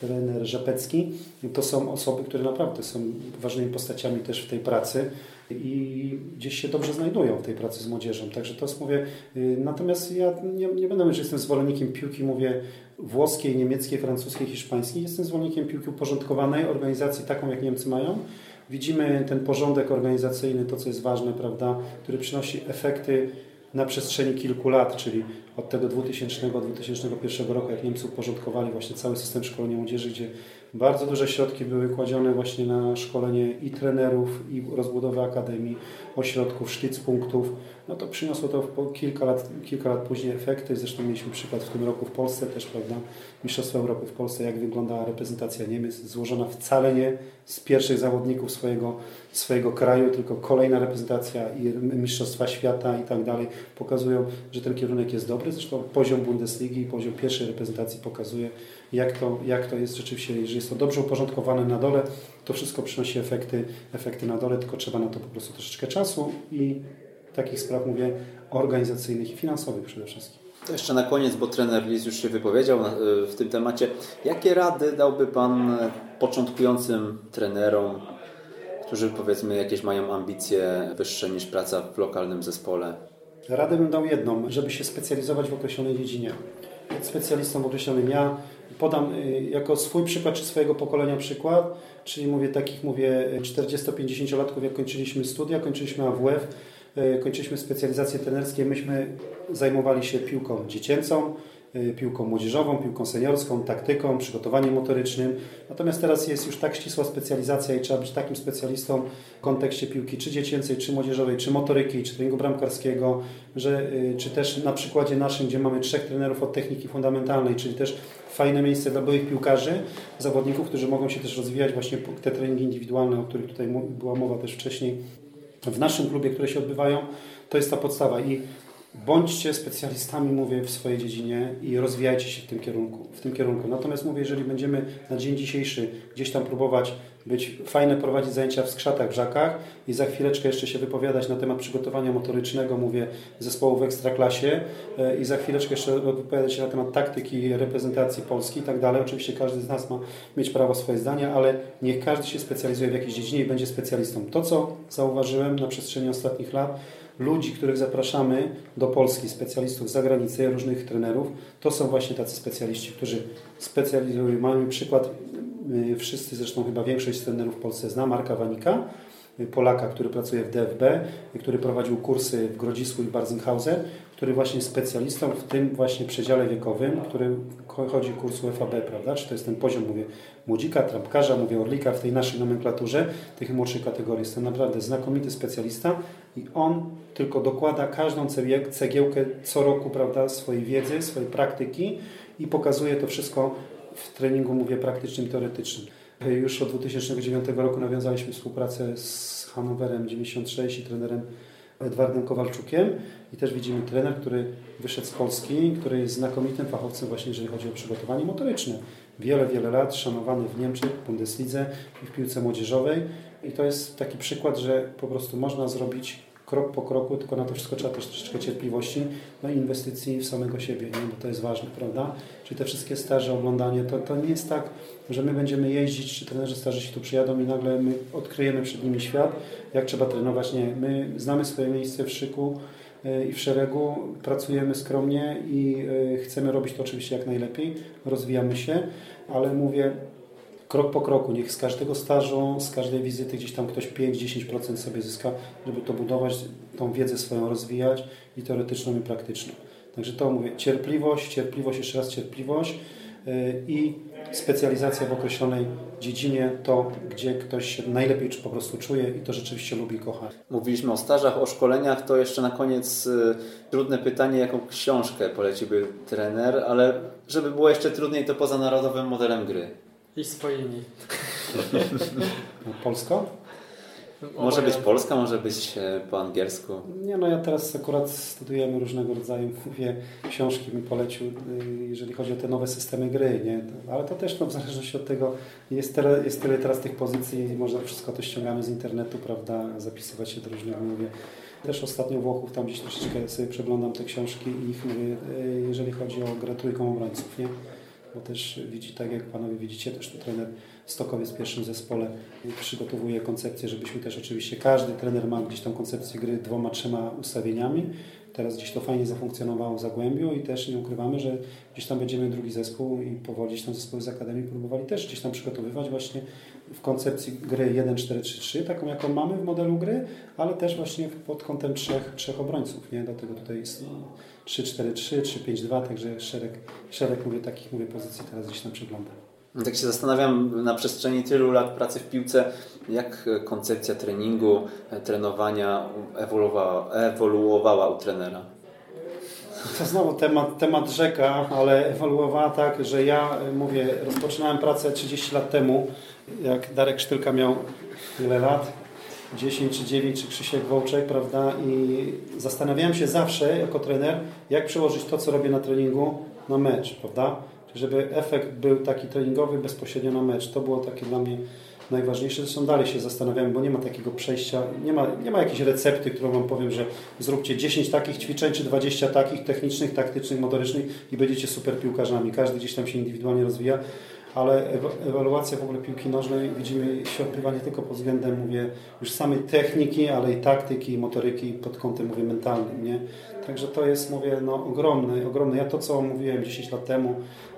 trener Rzepecki, to są osoby, które naprawdę są ważnymi postaciami też w tej pracy i gdzieś się dobrze znajdują w tej pracy z młodzieżą. Także to jest, mówię, y, natomiast ja nie, nie będę mówić, że jestem zwolennikiem piłki, mówię, włoskiej, niemieckiej, francuskiej, hiszpańskiej. Jestem zwolennikiem piłki uporządkowanej, organizacji taką, jak Niemcy mają. Widzimy ten porządek organizacyjny, to co jest ważne, prawda, który przynosi efekty na przestrzeni kilku lat, czyli od tego 2000-2001 roku, jak Niemcy uporządkowali właśnie cały system szkolenia młodzieży, gdzie bardzo duże środki były kładzione właśnie na szkolenie i trenerów, i rozbudowę akademii, ośrodków, sztycpunktów, no to przyniosło to kilka lat, kilka lat później efekty. Zresztą mieliśmy przykład w tym roku w Polsce też, prawda, Mistrzostwa Europy w Polsce, jak wygląda reprezentacja Niemiec, złożona wcale nie z pierwszych zawodników swojego, swojego kraju, tylko kolejna reprezentacja i Mistrzostwa Świata i tak dalej pokazują, że ten kierunek jest dobry. Zresztą poziom Bundesligi i poziom pierwszej reprezentacji pokazuje, jak to, jak to jest rzeczywiście, jeżeli jest to dobrze uporządkowane na dole, to wszystko przynosi efekty, efekty na dole, tylko trzeba na to po prostu troszeczkę czasu i takich spraw mówię organizacyjnych i finansowych przede wszystkim.
To jeszcze na koniec, bo trener Lis już się wypowiedział w tym temacie. Jakie rady dałby Pan początkującym trenerom, którzy powiedzmy jakieś mają ambicje wyższe niż praca w lokalnym zespole?
Radę bym dał jedną, żeby się specjalizować w określonej dziedzinie. Być specjalistą w określonym. Ja podam y, jako swój przykład, czy swojego pokolenia przykład, czyli mówię takich, mówię 40-50-latków, jak kończyliśmy studia, kończyliśmy AWF, y, kończyliśmy specjalizacje trenerskie, myśmy zajmowali się piłką dziecięcą, piłką młodzieżową, piłką seniorską, taktyką, przygotowaniem motorycznym. Natomiast teraz jest już tak ścisła specjalizacja i trzeba być takim specjalistą w kontekście piłki czy dziecięcej, czy młodzieżowej, czy motoryki, czy treningu bramkarskiego, że, y, czy też na przykładzie naszym, gdzie mamy trzech trenerów od techniki fundamentalnej, czyli też fajne miejsce dla byłych piłkarzy, zawodników, którzy mogą się też rozwijać właśnie te treningi indywidualne, o których tutaj była mowa też wcześniej w naszym klubie, które się odbywają, to jest ta podstawa i bądźcie specjalistami, mówię, w swojej dziedzinie i rozwijajcie się w tym kierunku. W tym kierunku. Natomiast mówię, jeżeli będziemy na dzień dzisiejszy gdzieś tam próbować być fajne, prowadzić zajęcia w skrzatach, w żakach i za chwileczkę jeszcze się wypowiadać na temat przygotowania motorycznego, mówię, zespołu w ekstraklasie e, i za chwileczkę jeszcze wypowiadać się na temat taktyki, reprezentacji Polski i tak dalej. Oczywiście każdy z nas ma mieć prawo swoje zdania, ale niech każdy się specjalizuje w jakiejś dziedzinie i będzie specjalistą. To, co zauważyłem na przestrzeni ostatnich lat, ludzi, których zapraszamy do Polski, specjalistów z zagranicy, różnych trenerów, to są właśnie tacy specjaliści, którzy specjalizują. Mamy przykład, y, wszyscy zresztą chyba większość trenerów w Polsce zna, Marka Wanika, y, Polaka, który pracuje w DFB, y, który prowadził kursy w Grodzisku i Barzinghausen, który właśnie specjalistą w tym właśnie przedziale wiekowym, który chodzi kursu FAB, prawda? Czy to jest ten poziom, mówię, młodzika, trampkarza, mówię orlika w tej naszej nomenklaturze, tych młodszych kategorii. Jest to naprawdę znakomity specjalista i on tylko dokłada każdą cegiełkę co roku, prawda, swojej wiedzy, swojej praktyki i pokazuje to wszystko w treningu, mówię, praktycznym, teoretycznym. Już od 2009 roku nawiązaliśmy współpracę z Hanowerem 96 i trenerem Edwardem Kowalczukiem i też widzimy trener, który wyszedł z Polski, który jest znakomitym fachowcem właśnie jeżeli chodzi o przygotowanie motoryczne. Wiele, wiele lat szanowany w Niemczech, w Bundeslidze i w piłce młodzieżowej i to jest taki przykład, że po prostu można zrobić krok po kroku, tylko na to wszystko trzeba też troszeczkę cierpliwości, no i inwestycji w samego siebie, nie? bo to jest ważne, prawda? Czyli te wszystkie staże, oglądanie, to, to nie jest tak, że my będziemy jeździć, czy trenerzy starzy tu przyjadą i nagle my odkryjemy przed nimi świat, jak trzeba trenować. Nie, my znamy swoje miejsce w szyku, i w szeregu pracujemy skromnie i chcemy robić to oczywiście jak najlepiej, rozwijamy się, ale mówię, krok po kroku, niech z każdego stażu, z każdej wizyty gdzieś tam ktoś 5-10% sobie zyska, żeby to budować, tą wiedzę swoją rozwijać i teoretyczną i praktyczną. Także to mówię, cierpliwość, cierpliwość, jeszcze raz cierpliwość yy, i specjalizacja w określonej dziedzinie, to gdzie ktoś się najlepiej czy po prostu czuje i to rzeczywiście lubi, kocha.
Mówiliśmy o stażach, o szkoleniach, to jeszcze na koniec yy, trudne pytanie, jaką książkę poleciłby trener, ale żeby było jeszcze trudniej, to poza narodowym modelem gry.
I swoimi.
Polsko?
Może być polska, może być e, po angielsku.
Nie, no ja teraz akurat studujemy różnego rodzaju, mówię, książki mi polecił, y, jeżeli chodzi o te nowe systemy gry, nie? Ale to też no, w zależności od tego, jest tyle, jest tyle teraz tych pozycji, można wszystko to ściągamy z internetu, prawda, zapisywać się do różnych, mówię. Też ostatnio Włochów tam gdzieś troszeczkę sobie przeglądam te książki i ich mówię, y, jeżeli chodzi o grę trójką obrońców, nie? bo też widzi, tak jak panowie widzicie, też tu trener Stokowiec w pierwszym zespole przygotowuje koncepcję, żebyśmy też oczywiście, każdy trener ma gdzieś tam koncepcję gry dwoma, trzema ustawieniami. Teraz gdzieś to fajnie zafunkcjonowało w Zagłębiu i też nie ukrywamy, że gdzieś tam będziemy drugi zespół i powoli tam zespoły z Akademii próbowali też gdzieś tam przygotowywać właśnie w koncepcji gry 1-4-3-3, taką jaką mamy w modelu gry, ale też właśnie pod kątem trzech, trzech obrońców. Nie? Dlatego tutaj jest 3-4-3, 3-5-2, także szereg, szereg mówię, takich mówię, pozycji teraz gdzieś tam przegląda.
Tak się zastanawiam na przestrzeni tylu lat pracy w piłce, jak koncepcja treningu, trenowania ewoluowała, ewoluowała u trenera.
To znowu temat, temat rzeka, ale ewoluowała tak, że ja mówię, rozpoczynałem pracę 30 lat temu, jak Darek Sztylka miał ile lat? 10 czy 9 czy Krzysiek Wołczek, prawda? I zastanawiałem się zawsze jako trener, jak przełożyć to, co robię na treningu, na mecz, prawda? Żeby efekt był taki treningowy bezpośrednio na mecz. To było takie dla mnie najważniejsze. Zresztą dalej się zastanawiam, bo nie ma takiego przejścia, nie ma, nie ma jakiejś recepty, którą Wam powiem, że zróbcie 10 takich ćwiczeń, czy 20 takich technicznych, taktycznych, motorycznych i będziecie super piłkarzami. Każdy gdzieś tam się indywidualnie rozwija ale ewaluacja w ogóle piłki nożnej widzimy się odbywa nie tylko pod względem, mówię, już samej techniki, ale i taktyki, i motoryki pod kątem, mówię, mentalnym, nie? Także to jest, mówię, no ogromne, ogromne. Ja to, co mówiłem 10 lat temu,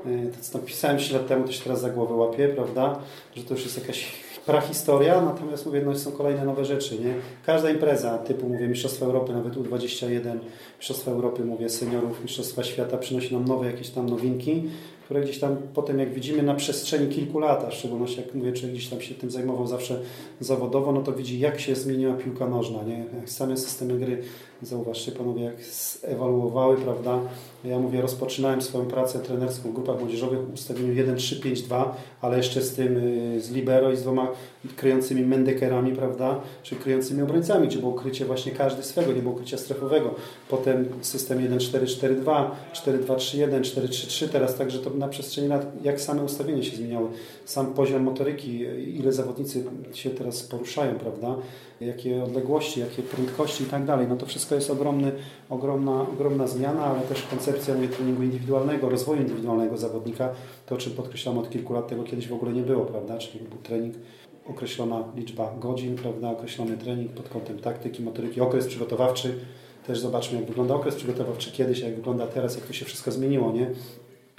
y, to, co napisałem 10 lat temu, to się teraz za głowę łapię, prawda? Że to już jest jakaś prahistoria, natomiast mówię, no są kolejne nowe rzeczy, nie? Każda impreza typu, mówię, Mistrzostwa Europy, nawet U21, Mistrzostwa Europy, mówię, seniorów, Mistrzostwa Świata przynosi nam nowe jakieś tam nowinki, które gdzieś tam potem, jak widzimy na przestrzeni kilku lat, a w szczególności jak mówię, czy gdzieś tam się tym zajmował zawsze zawodowo, no to widzi, jak się zmieniła piłka nożna, nie? Same systemy gry, zauważcie panowie, jak ewoluowały, prawda? Ja mówię, rozpoczynałem swoją pracę trenerską w grupach młodzieżowych w ustawieniu 1-3-5-2, ale jeszcze z tym, y, z libero i z dwoma kryjącymi mendekerami, prawda? Czy kryjącymi obrońcami, gdzie było krycie właśnie każdy swego, nie było krycia strefowego. Potem system 1-4-4-2, 4-2-3-1, 4-3-3, teraz także to na przestrzeni lat, jak same ustawienie się zmieniały. Sam poziom motoryki, ile zawodnicy się teraz poruszają, prawda? Jakie odległości, jakie prędkości i tak dalej. No to wszystko jest ogromny, ogromna, ogromna zmiana, ale też koncepcja treningu indywidualnego, rozwoju indywidualnego zawodnika, to o czym podkreślam od kilku lat, tego kiedyś w ogóle nie było, prawda? Czyli był trening określona liczba godzin, prawda, określony trening pod kątem taktyki, motoryki, okres przygotowawczy. Też zobaczmy, jak wygląda okres przygotowawczy kiedyś, jak wygląda teraz, jak to się wszystko zmieniło, nie?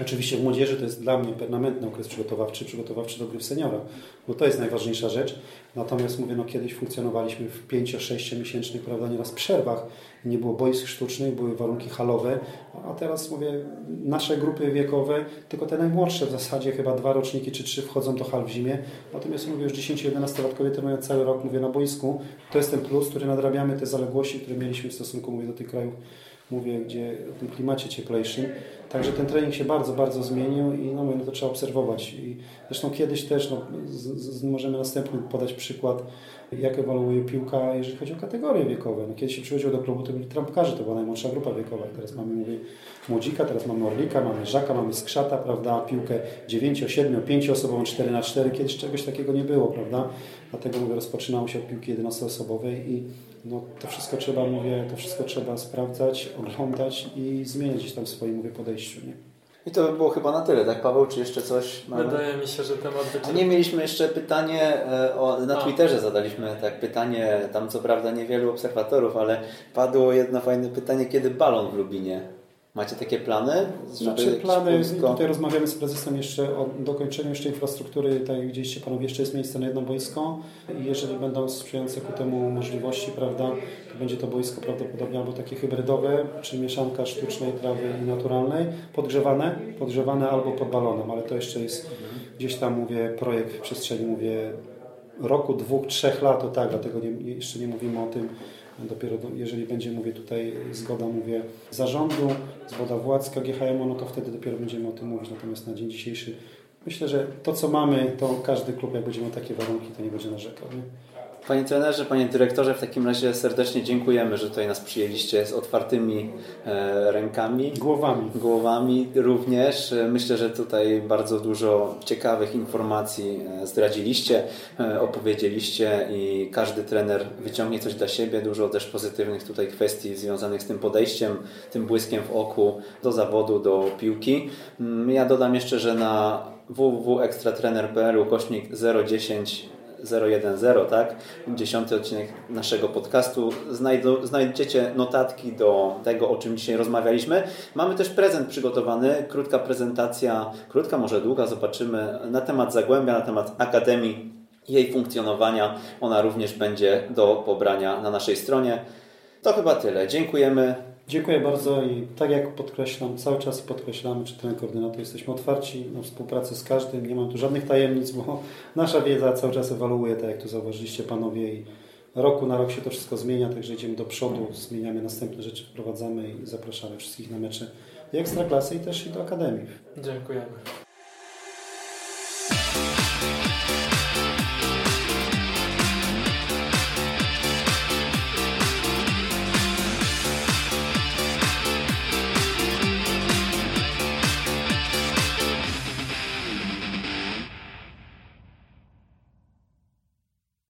Oczywiście w młodzieży to jest dla mnie permanentny okres przygotowawczy, przygotowawczy do gry w seniora, bo to jest najważniejsza rzecz. Natomiast mówię, no kiedyś funkcjonowaliśmy w 5-6 miesięcznych, prawda, nieraz przerwach, nie było boisk sztucznych, były warunki halowe, a teraz mówię, nasze grupy wiekowe, tylko te najmłodsze w zasadzie, chyba dwa roczniki czy trzy wchodzą do hal w zimie, natomiast mówię, już 10-11-latkowie trenują cały rok, mówię, na boisku. To jest ten plus, który nadrabiamy te zaległości, które mieliśmy w stosunku, mówię, do tych krajów mówię, gdzie o tym klimacie cieplejszym. Także ten trening się bardzo, bardzo zmienił i no, no to trzeba obserwować. I zresztą kiedyś też, no, z, z, możemy następny podać przykład jak ewoluuje piłka, jeżeli chodzi o kategorie wiekowe. No, kiedy się przychodziło do klubu, to byli trampkarze, to była najmłodsza grupa wiekowa. Teraz mamy, mówię, Młodzika, teraz mamy Orlika, mamy Żaka, mamy Skrzata, prawda, piłkę 9, 7, 5 osobową, 4 na 4 kiedyś czegoś takiego nie było, prawda, dlatego mówię, rozpoczynało się od piłki 11-osobowej i no, to wszystko trzeba, mówię, to wszystko trzeba sprawdzać, oglądać i zmieniać gdzieś tam w swoim, mówię, podejściu, nie?
I to by było chyba na tyle, tak Paweł? Czy jeszcze coś mamy?
Wydaje mi się, że temat
A nie mieliśmy jeszcze pytanie, e, o, na Twitterze zadaliśmy tak pytanie, tam co prawda niewielu obserwatorów, ale padło jedno fajne pytanie, kiedy balon w Lubinie? Macie takie plany?
Znaczy plany, tutaj rozmawiamy z prezesem jeszcze o dokończeniu jeszcze infrastruktury, tak jak widzieliście panowie, jeszcze jest miejsce na jedno boisko i jeżeli będą sprzyjające ku temu możliwości, prawda, to będzie to boisko prawdopodobnie albo takie hybrydowe, czy mieszanka sztucznej trawy i naturalnej, podgrzewane, podgrzewane albo pod balonem, ale to jeszcze jest gdzieś tam, mówię, projekt w przestrzeni, mówię, roku, dwóch, trzech lat, to tak, dlatego nie, jeszcze nie mówimy o tym, Dopiero do, jeżeli będzie, mówię tutaj, zgoda, mówię, zarządu, zgoda władz KGHM, no to wtedy dopiero będziemy o tym mówić. Natomiast na dzień dzisiejszy myślę, że to, co mamy, to każdy klub, jak będzie miał takie warunki, to nie będzie narzekał. Nie?
Panie trenerze, panie dyrektorze, w takim razie serdecznie dziękujemy, że tutaj nas przyjęliście z otwartymi e, rękami.
Głowami.
Głowami również. Myślę, że tutaj bardzo dużo ciekawych informacji e, zdradziliście, e, opowiedzieliście i każdy trener wyciągnie coś dla siebie. Dużo też pozytywnych tutaj kwestii związanych z tym podejściem, tym błyskiem w oku do zawodu, do piłki. Mm, ja dodam jeszcze, że na www.ekstratrener.pl ukośnik 010 010, tak? Dziesiąty odcinek naszego podcastu. Znajdą, znajdziecie notatki do tego, o czym dzisiaj rozmawialiśmy. Mamy też prezent przygotowany, krótka prezentacja, krótka, może długa, zobaczymy, na temat Zagłębia, na temat Akademii, jej funkcjonowania. Ona również będzie do pobrania na naszej stronie. To chyba tyle. Dziękujemy.
Dziękuję bardzo i tak jak podkreślam, cały czas podkreślamy, czy ten koordynator, jesteśmy otwarci na współpracę z każdym, nie mam tu żadnych tajemnic, bo nasza wiedza cały czas ewoluuje, tak jak tu zauważyliście panowie i roku na rok się to wszystko zmienia, także idziemy do przodu, zmieniamy następne rzeczy, wprowadzamy i zapraszamy wszystkich na mecze i Ekstraklasy i też i do Akademii.
Dziękujemy.